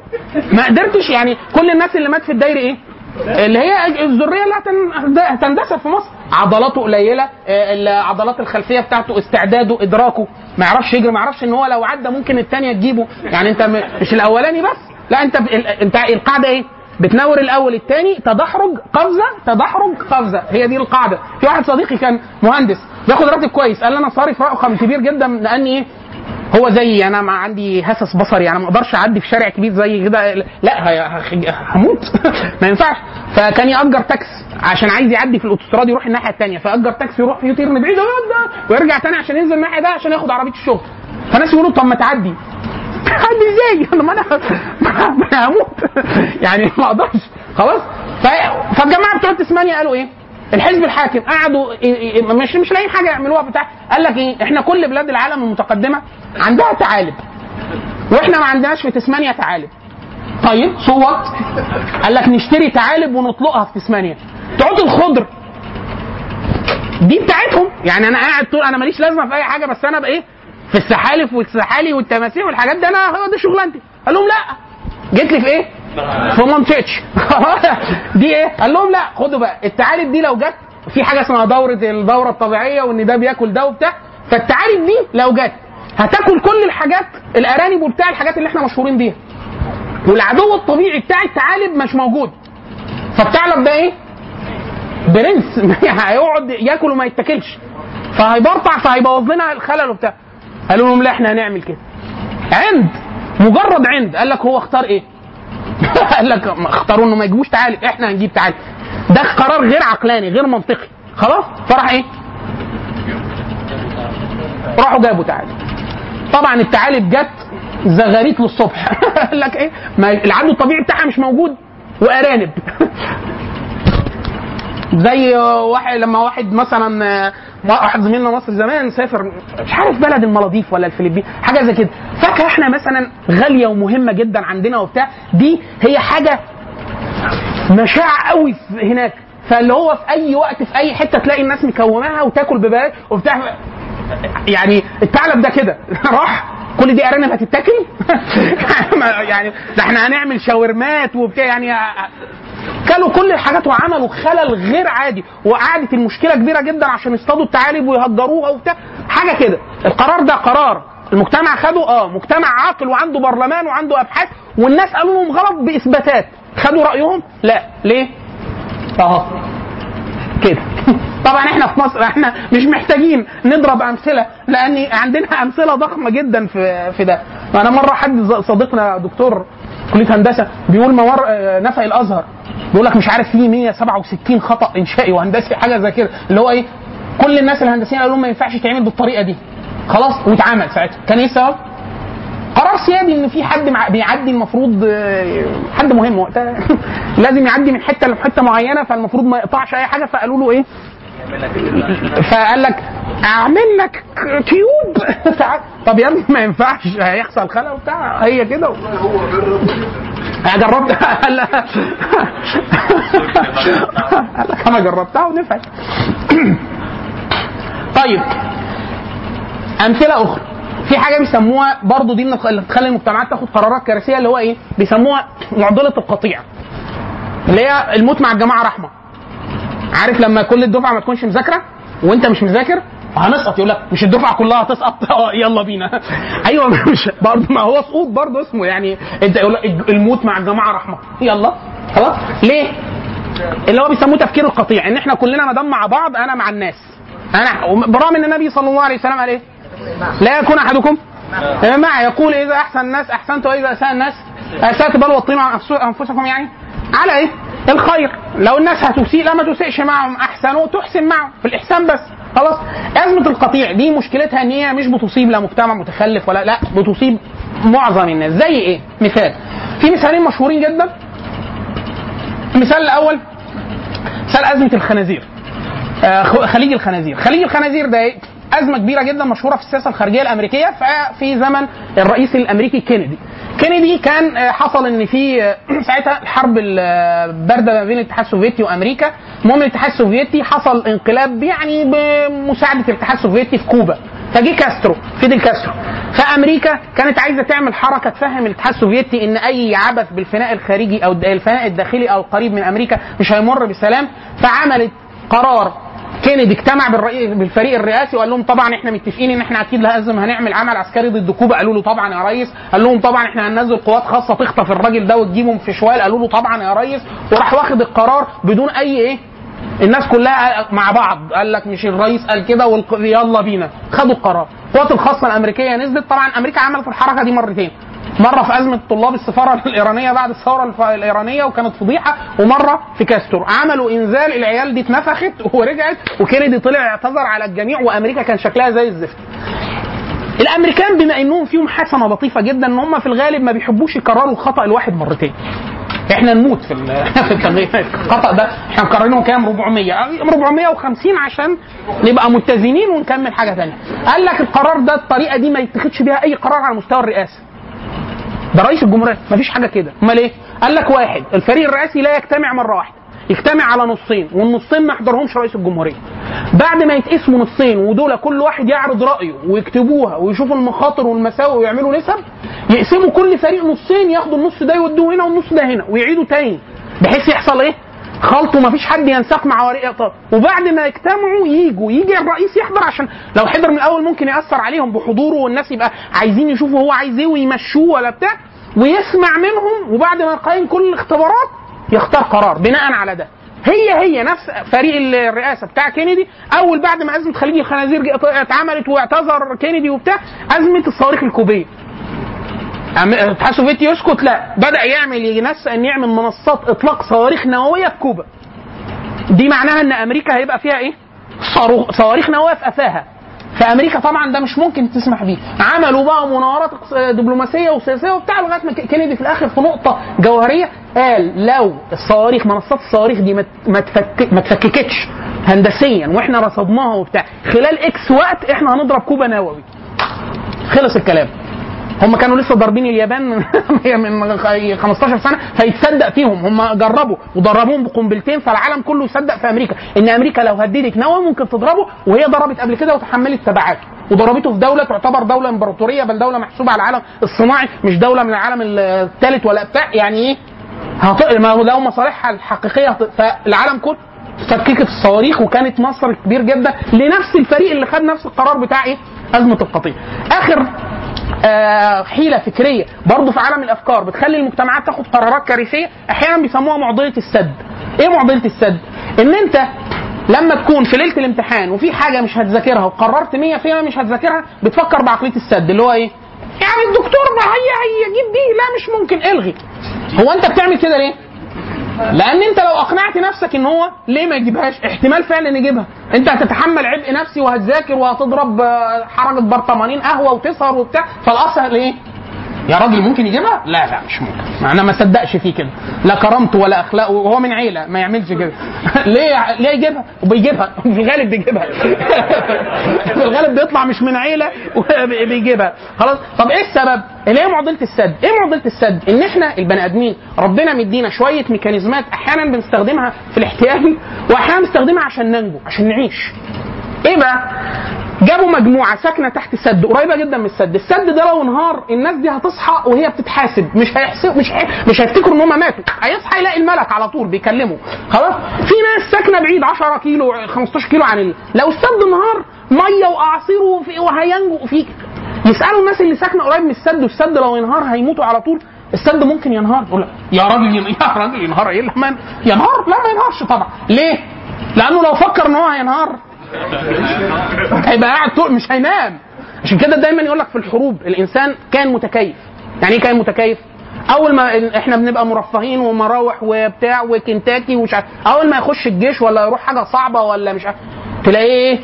ما قدرتش يعني كل الناس اللي مات في الدايرة إيه؟ اللي هي الذرية اللي هتن- هتندثر في مصر. عضلاته قليلة آه، العضلات الخلفية بتاعته استعداده إدراكه. ما يعرفش يجري ما يعرفش إن هو لو عدى ممكن الثانية تجيبه. يعني أنت مش الأولاني بس. لا أنت أنت القاعدة إيه؟ بتنور الأول الثاني تدحرج قفزة تدحرج قفزة. هي دي القاعدة. في واحد صديقي كان مهندس بياخد راتب كويس. قال لي أنا صارف رقم كبير جدا لأني إيه؟ هو زيي أنا ما عندي هسس بصري أنا ما أقدرش أعدي في شارع كبير زي كده. لا هموت. ما ينفعش. فكان يأجر تاكس عشان عايز يعدي في الأوتوستراد يروح الناحية الثانية فأجر تاكسي يروح يطير من بعيد ويرجع تاني عشان ينزل الناحية ده عشان ياخد عربية الشغل. فناس يقولوا طب ما تعدي. تعدي إزاي؟ أنا ما أنا هموت. يعني ما أقدرش. خلاص؟ فالجماعة بتوع تسمانيا قالوا إيه؟ الحزب الحاكم قعدوا مش مش لاقيين حاجة يعملوها بتاع قال لك إيه؟ إحنا كل بلاد العالم المتقدمه عندها ثعالب. وإحنا ما عندناش في تسمانيا ثعالب. طيب صوت قال لك نشتري ثعالب ونطلقها في تسمانيا. تعود الخضر. دي بتاعتهم. يعني أنا قاعد طول أنا ماليش لازمة في أي حاجة بس أنا بايه في السحالف والسحالي والتماسيح والحاجات دي أنا دي شغلانتي. قال لهم لا. جيت لي في إيه؟ في منطقتش دي إيه؟ قال لهم لا خدوا بقى. التعالب دي لو جت في حاجة اسمها دورة الدوره الطبيعية وإن ده بياكل ده وبتاع. فالتعالب دي لو جت هتاكل كل الحاجات الأرانب وبتاع الحاجات اللي إحنا مشهورين بيها. والعدو الطبيعي بتاع الثعالب مش موجود. فالثعلب ده إيه؟ برنس. هيقعد ياكل وما يتاكلش. فهيبرطع فهيبوظ لنا الخلل وبتاع. قالوا لهم لا إحنا هنعمل كده. عند مجرد عند. قال لك هو اختار إيه؟ قال لك اختاروا انه ما يجيبوش تعالب إحنا هنجيب تعالب ده قرار غير عقلاني غير منطقي. خلاص؟ فراح إيه؟ راحوا جابوا تعالب طبعا الثعالب جت زغاريت للصبح قال لك إيه؟ ما العدو الطبيعي بتاعها مش موجود. وأرانب. زي واحد لما واحد مثلا واحد زميلنا مصر زمان سافر مش عارف بلد المالديف ولا الفلبين حاجة زي كده. فاكهه إحنا مثلا غالية ومهمة جدا عندنا وبتاع؟ دي هي حاجة مشاع قوي هناك. فاللي هو في أي وقت في أي حتة تلاقي الناس مكوماها وتاكل ببلاش وبتاع. يعني الثعلب ده كده. راح. كل دي أرانب هتتاكل؟ يعني ده إحنا هنعمل شاورمات وبتاع. يعني كلوا كل الحاجات وعملوا خلل غير عادي وقعدت المشكلة كبيرة جدا عشان يصطادوا الثعالب ويهجروها وبتاع. حاجة كده. القرار ده قرار. المجتمع خده آه مجتمع عاقل وعنده برلمان وعنده أبحاث والناس قالوا لهم غلط بإثباتات. خدوا رأيهم؟ لا. ليه؟ أهو. كده. طبعا إحنا في مصر إحنا مش محتاجين نضرب أمثلة لأن عندنا أمثلة ضخمة جدا في في ده. أنا مرة حد صديقنا دكتور كلية هندسة بيقول موار آه، نفق الأزهر. بيقول لك مش عارف فيه 167 خطأ إنشائي وهندسي حاجة زي كده. اللي هو إيه؟ كل الناس الهندسيين قالوا لهم ما ينفعش يتعمل بالطريقة دي. خلاص واتعمل ساعتها. كان إيه السبب؟ قرار سيادي إن في حد بيعدي المفروض حد مهم وقتها. لازم يعدي من حتة لحته معينة فالمفروض ما يقطعش أي حاجة. فقالوا له إيه؟ فقال لك أعمل لك تيوب. طب يا ابني ما ينفعش. هيحصل خلل وبتاع. هي كده. أنا جربت. قال لك قال لك أنا جربتها ونفعت. طيب. أمثلة أخرى. في حاجة بيسموها برضو دي اللي تخلي المجتمعات تاخد قرارات كارثية اللي هو إيه؟ بيسموها معضلة القطيع. اللي هي الموت مع الجماعة رحمة. عارف لما كل الدفعة ما تكونش مذاكرة وأنت مش مذاكر؟ هنسقط. يقول لك مش الدفعة كلها هتسقط آه يلا بينا. أيوه مش برضه ما هو سقوط برضه اسمه يعني انت يقول لك الموت مع الجماعة رحمة. يلا. خلاص؟ ليه؟ اللي هو بيسموه تفكير القطيع إن إحنا كلنا ما دام مع بعض أنا مع الناس. أنا برغم إن النبي صلى الله عليه وسلم قال إيه؟ لا يكون أحدكم معي. يقول إذا أحسن الناس احسنت واذا أساء الناس. اسات بل وطينوا عن أنفسكم يعني. على إيه؟ الخير. لو الناس هتسيء لا ما تسيئش معهم. أحسنوا تحسن معهم. في الإحسان بس. خلاص؟ أزمة القطيع دي مشكلتها إن هي مش بتصيب لا مجتمع متخلف ولا لا بتصيب معظم الناس. زي إيه؟ مثال. في مثالين مشهورين جدا. المثال الأول مثال أزمة الخنازير. آه، خليج الخنازير. خليج الخنازير ده إيه؟ أزمة كبيرة جدا مشهورة في السياسة الخارجية الأمريكية في زمن الرئيس الأمريكي كينيدي. كينيدي كان آه، حصل إن في آه، ساعتها الحرب الباردة ما بين الاتحاد السوفيتي وأمريكا. المهم الاتحاد السوفيتي حصل انقلاب يعني بمساعدة الاتحاد السوفيتي في كوبا. فجه كاسترو فيدل كاسترو. فأمريكا كانت عايزة تعمل حركة تفهم الاتحاد السوفيتي إن أي عبث بالفناء الخارجي أو الفناء الداخلي أو القريب من أمريكا مش هيمر بسلام. فعملت قرار كينيدي اجتمع بالفريق الرئاسي وقال لهم طبعا إحنا متفقين إن إحنا أكيد لازم هنعمل عمل عسكري ضد كوبا. قالوا له طبعا يا ريس. قال لهم طبعا إحنا هننزل قوات خاصة تخطف الراجل ده وتجيبهم في شوال. قالوا له طبعا يا ريس. وراح واخد القرار بدون أي إيه الناس كلها مع بعض. قال لك مش الرئيس قال كده والق... يلا بينا. خدوا القرار. القوات الخاصة الأمريكية نزلت. طبعا أمريكا عملت الحركة دي مرتين. مرة في أزمة طلاب السفارة الإيرانية بعد الثورة الإيرانية وكانت فضيحة ومرة في كاستور. عملوا إنزال العيال دي اتنفخت ورجعت وكينيدي طلع اعتذر على الجميع وأمريكا كان شكلها زي الزفت. الأمريكان بما إنهم فيهم حسنة لطيفة جدا إن هم في الغالب ما بيحبوش يكرروا الخطأ الواحد مرتين. إحنا نموت في الخطأ ده إحنا مكررينه كام؟ 400 450 عشان نبقى متزنين ونكمل حاجة ثانية قال لك القرار ده الطريقة دي ما يتخذش بيها أي قرار على مستوى الرئاسة. ده رئيس الجمهورية. مفيش حاجة كده. أمال إيه؟ قال لك واحد الفريق الرئاسي لا يجتمع مرة واحدة يجتمع على نصين والنصين ما يحضرهمش رئيس الجمهورية. بعد ما يتقسموا نصين ودول كل واحد يعرض رأيه ويكتبوها ويشوفوا المخاطر والمساوئ ويعملوا نسب يقسموا كل فريق نصين ياخدوا النص ده يودوه هنا والنص ده هنا ويعيدوا تاني بحيث يحصل إيه؟ خلطوا ما فيش حد ينساق مع طب وبعد ما يجتمعوا يجوا يجي الرئيس يحضر عشان لو حضر من الأول ممكن يأثر عليهم بحضوره والناس يبقى عايزين يشوفوا هو عايز إيه ويمشوه ولا بتاع ويسمع منهم وبعد ما يقيم كل الاختبارات يختار قرار بناء على ده. هي هي نفس فريق الرئاسة بتاع كينيدي. أول بعد ما أزمة خليج الخنازير اتعملت واعتذر كينيدي وبتاع أزمة الصواريخ الكوبية. الاتحاد السوفيتي يسكت؟ لا. بدأ يعمل ينسى إن يعمل منصات إطلاق صواريخ نووية في كوبا. دي معناها إن أمريكا هيبقى فيها إيه؟ صواريخ نووية في قفاها. فأمريكا طبعا ده مش ممكن تسمح بيه. عملوا بقى مناورات دبلوماسية وسياسية وبتاع لغاية ما كينيدي في الآخر في نقطة جوهرية قال لو الصواريخ منصات الصواريخ دي ما تفككتش هندسيا وإحنا رصدناها وبتاع خلال X وقت إحنا هنضرب كوبا نووي. خلص الكلام. هم كانوا لسه ضاربين اليابان من من 15 سنة فيتصدق فيهم هم جربوا وضربوهم بقنبلتين فالعالم كله يصدق في أمريكا إن أمريكا لو هددت نووي ممكن تضربه وهي ضربت قبل كده وتحملت تبعاته وضربته في دولة تعتبر دولة إمبراطورية بل دولة محسوبة على العالم الصناعي مش دولة من العالم الثالث ولا بتاع يعني إيه. ما هو لو مصالحها الحقيقية. فالعالم كله فككت الصواريخ وكانت مصر كبير جدا لنفس الفريق اللي خد نفس القرار بتاع إيه؟ أزمة القطيع. آخر حيلة فكرية برضه في عالم الأفكار بتخلي المجتمعات تاخد قرارات كارثية أحيانا بيسموها معضلة السد. إيه معضلة السد؟ إن أنت لما تكون في ليلة الامتحان وفي حاجة مش هتذاكرها وقررت 100% مش هتذاكرها بتفكر بعقلية السد اللي هو إيه؟ يعني الدكتور هي هيجيب دي لا مش ممكن إلغي. هو أنت بتعمل كده ليه؟ لأن انت لو اقنعت نفسك ان هو ليه ما يجيبهاش؟ احتمال فعلا يجيبها. انت هتتحمل عبء نفسي وهتذاكر وهتضرب آه، حركة برطمانين قهوة وتسهر وبتاع فالأصل إيه يا راجل ممكن يجيبها؟ لا لا مش ممكن، أنا ما صدقش فيه كده، لا كرامته ولا اخلاقه وهو من عيلة ما يعملش كده. ليه ليه يجيبها؟ وبيجيبها، في الغالب بيجيبها. في الغالب بيطلع مش من عيلة وبيجيبها، خلاص؟ طب إيه السبب؟ اللي هي معضلة السد، إيه معضلة السد؟ إن إحنا البني آدمين ربنا مدينا شوية ميكانيزمات أحيانا بنستخدمها في الاحتيال واحيانا بنستخدمها عشان ننجو، عشان نعيش. إيه بقى؟ جابوا مجموعة ساكنة تحت سد قريبة جدا من السد، السد ده لو انهار الناس دي هتصحى وهي بتتحاسب. مش هيحسب مش هي... مش هيفتكروا ان هم ماتوا، هيصحى يلاقي الملك على طول بيكلمه، خلاص؟ في ناس ساكنة بعيد 10 كيلو 15 كيلو عن ال... لو السد انهار مية واعاصير. وهينجو في. يسألوا الناس اللي ساكنة قريب من السد والسد لو انهار هيموتوا على طول؟ السد ممكن ينهار؟ يقول يا راجل يا راجل ينهار إيه ينهار؟ لا ما ينهارش طبعا. ليه؟ لأنه لو فكر إن هو هينهار هيبقى قاعد طول مش هينام. عشان كده دايما يقول لك في الحروب الإنسان كان متكيف. يعني إيه كان متكيف؟ أول ما إحنا بنبقى مرفهين ومراوح وبتاع وكنتاكي ومش عارف أول ما يخش الجيش ولا يروح حاجة صعبة ولا مش عارف تلاقيه إيه؟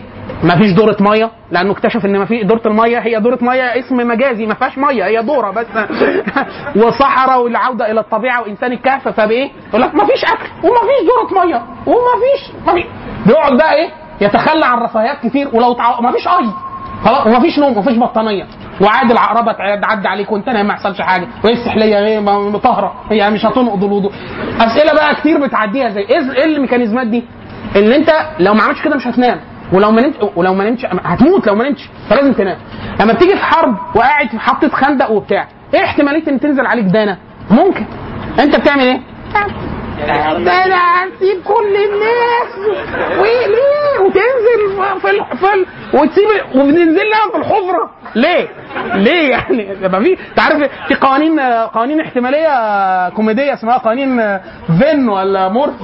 ما فيش دورة مية لأنه اكتشف إن ما في دورة المية. هي دورة مية اسم مجازي ما فيهاش مية هي دورة بس. وصحراء والعودة إلى الطبيعة وإنسان الكهف فبإيه؟ يقول لك ما فيش أكل وما فيش دورة مية وما فيش ما فيش. بيقعد بقى إيه؟ يتخلى عن رفاهيات كتير ولو تع... ما فيش أي خلاص وما فيش نوم وما فيش بطانية. وعادي العقربة تعدي عليك وانت نايم ما يحصلش حاجة. وايه السحليه طاهره هي مش هتنقض الوضوء. أسئلة بقى كتير بتعديها زي إيه إيه الميكانيزمات دي؟ إن أنت لو ما عملتش كده مش هتنام. ولو ما نمت ولو ما نمتش هتموت لو ما نمتش فلازم تنام. لما بتيجي في حرب وقاعد في حطة خندق وبتاع إيه احتمالية إن تنزل عليك دانة؟ ممكن. أنت بتعمل إيه؟ ده أنا هسيب كل الناس وليه وتنزل في. في. وتسيب وبننزل لها في الحفرة. ليه؟ ليه يعني؟ ما في انت عارف في قوانين قوانين احتمالية كوميدية اسمها قوانين فين ولا مورف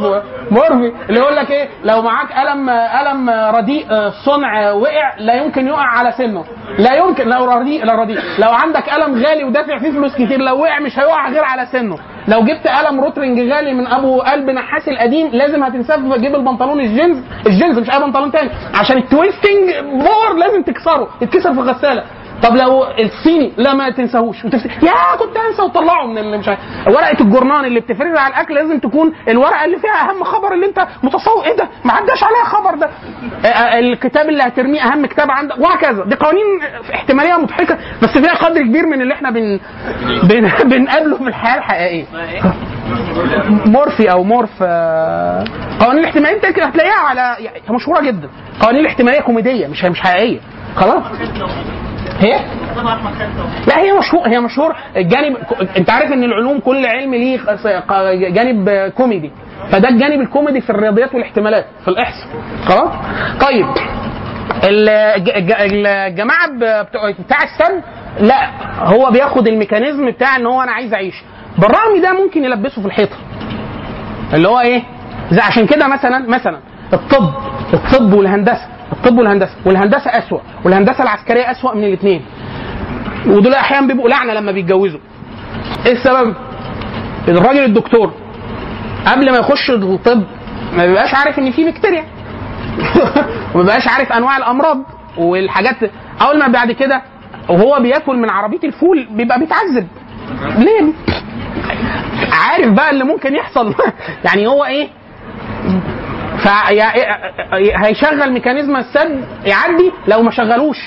مورفي اللي يقول لك إيه؟ لو معاك قلم قلم رديء صنع وقع لا يمكن يقع على سنه. لا يمكن لو رديء لا رديء. لو عندك قلم غالي ودافع فيه فلوس كتير لو وقع مش هيقع غير على سنه. لو جبت قلم Rotring غالي من أبو قلب نحاس القديم لازم هتنساه في جيب البنطلون الجينز الجينز مش أي بنطلون تاني. عشان ال twisting بور لازم تكسره يتكسر في الغساله طب لو الصيني لا ما تنساهوش. يا كنت أنسى وطلعه من اللي مش عارف ورقة الجورنان اللي بتفرزها على الأكل لازم تكون الورقة اللي فيها أهم خبر اللي أنت متصور. إيه ده؟ ما عداش عليها خبر ده. آه، آه، الكتاب اللي هترميه أهم كتاب عندك. وهكذا. دي قوانين احتمالية مضحكة بس فيها قدر كبير من اللي إحنا بن... بن... بنقابله في الحياة الحقيقية. مورفي أو مورف آه، قوانين الاحتماليه أنت هتلاقيها على مشهورة جدا. قوانين الاحتماليه كوميدية مش مش حقيقية. خلاص. هي؟ لا هي مشهور هي مشهور الجانب أنت عارف إن العلوم كل علم ليه جانب كوميدي. فده الجانب الكوميدي في الرياضيات والاحتمالات في الإحصاء. خلاص؟ طيب الج- الج- الجماعة بتاع السن لا هو بياخد ال mechanism بتاع إن هو أنا عايز أعيش. بالرغم ده ممكن يلبسه في الحيطة. اللي هو إيه؟ زي عشان كده مثلا مثلا الطب الطب والهندسة. الطب والهندسة. والهندسة أسوأ. والهندسة العسكرية أسوأ من الاثنين ودول أحيانا بيبقوا لعنة لما بيتجوزوا. إيه السبب؟ الراجل الدكتور قبل ما يخش الطب ما بيبقاش عارف إن في بكتيريا. وما بيبقاش عارف أنواع الأمراض والحاجات. أول ما بعد كده وهو بياكل من عربية الفول بيبقى بيتعذب. ليه؟ عارف بقى اللي ممكن يحصل. يعني هو إيه؟ ف هيشغل mechanism السد يعدي لو ما شغلوش.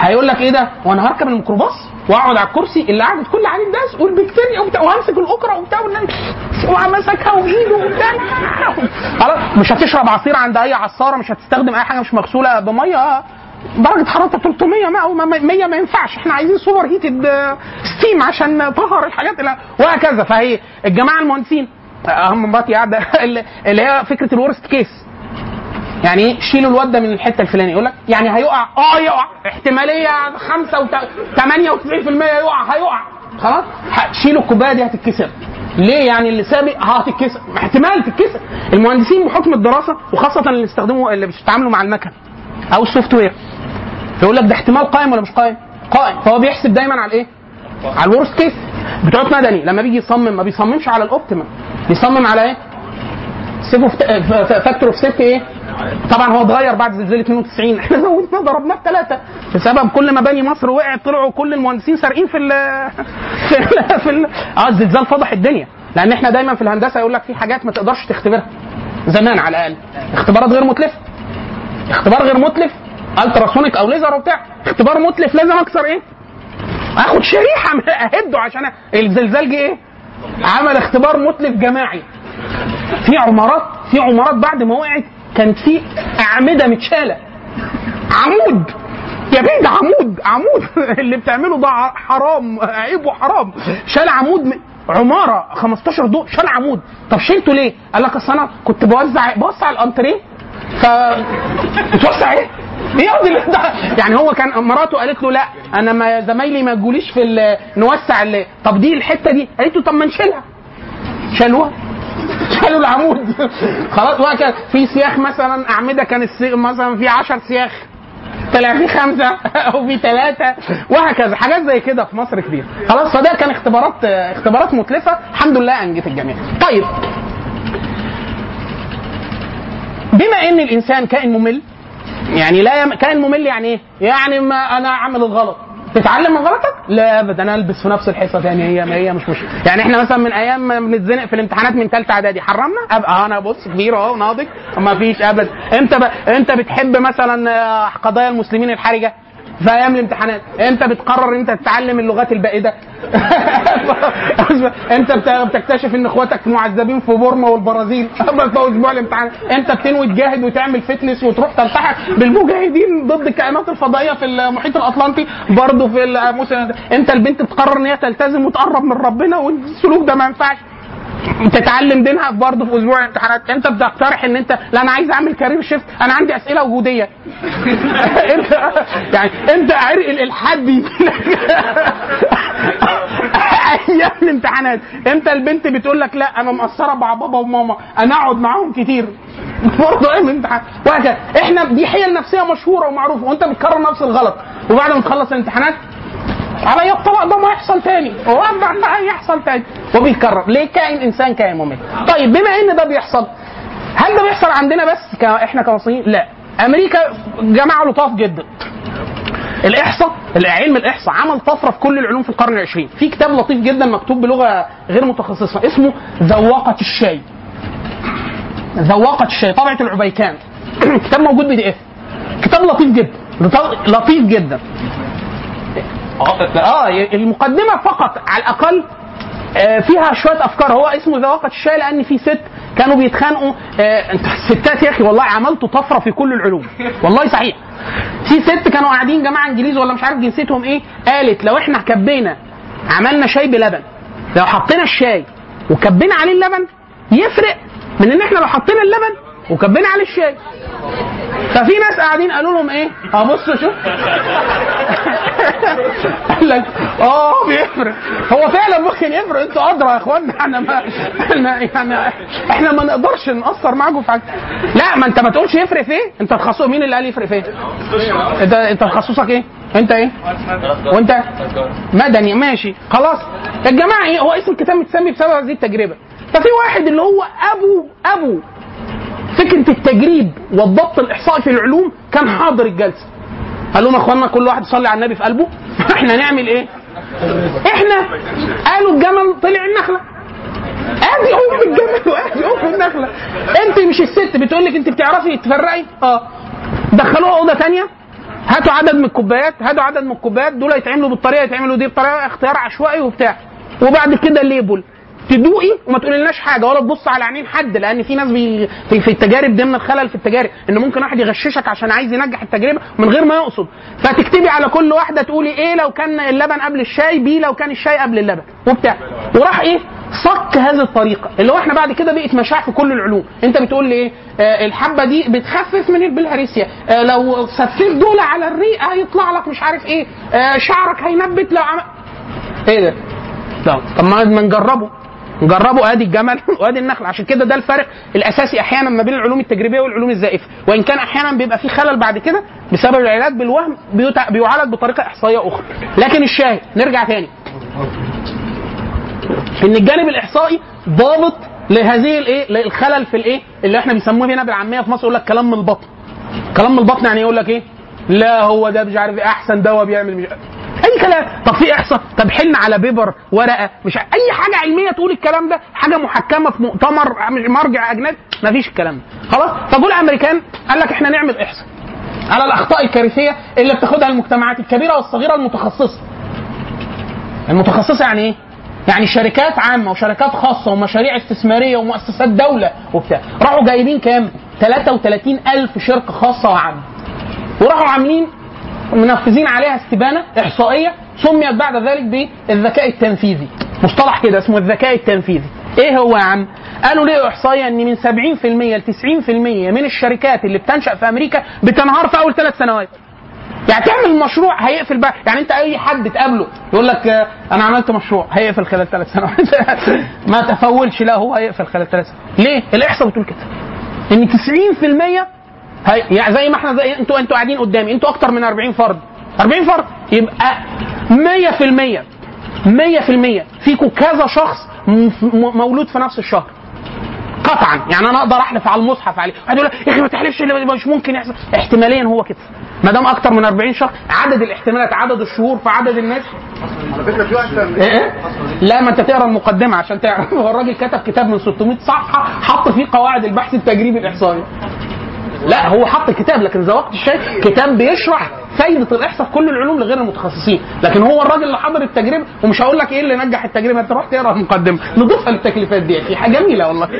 هيقول لك إيه ده؟ وأنا هركب الميكروباص وأقعد على الكرسي اللي قعدت كل عليه الناس والبكتيريا وبتاع وهمسك الاكره وبتاع ومسكها بايده وبتاع. خلاص مش هتشرب عصير عند أي عصارة مش هتستخدم أي حاجة مش مغسولة بمية. درجة حرارة 300 ما 100 ما ينفعش. إحنا عايزين superheated steam عشان نطهر الحاجات وهكذا. فهي الجماعة المهندسين أهم مراتي قاعدة اللي هي فكرة ال worst case يعني إيه؟ شيلوا الواد ده من الحتة الفلانية. يقول لك يعني هيقع. آه يقع. احتمالية 5 و 98% يقع. هيقع. خلاص؟ شيلوا الكوباية دي هتتكسر. ليه يعني اللي سابق؟ هتتكسر. احتمال تتكسر. المهندسين بحكم الدراسة وخاصة اللي بيستخدموا اللي بيتعاملوا مع المكن أو ال software فيقول لك ده احتمال قائم ولا مش قائم؟ قائم. فهو بيحسب دايما على الايه على ال worst case بتوع مدني لما بيجي يصمم ما بيصممش على ال optimum بيصمم على إيه؟ safe factor of safety إيه؟ طبعا هو اتغير بعد زلزال 92 إحنا زودناه ضربناه بثلاثه بسبب كل مباني مصر وقعت طلعوا كل المهندسين سارقين في ال في ال في ال آه الزلزال فضح الدنيا. لأن إحنا دايما في الهندسة يقول لك في حاجات ما تقدرش تختبرها. زمان على الأقل. اختبارات غير متلفة. اختبار غير متلف التراسونيك أو ليزر وبتاع. اختبار متلف لازم أكسر إيه؟ اخد شريحة اهده عشان الزلزال جه إيه؟ عمل اختبار متلف جماعي. في عمارات في عمارات بعد ما وقعت كانت في أعمدة متشالة. عمود. يا بيه ده عمود عمود. اللي بتعمله ده حرام عيب وحرام شال عمود من عمارة 15 دور شال عمود. طب شلته ليه؟ قال لك أصل أنا كنت بوزع بوسع الأنتريه. ف بتوسع إيه؟ ده؟ يعني هو كان مراته قالت له لا أنا ما زمايلي ما تقوليش في نوسع ال- طب دي الحتة دي. قالت له طب ما نشيلها. شالوها. شالوا العمود. خلاص وهكذا في سياخ مثلا أعمدة كان. مثلا في 10 سياخ. طلع في خمسة أو في ثلاثة وهكذا. حاجات زي كده في مصر كتير. خلاص فده كان اختبارات اختبارات متلفة. الحمد لله انجت الجميع. طيب. بما إن الإنسان كائن ممل يعني لا يم... كائن ممل يعني إيه؟ يعني ما أنا أعمل الغلط. تتعلم من غلطك؟ لا ابدا أنا ألبس في نفس الحصة تاني. هي ما هي مش مشكلة. يعني إحنا مثلا من أيام ما بنتزنق في الامتحانات من ثالثه إعدادي حرمنا؟ ابقى أنا بص كبير أهو ناضج. ما فيش ابدا. انت ب... انت بتحب مثلا آه، قضايا المسلمين الحرجة؟ في أيام الامتحانات. انت بتقرر أنت تتعلم اللغات البائدة؟ انت بت- بتكتشف إن إخواتك معذبين في بورما والبرازيل؟ في أسبوع الامتحان. انت بتنوي تجاهد وتعمل فتنس وتروح تلتحق بالمجاهدين ضد الكائنات الفضائية في المحيط الأطلنطي برضه في الموسم انت البنت بتقرر إن هي تلتزم وتقرب من ربنا والسلوك ده ما ينفعش؟ تتعلم دينها برضه في أسبوع الامتحانات. أنت بتقترح إن أنت لا أنا عايز أعمل كارير شيفت أنا عندي أسئلة وجودية. يعني أنت عرق الإلحاد أيام الامتحانات. أنت البنت بتقول لك لا أنا مقصرة مع بابا وماما. أنا أقعد معاهم كتير. برضه أيام الامتحان. وهكذا. إحنا دي حيل نفسية مشهورة ومعروفة. وأنت بتكرر نفس الغلط. وبعد ما تخلص الامتحانات على الطلاق ده ما يحصل تاني. هو ما يحصل تاني. وبيتكرر ليه كائن إنسان كائن ممل طيب بما إن ده بيحصل هل ده بيحصل عندنا بس. إحنا كمصريين؟ لا. أمريكا جماعة لطاف جدا. الإحصاء علم الإحصاء عمل طفرة في كل العلوم في القرن العشرين. في كتاب لطيف جدا مكتوب بلغة غير متخصصة اسمه ذواقة الشاي. ذواقة الشاي طبعه العبيكان. كتاب موجود بي دي إف. كتاب لطيف جدا. لطيف جدا. آه المقدمة فقط على الأقل آه، فيها شوية أفكار. هو اسمه ذواقه الشاي لأن في ست كانوا بيتخانقوا. آه، أنت الستات يا أخي والله عملتوا طفرة في كل العلوم. والله صحيح. في ست كانوا قاعدين جماعة إنجليز ولا مش عارف جنسيتهم إيه قالت لو إحنا كبينا عملنا شاي بلبن لو حطينا الشاي وكبينا عليه اللبن يفرق من إن إحنا لو حطينا اللبن وكبينا عليه الشاي ففي ناس قاعدين قالوا لهم إيه؟ آه شوف قال لك آه بيفرق. هو فعلا ممكن يفرق أنتوا أدرى يا اخوانا إحنا ما إحنا يعني إحنا ما نقدرش نأثر معاكم في حاجة. لا ما أنت ما تقولش يفرق في إيه؟ انت تخصص مين اللي قال يفرق في إيه؟ انت أنت تخصصك إيه؟ أنت إيه؟ وأنت؟ مدني. ماشي. خلاص. الجماعة إيه؟ هو اسم الكتاب متسمي بسبب هذه التجربة. ففي واحد اللي هو ابو أبو. فكرة التجريب والضبط الإحصائي في العلوم كان حاضر الجلسة. قال لهم اخوانا كل واحد يصلي على النبي في قلبه. إحنا نعمل إيه؟ إحنا قالوا الجمل طلع النخلة. أدي ام الجمل وأدي ام النخله أنت مش الست بتقول لك أنت بتعرفي تفرقي؟ آه. دخلوها أوضة تانية. هاتوا عدد من الكوبايات هاتوا عدد من الكوبايات. دول يتعملوا بالطريقة يتعملوا دي بطريقة اختيار عشوائي وبتاع. وبعد كده label. تدوقي وما تقوليلناش حاجة. ولا تبص على عينين حد لأن في ناس بي في, في التجارب ضمن الخلل في التجارب. إن ممكن واحد يغششك عشان عايز ينجح التجربة من غير ما يقصد. فتكتبي على كل واحدة تقولي A لو كان اللبن قبل الشاي B لو كان الشاي قبل اللبن. وبتاع. وراح إيه؟ صك هذه الطريقة. اللي هو إحنا بعد كده بقت مشاع في كل العلوم. أنت بتقول لي إيه؟ آه الحبة دي بتخفف من البلهارسيا آه لو سفيت دول على الريق هيطلع لك مش عارف إيه. آه شعرك هينبت لو عم... إيه ده؟ طب ما نجربه. نجربوا ادي الجمل وادي النخل. عشان كده ده الفرق الأساسي أحيانا ما بين العلوم التجريبية والعلوم الزائفة. وإن كان أحيانا بيبقى في خلل بعد كده بسبب العلاج بالوهم بيعالج بطريقة إحصائية أخرى. لكن الشاهد نرجع تاني. إن الجانب الإحصائي ضابط لهذه الايه للخلل في الايه اللي إحنا بنسموه هنا بالعامية. في مصر يقول لك كلام من البطن. كلام من البطن يعني يقول لك إيه؟ لا هو ده مش عارف إيه أحسن دواء بيعمل مش عارف. أي كلام. في إحصاء طب حلنا على بيبر ورقة مش. أي حاجة علمية تقول الكلام ده حاجة محكمة في مؤتمر مرجع أجنبي مفيش الكلام ده خلاص فجول الامريكان قال لك إحنا نعمل إحصاء على الأخطاء الكارثية اللي بتاخدها المجتمعات الكبيرة والصغيرة المتخصصة المتخصصة يعني إيه؟ يعني شركات عامة وشركات خاصة ومشاريع استثمارية ومؤسسات دولة وبتاع راحوا جايبين كام؟ 33 ألف شركة خاصة وعامة وراحوا عاملين منفذين عليها استبانة إحصائية سميت بعد ذلك بالذكاء التنفيذي. مصطلح كده اسمه الذكاء التنفيذي. إيه هو يا عم؟ قالوا ليه احصائيه إن من 70% ل 90% من الشركات اللي بتنشأ في أمريكا بتنهار في أول ثلاث سنوات؟ يعني تعمل مشروع هيقفل بقى. يعني أنت أي حد تقابله يقول لك أنا عملت مشروع هيقفل خلال ثلاث سنوات. ما تفولش. لا هو هيقفل خلال ثلاث سنوات. ليه؟ الإحصاء بتقول كده. إن 90% هي يعني زي ما إحنا زي أنتوا أنتوا قاعدين قدامي. أنتوا أكتر من 40 فرد. 40 فرد. يبقى 100% 100% فيكم كذا شخص مولود في نفس الشهر. قطعا. يعني أنا أقدر أحلف على المصحف عليه. واحد يقول يا أخي ما تحلفش مش ممكن يحصل. احتماليا هو كده. ما دام أكتر من 40 شهر عدد الاحتمالات عدد الشهور في عدد الناس. إيه؟ لا ما أنت تقرأ المقدمة عشان تعرف. هو الراجل كتب كتاب من 600 صفحة حط فيه قواعد البحث التجريبي الاحصائي لا هو حط كتاب لكن ذوقت الشيء كتاب بيشرح فايده الاحصاء في كل العلوم لغير المتخصصين. لكن هو الراجل اللي حضر التجربة ومش هقول لك إيه اللي نجح التجربة. انت روح تقرأ المقدمه نضيفها للتكليفات دي. في حاجة جميلة والله.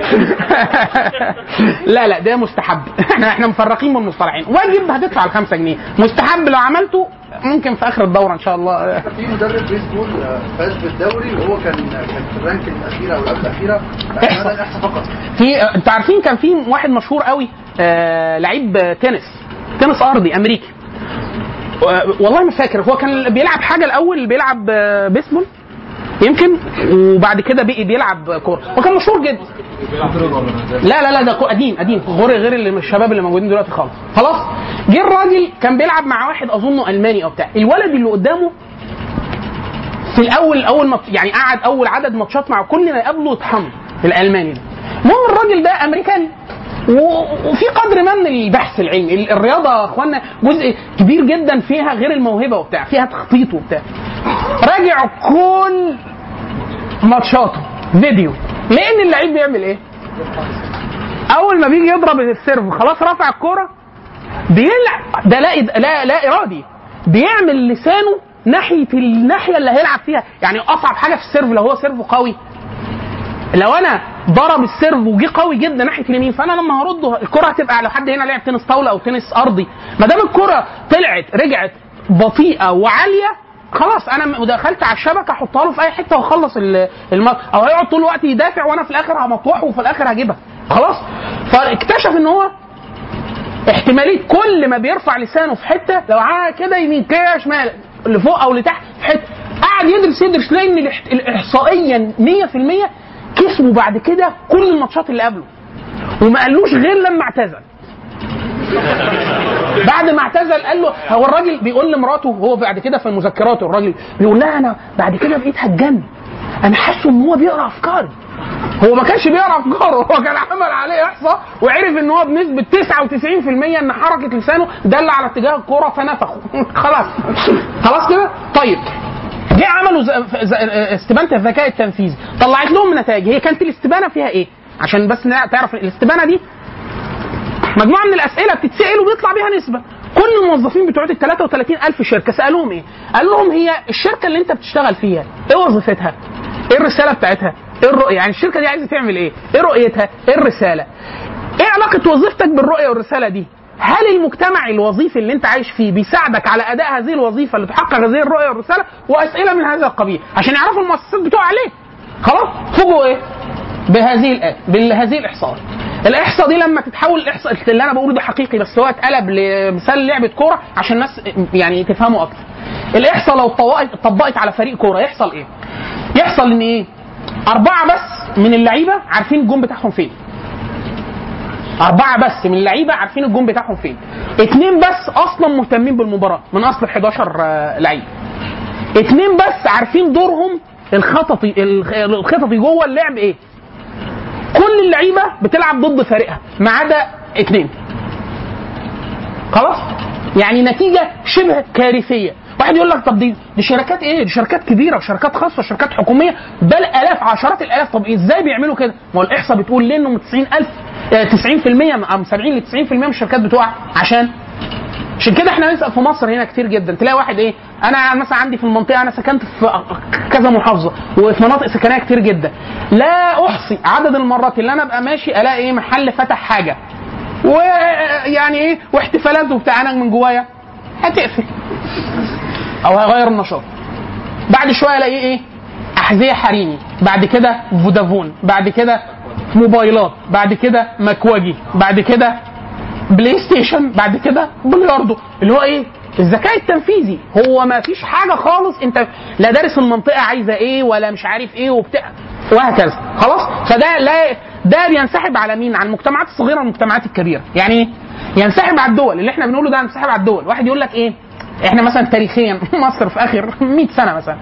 لا لا ده مستحب. إحنا إحنا مفرقين من المصطلحين. واجب هتدفع ال 5 جنيه. مستحب لو عملته ممكن في آخر الدورة إن شاء الله. في مدرب بيسبول آه، فاز بالدوري وهو كان كان في الرانك الأخيرة أو قبل الأخيرة. الاحصاء فقط. في أنتوا عارفين كان في واحد مشهور قوي آه لعيب تنس. تنس أرضي أمريكي. والله ما فاكر. هو كان بيلعب حاجة الأول بيلعب آه، بيسبول يمكن. وبعد كده بقي بيلعب كورة. وكان مشهور جدا. لا لا لا ده قديم قديم. غير غير اللي الشباب اللي موجودين دلوقتي خالص. خلاص. جه الراجل كان بيلعب مع واحد أظنه ألماني أو بتاع. الولد اللي قدامه في الأول أول ما يعني قعد أول عدد ماتشات مع كل ما يقابله يطحنه الألماني ده. المهم الراجل ده أمريكاني. وفي قدر ما من البحث العلمي. ال- الرياضة يا أخوانا جزء كبير جدا فيها غير الموهبة وبتاع فيها تخطيط وبتاع. راجع كل ماتشاته فيديو. لأن اللعيب بيعمل إيه؟ أول ما بيجي يضرب السيرف خلاص رفع الكورة بيلعب. ده لا لا لا إرادي. بيعمل لسانه ناحية الناحية اللي هيلعب فيها. يعني أصعب حاجة في ال serve لو هو serve قوي. لو أنا ضرب ال serve وجه قوي جدا ناحية اليمين فأنا لما هرده الكرة هتبقى لو حد هنا لعب تنس طاولة أو تنس أرضي. ما دام الكرة طلعت رجعت بطيئة وعالية خلاص أنا دخلت على الشبكة أحطها له في أي حتة وأخلص ال- الم... أو هيقعد طول الوقت يدافع وأنا في الآخر همطوحه وفي الآخر هجيبها. خلاص؟ فاكتشف إن هو احتمالية كل ما بيرفع لسانه في حتة لو كده يمين كده شمال لفوق أو لتحت في حتة قعد يدرس يدرس لقى ان الاحت- الاحصائيا 100% كسبوا بعد كده كل الماتشات اللي قبله. وما قالوش غير لما اعتزل. بعد ما اعتزل قال له هو الراجل بيقول لمراته هو بعد كده في مذكراته الراجل بيقول لها أنا بعد كده بقيت هتجنن. أنا حاسه إن هو بيقرأ أفكاري. هو ما كانش بيقرأ أفكاره هو كان عمل عليه إحصاء وعرف إن هو بنسبة 99% إن حركة لسانه دل على اتجاه الكورة فنفخه. خلاص. خلاص كده؟ طيب. جه عملوا ز- استبانة الذكاء التنفيذي طلعت لهم نتائج هي كانت الاستبانة فيها إيه عشان بس تعرف الاستبانة دي مجموعة من الأسئلة بتتسأل وبيطلع بيها نسبة كل الموظفين بتوع ال 33000 شركة سألوهم إيه؟ قال لهم هي الشركة اللي أنت بتشتغل فيها إيه وظيفتها؟ إيه الرسالة بتاعتها؟ إيه الرؤية؟ يعني الشركة دي عايزة تعمل إيه؟ إيه رؤيتها؟ إيه الرسالة؟ إيه علاقة وظيفتك بالرؤية والرسالة دي؟ هل المجتمع الوظيفي اللي انت عايش فيه بيساعدك على أداء هذه الوظيفة لتحقق هذه الرؤية والرسالة وأسئلة من هذا القبيل عشان يعرفوا المؤسسات بتوع عليه خلاص فوجئوا إيه؟ بهذه الآية بهذه الإحصاءات الإحصاء دي لما تتحول الإحصاء اللي أنا بقوله ده حقيقي بس هو اتقلب لمثال لعبة كورة عشان الناس يعني تفهموا أكتر الإحصاء لو اتطبقت على فريق كورة يحصل إيه؟ يحصل إن إيه؟ أربعة بس من اللعيبة عارفين الجون بتاعهم فين أربعة بس من اللعيبة عارفين الجون بتاعهم فين. اتنين بس أصلا مهتمين بالمباراة من أصل 11 آه، لعيب. اتنين بس عارفين دورهم الخططي الخططي جوه اللعب إيه؟ كل اللعيبة بتلعب ضد فريقها ما عدا اتنين. خلاص؟ يعني نتيجة شبه كارثية. واحد يقول لك طب دي دي شركات إيه؟ دي شركات كبيرة وشركات خاصة وشركات حكومية. بل آلاف عشرات الآلاف. طب إزاي بيعملوا كده؟ ما هو الإحصاء بتقول ليه انهم 90000 آه، 90% أو 70 ل 90% من الشركات بتوع عشان؟ عشان كده إحنا نسال في مصر هنا كتير جدا. تلاقي واحد إيه؟ أنا مثلا عندي في المنطقة أنا سكنت في كذا محافظة وفي مناطق سكنية كتير جدا. لا أحصي عدد المرات اللي أنا أبقى ماشي ألاقي إيه؟ محل فتح حاجة. ويعني إيه؟ واحتفالات وبتاع. أنا من جوايا هتقفل. أو هيغير النشاط. بعد شوية ألاقي إيه؟ أحذية حريمي. بعد كده فودافون. بعد كده موبايلات. بعد كده مكواجي. بعد كده PlayStation بعد كده بلياردو. اللي هو إيه؟ الذكاء التنفيذي. هو ما فيش حاجة خالص. أنت لا دارس المنطقة عايزة إيه ولا مش عارف إيه وبتاع. وهكذا. خلاص؟ فده لا ده بينسحب على مين؟ على المجتمعات الصغيرة والمجتمعات الكبيرة. يعني ينسحب على الدول. اللي إحنا بنقوله ده ينسحب على الدول. واحد يقول لك إيه؟ إحنا مثلا تاريخيا مصر في آخر 100 سنة مثلا.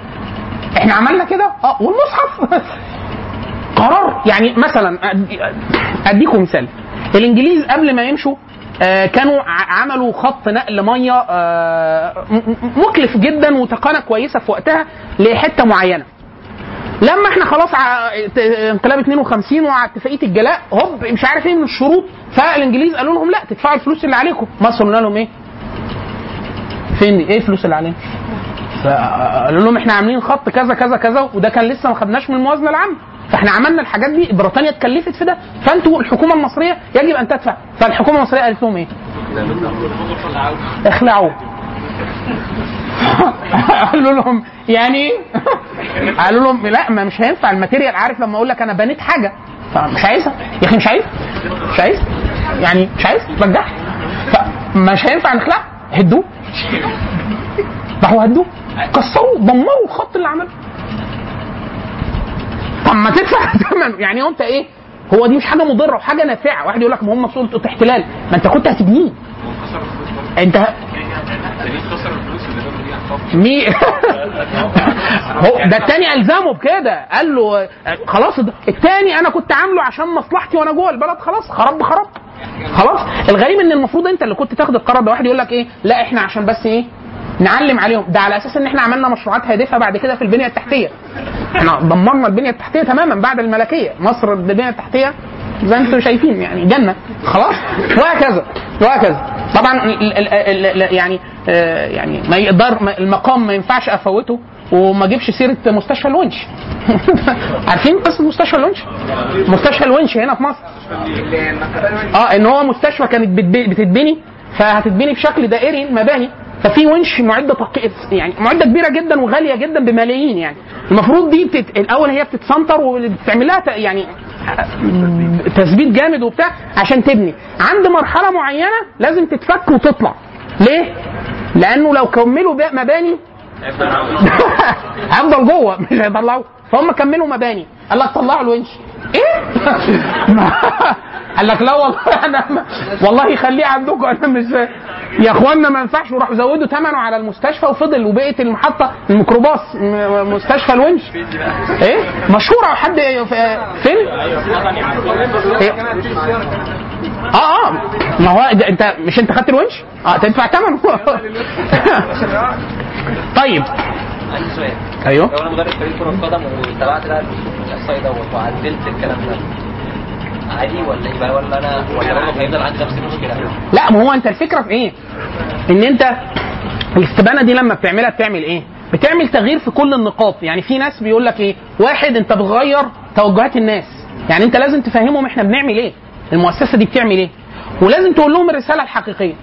إحنا عملنا كده؟ آه والمصحف قرار. يعني مثلا أديكم مثال. الإنجليز قبل ما يمشوا آه، كانوا عملوا خط نقل مية آه، مكلف جدا وتقنيه كويسة في وقتها لحتة معينة. لما إحنا خلاص انقلاب 52 وعلى اتفاقيه الجلاء هوب مش عارف إيه من الشروط فالإنجليز قالوا لهم لا تدفعوا الفلوس اللي عليكم. مصر قلنا لهم إيه؟ فين؟ إيه الفلوس اللي علينا؟ فقالوا لهم إحنا عاملين خط كذا كذا كذا وده كان لسه ما خدناش من الموازنة العامة. فاحنا عملنا الحاجات دي بريطانيا اتكلفت في ده. فانتوا الحكومة المصرية يجب أن تدفع. فالحكومة المصرية قالت لهم إيه؟ اخلعوا قالوا لهم يعني؟ قالوا لهم لا ما مش هينفع الماتيريال. عارف لما أقول لك أنا بنيت حاجة؟ فمش عايزها. يا أخي مش عايز مش عايز يعني مش عايز رجعها. فمش هينفع نخلعها. هدوه. راحوا هدوه كسروا دمروا الخط اللي عمله طب ما تدفع. ثمن يعني هو انت إيه؟ هو دي مش حاجة مضرة وحاجه نافعة. واحد يقول لك ما هم سلطة احتلال. ما انت كنت هتبنيه. انت مي هو ده التاني ألزمه بكده. قال له خلاص التاني أنا كنت عامله عشان مصلحتي وأنا جوه البلد خلاص خرب خرب. خلاص؟ الغريب إن المفروض أنت اللي كنت تاخد القرار ده واحد يقول لك إيه؟ لا إحنا عشان بس إيه؟ نعلم عليهم. ده على أساس إن إحنا عملنا مشروعات هادفة بعد كده في البنية التحتية. إحنا دمرنا البنية التحتية تماما بعد الملكية. مصر البنية التحتية زي ما أنتم شايفين يعني جنة. خلاص؟ وهكذا. وهكذا. طبعا ال- ال- ال- ال- يعني آه، يعني ما يقدر المقام ما ينفعش أفوته. وما اجيبش سيرة مستشفى الونش عارفين قصة مستشفى الونش؟ مستشفى الونش هنا في مصر. آه إن هو مستشفى كانت بتتبني فهتتبني بشكل دائري المباني ففي ونش معدة تق... يعني معدة كبيرة جدا وغالية جدا بملايين يعني. المفروض دي بتت... الأول هي بتتسنتر وبتعمل لها ت... يعني تثبيت جامد وبتاع عشان تبني. عند مرحلة معينة لازم تتفك وتطلع. ليه؟ لأنه لو كملوا مباني هيفضل جوه مش هيطلعوا فهم كملوا مباني قال لك طلعوا الونش إيه؟ قال لك لا والله أنا والله خليه عندكم أنا مش يا أخوانا ما ينفعش وراحوا زودوا ثمنه على المستشفى وفضل وبقت المحطة الميكروباص مستشفى الونش إيه مشهورة حد فين؟ إيه؟ آه آه ما هو أنت مش أنت خدت الونش؟ آه تدفع ثمنه طيب عندي سؤال أيوه لو أنا مدرب فريق كرة قدم واتبعت بقى الاحصائي دوت وعدلت الكلام ده عادي ولا يبقى ولا أنا ولا برضه هيفضل عندي نفس المشكلة؟ لا ما هو أنت الفكرة في إيه؟ إن أنت الاستبانة دي لما بتعملها بتعمل إيه؟ بتعمل تغيير في كل النقاط، يعني في ناس بيقول لك إيه؟ واحد أنت بتغير توجهات الناس، يعني أنت لازم تفهمهم إحنا بنعمل إيه؟ المؤسسة دي بتعمل إيه؟ ولازم تقول لهم الرسالة الحقيقية.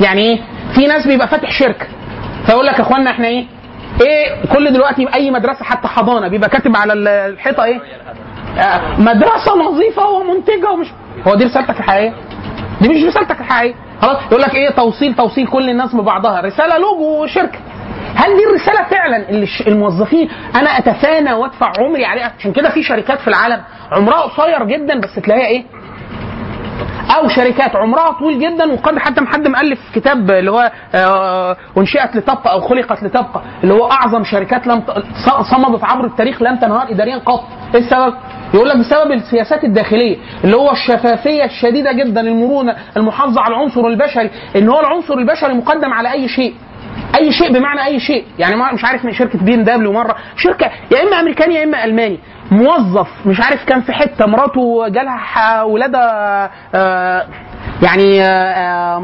يعني إيه؟ في ناس بيبقى فاتح شركة فيقول لك يا إخوانا إحنا إيه؟ إيه كل دلوقتي أي مدرسة حتى حضانة بيبقى كاتب على الحيطة إيه؟ آه، مدرسة نظيفة ومنتجة ومش هو دي رسالتك الحقيقية؟ دي مش رسالتك الحقيقية خلاص يقول لك إيه توصيل توصيل كل الناس ببعضها رسالة لوجو شركه هل دي الرسالة فعلا اللي الموظفين أنا أتفانى وأدفع عمري عليها؟ عشان كده في شركات في العالم عمرها قصير جدا بس تلاقيها إيه؟ أو شركات عمرها طويل جدا وقد حتى حد مؤلف كتاب اللي هو آه، أنشئت لتبقى أو خلقت لتبقى اللي هو أعظم شركات لم صمدت عبر التاريخ لم تنهار اداريا قط. إيه السبب؟ يقول لك بسبب السياسات الداخلية اللي هو الشفافية الشديدة جدا المرونة المحافظة على العنصر البشري إن هو العنصر البشري مقدم على أي شيء. أي شيء بمعنى أي شيء. يعني مش عارف شركة BMW مرة. شركة يا إما أمريكاني يا إما ألماني. موظف مش عارف كان في حتة مراته جالها ولادة آه، يعني آه،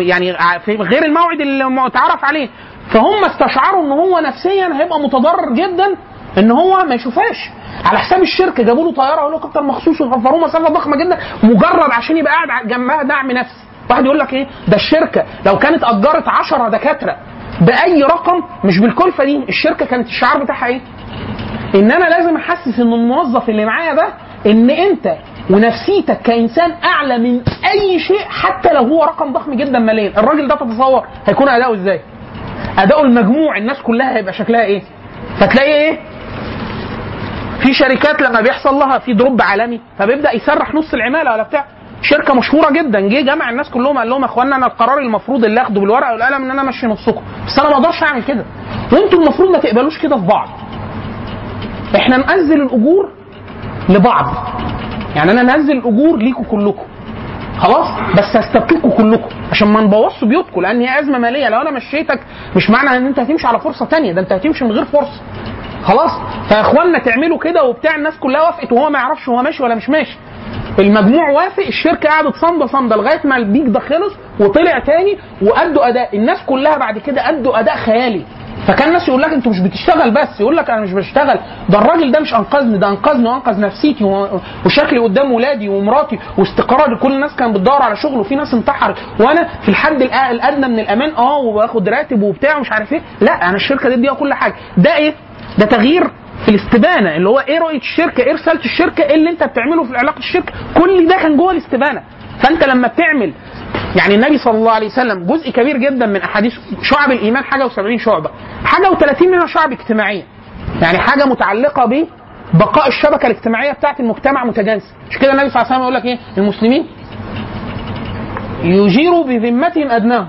يعني ع- في غير الموعد المتعارف عليه. فهم استشعروا إن هو نفسيا هيبقى متضرر جدا إن هو ما يشوفهاش. على حساب الشركة جابوا له طيارة هليكوبتر مخصوص وحفروه مسافه ضخمة جدا مجرد عشان يبقى قاعد جنبها دعم نفسي. واحد يقول لك إيه؟ ده الشركة لو كانت أجرت 10 دكاترة بأي رقم مش بالكلفة دي الشركة كانت الشعار بتاعها إيه؟ إن أنا لازم أحسس إن الموظف اللي معايا ده إن أنت ونفسيتك كإنسان أعلى من أي شيء حتى لو هو رقم ضخم جدا ماليا. الراجل ده تتصور هيكون أداؤه إزاي؟ أداؤه المجموع الناس كلها هيبقى شكلها إيه؟ فتلاقي إيه؟ في شركات لما بيحصل لها في دروب عالمي فبيبدأ يسرح نص العمالة ولا بتاع. شركة مشهورة جدا. جه جمع الناس كلهم قال لهم يا اخوانا أنا القرار المفروض اللي أخده بالورقة والقلم إن أنا أمشي نصكم بس أنا ما أقدرش أعمل كده. وأنتوا المفروض ما تقبلوش كده في بعض. إحنا ننزل الأجور لبعض. يعني أنا انزل الأجور ليكوا كلكم خلاص؟ بس هستبقيكوا كلكم عشان ما نبوظش بيوتكم لأن هي أزمة مالية. لو أنا مشيتك مش معنى إن أنت هتمشي على فرصة تانية. ده أنت هتمشي من غير فرصة. خلاص؟ فيا اخوانا تعملوا كده وبتاع الناس كلها وافقت وهو ما يعرفش هو ماشي ولا مش ماشي. المجموع وافق الشركة قعدت صامدة صامدة لغاية ما البيك ده خلص وطلع تاني وأدوا أداء. الناس كلها بعد كده أدوا أداء خيالي. فكان الناس يقول لك أنتوا مش بتشتغل بس يقول لك أنا مش بشتغل. ده الراجل ده مش أنقذني ده أنقذني وأنقذ نفسيتي وشكلي قدام ولادي ومراتي واستقراري. كل الناس كانت بتدور على شغل وفي ناس انتحرت. وأنا في الحد الأدنى من الأمان آه وباخد راتب وبتاع ومش عارف إيه. لا أنا الشركة دي أديها كل حاجة. ده إيه؟ ده تغيير في الاستبانة اللي هو إيه رؤية الشركة؟ إيه رسالة الشركة؟ إيه اللي انت بتعمله في علاقة الشركة؟ كل ده كان جوه الاستبانة. فانت لما بتعمل يعني النبي صلى الله عليه وسلم جزء كبير جدا من أحاديث شعب الإيمان حاجة و70 شعبة. حاجة و30 منها شعب اجتماعية. يعني حاجة متعلقة ب بقاء الشبكة الاجتماعية بتاعت المجتمع متجانس مش كده النبي صلى الله عليه وسلم يقول لك إيه؟ المسلمين يجيروا بذمتهم أدناهم.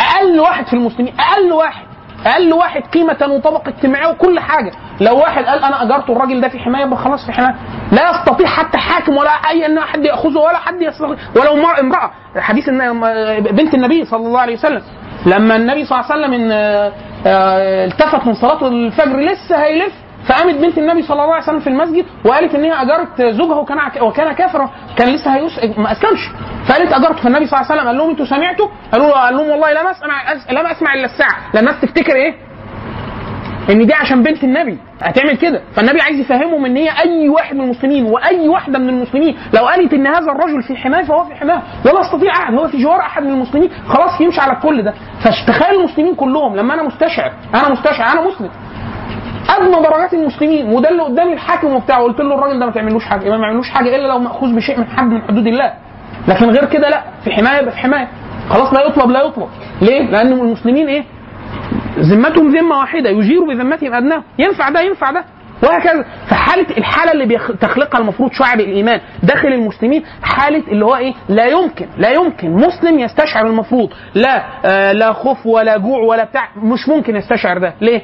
أقل واحد في المسلمين أقل واحد. أقل واحد قيمة وطبقه اجتماعية وكل حاجة. لو واحد قال أنا أجرت الراجل ده في حماية يبقى خلاص في حمايه لا يستطيع حتى حاكم ولا أي إن حد يأخذه ولا حد يستطيع ولو مر- امرأة. حديث بنت النبي صلى الله عليه وسلم. لما النبي صلى الله عليه وسلم آه، آه، التفت من صلاة الفجر لسه هيلف فقامت بنت النبي صلى الله عليه وسلم في المسجد وقالت إن هي أجرت زوجها وكان وكان كافرا كان لسه هيس ما أسلمش. فقالت أجرت. فالنبي صلى الله عليه وسلم قال لهم أنتوا سمعتوا؟ قالوا له قال لهم والله لم اسمع لم أسمع إلا الساعة. لأن الناس تفتكر إيه؟ إن دي عشان بنت النبي. هتعمل كده. فالنبي عايز يفهمهم إن هي أي واحد من المسلمين وأي واحدة من المسلمين. لو قالت إن هذا الرجل في حماية فهو في حماية. ولا يستطيع أحد. هو في جوار أحد من المسلمين. خلاص يمشي على الكل ده. فتخيل المسلمين كلهم لما أنا مستشعر. أنا مستشعر. أنا مسلم. ادنى درجات المسلمين وده اللي قدامي الحاكم وبتاع قلت له الراجل ده ما تعملوش حاجة ما يعملوش حاجة إلا لو مأخوذ بشيء من حد من حدود الله. لكن غير كده لا في حماية يبقى في حماية. خلاص لا يطلب لا يطلب. ليه؟ لأن المسلمين إيه؟ ذمتهم ذمة واحدة يجير بذمتهم ادناهم ينفع ده ينفع ده. وهكذا. فحاله الحالة اللي بتخلقها المفروض شعب الإيمان داخل المسلمين حالة اللي هو إيه؟ لا يمكن لا يمكن. مسلم يستشعر المفروض لا آه لا خوف ولا جوع ولا بتاع. مش ممكن يستشعر ده. ليه؟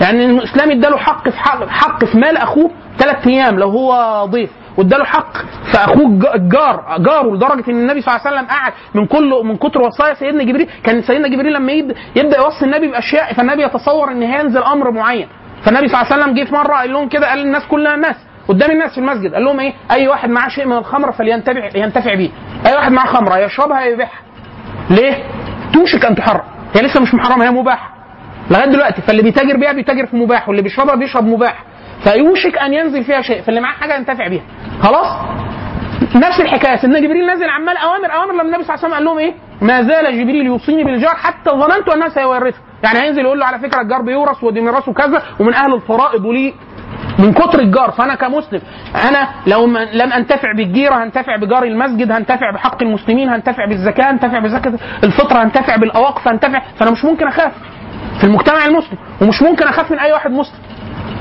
يعني الاسلام اداله حق في حق, حق في مال أخوه ثلاث أيام لو هو ضيف واداله حق فاخوه الج- الجار جاره لدرجة إن النبي صلى الله عليه وسلم قعد من كل من كتر وصايا سيدنا جبريل. كان سيدنا جبريل لما يبدأ, يوصي النبي بأشياء فالنبي يتصور إن هينزل أمر معين. فالنبي صلى الله عليه وسلم جه في مرة قال لهم كده قال للناس كلها الناس قدام الناس في المسجد. قال لهم إيه؟ أي واحد معاه شيء من الخمر فلينتفع ينتفع به أي واحد معاه خمرة يشربها يبيعها ليه؟ توشك أن تحرم. هي لسه مش محرمة هي مباحة. لغاية دلوقتي فاللي بيتاجر بيها بيتاجر في مباح واللي بيشربها بيشرب مباح. فيوشك أن ينزل فيها شيء فاللي معاه حاجة ينتفع بيها. خلاص؟ نفس الحكاية سيدنا جبريل نازل عمال أوامر أوامر لما النبي صلى الله عليه وسلم قال لهم إيه؟ ما زال جبريل يوصيني بالجار حتى ظننت أنه سيورثه، يعني هينزل يقول له على فكرة الجار بيورث ودي ميراثه كذا ومن أهل الفرائض وليه من كتر الجار. فأنا كمسلم أنا لو لم أنتفع بالجيرة هنتفع بجار المسجد هنتفع بحق المسلمين هنتفع بالزكاة هنتفع بزكاة الفطره هنتفع بالاواقف هنتفع فأنا مش ممكن أخاف. في المجتمع المسلم. ومش ممكن أخاف من أي واحد مسلم.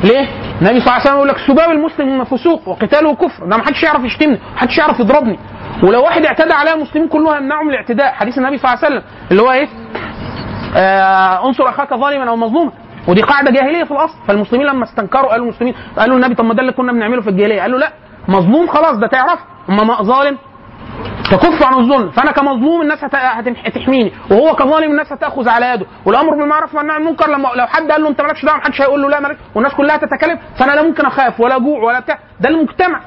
ليه؟ النبي صلى الله عليه وسلم يقول لك سباب المسلم فسوق وقتاله كفر. ده ما حدش يعرف يشتمني ما حدش يعرف يضربني. ولو واحد اعتدى على المسلمين كلهم يمنعهم من الاعتداء. حديث النبي صلى الله عليه وسلم اللي هو إيه؟ آه انصر أخاك ظالما أو مظلوما. ودي قاعدة جاهلية في الأصل. فالمسلمين لما استنكروا قالوا المسلمين قالوا النبي طب ما ده اللي كنا بنعمله في الجاهلية. قال له لا مظلوم خلاص ده تعرف. أما ما ظالم تكف عن الظلم فأنا كمظلوم الناس هتحميني وهو كظالم الناس هتأخذ على يده والأمر بالمعروف والنهي عن المنكر لما لو حد قال له أنت مالكش دعوة محدش هيقول له لا مالك والناس كلها تتكلم فأنا لا ممكن أخاف ولا جوع ولا بتاع ده المجتمع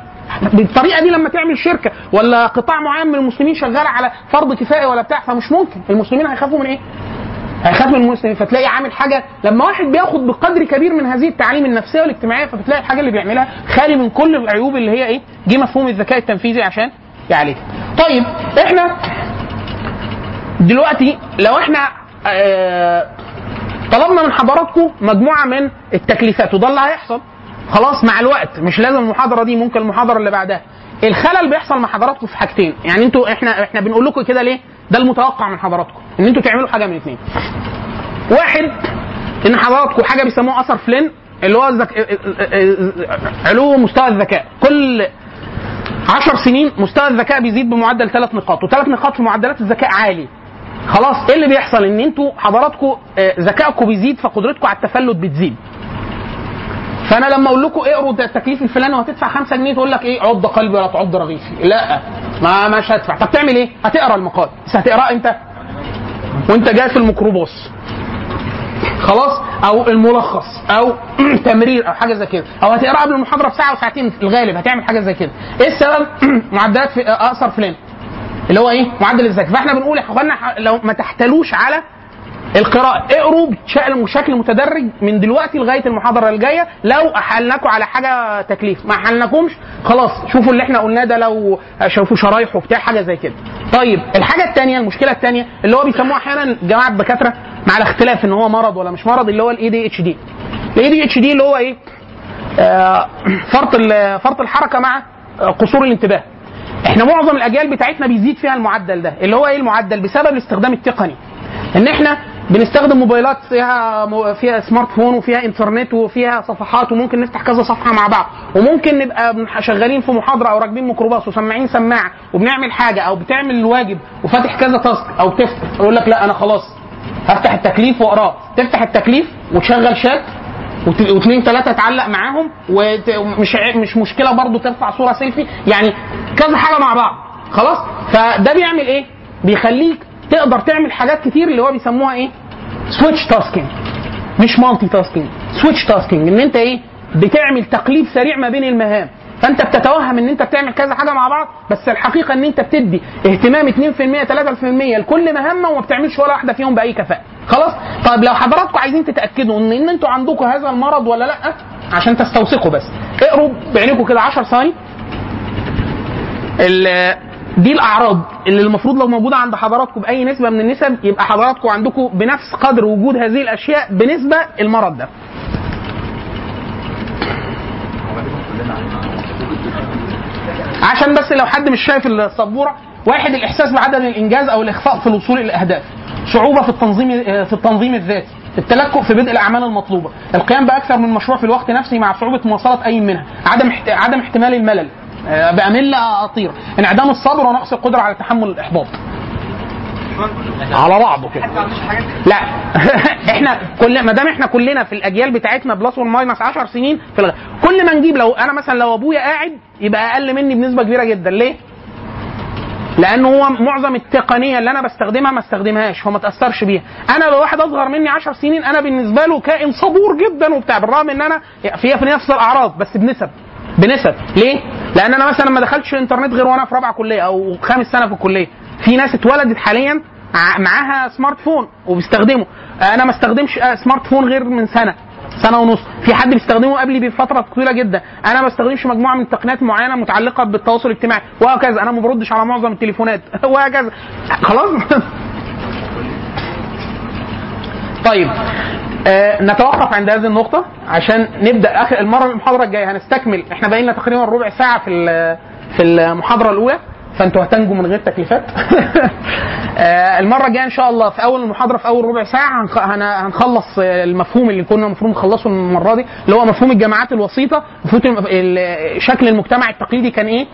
بالطريقة دي لما تعمل شركة ولا قطاع معين من المسلمين شغال على فرض كفاية ولا بتاع فمش ممكن المسلمين هيخافوا من إيه؟ هيخاف من المسلمين فتلاقي عامل حاجة لما واحد بياخد بقدر كبير من هذه التعاليم النفسية والاجتماعية فبتلاقي الحاجة اللي بيعملها خالي من كل العيوب اللي هي إيه؟ جه مفهوم الذكاء التنفيذي عشان يعالجها. طيب إحنا دلوقتي لو إحنا آه طلبنا من حضراتكم مجموعة من التكليفات وده اللي هيحصل. خلاص مع الوقت مش لازم المحاضرة دي ممكن المحاضرة اللي بعدها. الخلل بيحصل مع حضراتكم في حاجتين. يعني أنتوا إحنا إحنا بنقول لكم كده ليه؟ ده المتوقع من حضراتكم إن أنتوا تعملوا حاجة من اثنين واحد إن حضراتكم حاجة بيسموها أثر فلين اللي هو الذك... علو مستوى الذكاء. كل عشر سنين مستوى الذكاء بيزيد بمعدل ثلاث نقاط وثلاث نقاط في معدلات الذكاء عالي. خلاص إيه اللي بيحصل؟ إن أنتوا حضراتكم آه، ذكائكم بيزيد فقدرتكم على التفلت بتزيد. فأنا لما أقول لكم اقروا التكليف الفلاني وهتدفع 5 جنيه تقول لك إيه؟ عض قلبي ولا تعض رغيفي. لا ما مش هدفع. طب تعمل إيه؟ هتقرأ المقال. بس هتقراه إمتى وأنت جاي في الميكروباص. خلاص؟ أو الملخص أو تمرير أو حاجة زي كده. أو هتقرا قبل المحاضرة بساعة وساعتين في الغالب هتعمل حاجة زي كده. إيه السبب؟ معدلات في أقصر فلان. اللي هو إيه؟ معدل الذكاء. فإحنا بنقول يا أخوانا لو ما تحتلوش على القراءة. اقروا بشكل متدرج من دلوقتي لغاية المحاضرة الجاية. لو أحلناكم على حاجة تكليف. ما أحلناكمش خلاص شوفوا اللي إحنا قلناه ده لو شوفوا شرايح وبتاع حاجة زي كده. طيب الحاجة الثانية المشكلة الثانية اللي هو بيسموها أحيانا جماعة الدكاترة مع الاختلاف إن هو مرض ولا مش مرض اللي هو الاي دي اتش دي الاي دي اتش دي اللي هو إيه؟ آه، فرط فرط الحركة مع قصور الانتباه. إحنا معظم الأجيال بتاعتنا بيزيد فيها المعدل ده اللي هو إيه المعدل؟ بسبب الاستخدام التقني. إن إحنا بنستخدم موبايلات فيها فيها smart phone وفيها إنترنت وفيها صفحات وممكن نفتح كذا صفحة مع بعض. وممكن نبقى شغالين في محاضرة أو راكبين ميكروباص وسماعين سماعة وبنعمل حاجة أو بتعمل الواجب وفاتح كذا task أو تفتح يقول لك لا أنا خلاص هفتح التكليف واقراه تفتح التكليف وتشغل شات واثنين ثلاثة تعلق معاهم ومش مش مشكلة برضو ترفع صورة سيلفي. يعني كذا حاجة مع بعض. خلاص؟ فده بيعمل إيه؟ بيخليك تقدر تعمل حاجات كتير اللي هو بيسموها إيه؟ switch tasking مش multi tasking switch tasking إن أنت إيه؟ بتعمل تقليب سريع ما بين المهام. فأنت بتتوهم إن أنت بتعمل كذا حاجة مع بعض بس الحقيقة إن أنت بتدي اهتمام 2% 3% لكل مهمة وما بتعملش ولا واحدة فيهم بأي كفاءة. خلاص؟ طيب لو حضراتكم عايزين تتأكدوا إن إن أنتوا عندكم هذا المرض ولا لأ عشان تستوثقوا بس. اقروا بعينكم كده 10 ثواني. دي الأعراض اللي المفروض لو موجودة عند حضراتكم بأي نسبة من النسب يبقى حضراتكم عندكم بنفس قدر وجود هذه الأشياء بنسبة المرض ده. عشان بس لو حد مش شايف السبورة واحد الإحساس بعدم الإنجاز أو الإخفاق في الوصول إلى الأهداف. صعوبه في التنظيم في التنظيم الذاتي. التلكؤ في بدء الأعمال المطلوبة. القيام بأكثر من مشروع في الوقت نفسه مع صعوبة مواصلة أي منها. عدم عدم احتمال الملل. بامل أطير. انعدام الصبر ونقص القدرة على تحمل الإحباط. على بعضه كده. لا. إحنا كل ما دام إحنا كلنا في الأجيال بتاعتنا plus وال minus 10 سنين في الغ... كل ما نجيب لو أنا مثلا لو أبويا قاعد يبقى أقل مني بنسبة كبيرة جدا. ليه؟ لأن هو معظم التقنية اللي أنا بستخدمها ما استخدمهاش هو ما تأثرش بيها. أنا لو واحد أصغر مني 10 سنين أنا بالنسبة له كائن صبور جدا وبتاع بالرغم إن أنا فيها في نفس الأعراض بس بنسب. بنسب. ليه؟ لأن أنا مثلا ما دخلتش الإنترنت غير وأنا في رابعة كلية أو خامس سنة في الكلية في ناس اتولدت حاليا معاها سمارت فون وبيستخدمه أنا ما استخدمش آه، سمارت فون غير من سنة سنة ونص. في حد بيستخدمه قبلي بفترة طويلة جدا. أنا ما بستخدمش مجموعة من التقنيات معينة متعلقة بالتواصل الاجتماعي. وهكذا. أنا ما بردش على معظم التليفونات. وهكذا. خلاص؟ طيب آه نتوقف عند هذه النقطة عشان نبدأ آخر المرة المحاضرة الجاية. هنستكمل. إحنا بقى لنا تقريبا ربع ساعة في في المحاضرة الأولى فأنتوا هتنجوا من غير تكليفات. آه، المرة الجاية إن شاء الله في أول المحاضرة في أول ربع ساعة هنخ- هن- هنخلص المفهوم اللي كنا المفروض نخلصه المرة دي اللي هو مفهوم الجماعات الوسيطة. شكل المجتمع التقليدي كان إيه؟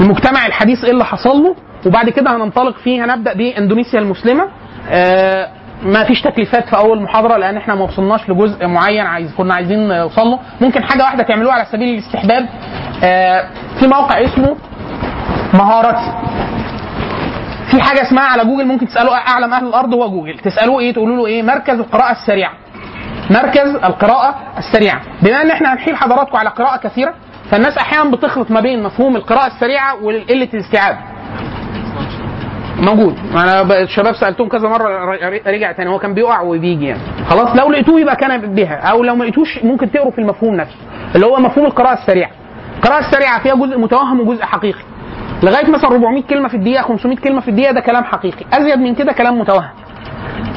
المجتمع الحديث إيه اللي حصل له؟ وبعد كده هننطلق فيه هنبدأ بإندونيسيا المسلمة. آه، ما فيش تكليفات في أول محاضرة لأن إحنا ما وصلناش لجزء معين عايز كنا عايزين نوصل له ممكن حاجة واحدة تعملوها على سبيل الاستحباب آه، في موقع اسمه مهاراتي في حاجة اسمها على جوجل ممكن تسألوا أعلم أهل الأرض هو جوجل. تسألوه إيه تقولوا له إيه مركز القراءة السريعه مركز القراءة السريعه بما إن إحنا هنحيل حضراتكم على قراءة كثيرة فالناس أحيانا بتخلط ما بين مفهوم القراءة السريعة وقله الاستيعاب. موجود. أنا الشباب سألتهم كذا مرة رجع تاني هو كان بيقع وبيجي يعني. خلاص لو لقيتوه يبقى كان بها أو لو ما لقيتوش ممكن تقروا في المفهوم نفسه اللي هو مفهوم القراءة السريعة. القراءة السريعة فيها جزء متوهم وجزء حقيقي. لغاية مثلا 400 كلمة في الدقيقة 500 كلمة في الدقيقة ده كلام حقيقي. أزيد من كده كلام متوهم.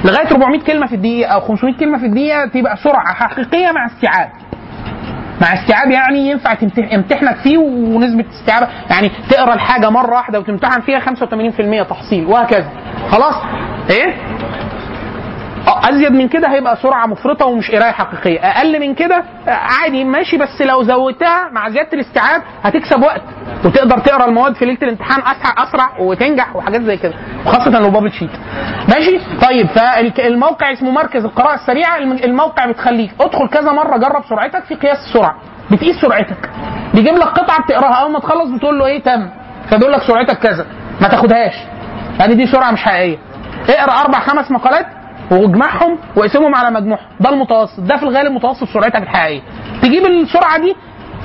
لغاية 400 كلمة في الدقيقة أو 500 كلمة في الدقيقة تبقى سرعة حقيقية مع استيعاب. مع استيعاب يعني ينفع يمتحنك فيه ونسبة استيعاب يعني تقرأ الحاجة مرة واحدة وتمتحن فيها 85% تحصيل وهكذا. خلاص؟ إيه؟ ازيد من كده هيبقى سرعة مفرطة ومش قراية حقيقية. أقل من كده عادي ماشي بس لو زودتها مع زيادة الاستيعاب هتكسب وقت وتقدر تقرأ المواد في ليلة الامتحان أسرع أسرع وتنجح وحاجات زي كده وخاصة لو بابل شيت. ماشي؟ طيب فالموقع اسمه مركز القراءة السريعة الم- الموقع بتخليك ادخل كذا مرة جرب سرعتك في قياس السرعة. بتقيس سرعتك. بيجيب لك قطعة بتقراها أول ما تخلص بتقول له إيه تم. فبيقول لك سرعتك كذا. ما تاخدهاش. يعني دي سرعة مش حقيقية. اقرأ أربع خمس مقالات واجمعهم واقسمهم على مجموعهم. ده المتوسط. ده في الغالب متوسط سرعتك الحقيقيه تجيب السرعة دي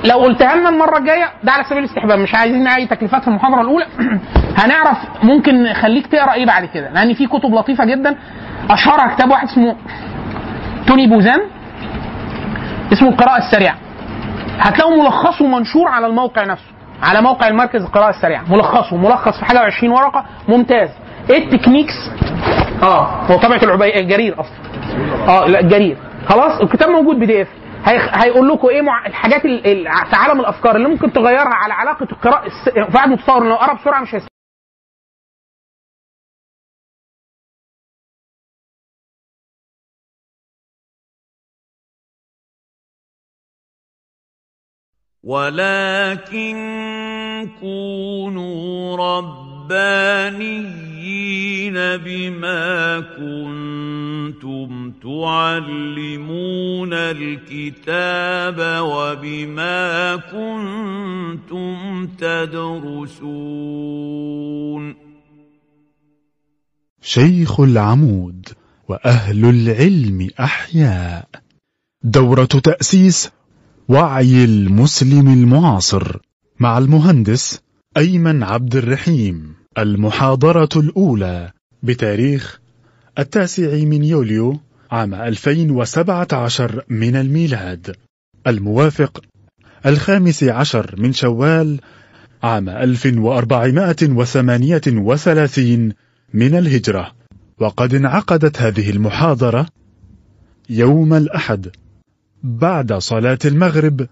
لو قلتها لنا المرة الجاية ده على سبيل الاستحباب. مش عايزين أي تكليفات في المحاضرة الأولى. هنعرف ممكن نخليك تقرأ إيه بعد كده. لأن في كتب لطيفة جدا. أشهرها كتاب واحد اسمه توني بوزان. اسمه القراءة السريعة. هتلاقوا ملخصه منشور على الموقع نفسه. على موقع المركز القراءة السريعة. ملخصه ملخص في حاجة و20 ورقة. ممتاز. إيه ال techniques آه هو طبعة العبي الجرير أصلا. آه لا الجرير. خلاص الكتاب موجود PDF. هيقول لكم إيه مع الحاجات ال- ال- في عالم الأفكار اللي ممكن تغيرها على علاقة القراءه الس... واحد متصور لو قرأ بسرعة مش هيست... ولكن كونوا ربانيين بما كنتم تعلمون الكتاب وبما كنتم تدرسون. شيخ العمود وأهل العلم أحياء. دورة تأسيس وعي المسلم المعاصر مع المهندس أيمن عبد الرحيم المحاضرة الأولى بتاريخ التاسع من يوليو عام 2017 من الميلاد. الموافق الخامس عشر من شوال عام 1438 من الهجرة. وقد انعقدت هذه المحاضرة يوم الأحد بعد صلاة المغرب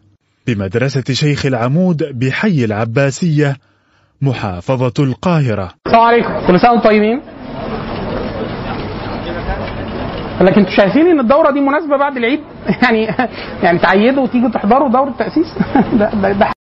بمدرسة شيخ العمود بحي العباسية محافظة القاهرة. السلام عليكم. كل سنة وأنتم طيبين؟ لكن أنتوا شايفين إن الدورة دي مناسبة بعد العيد؟ يعني يعني تعيدوا وتيجوا تحضروا دورة تأسيس؟ ده, ده, ده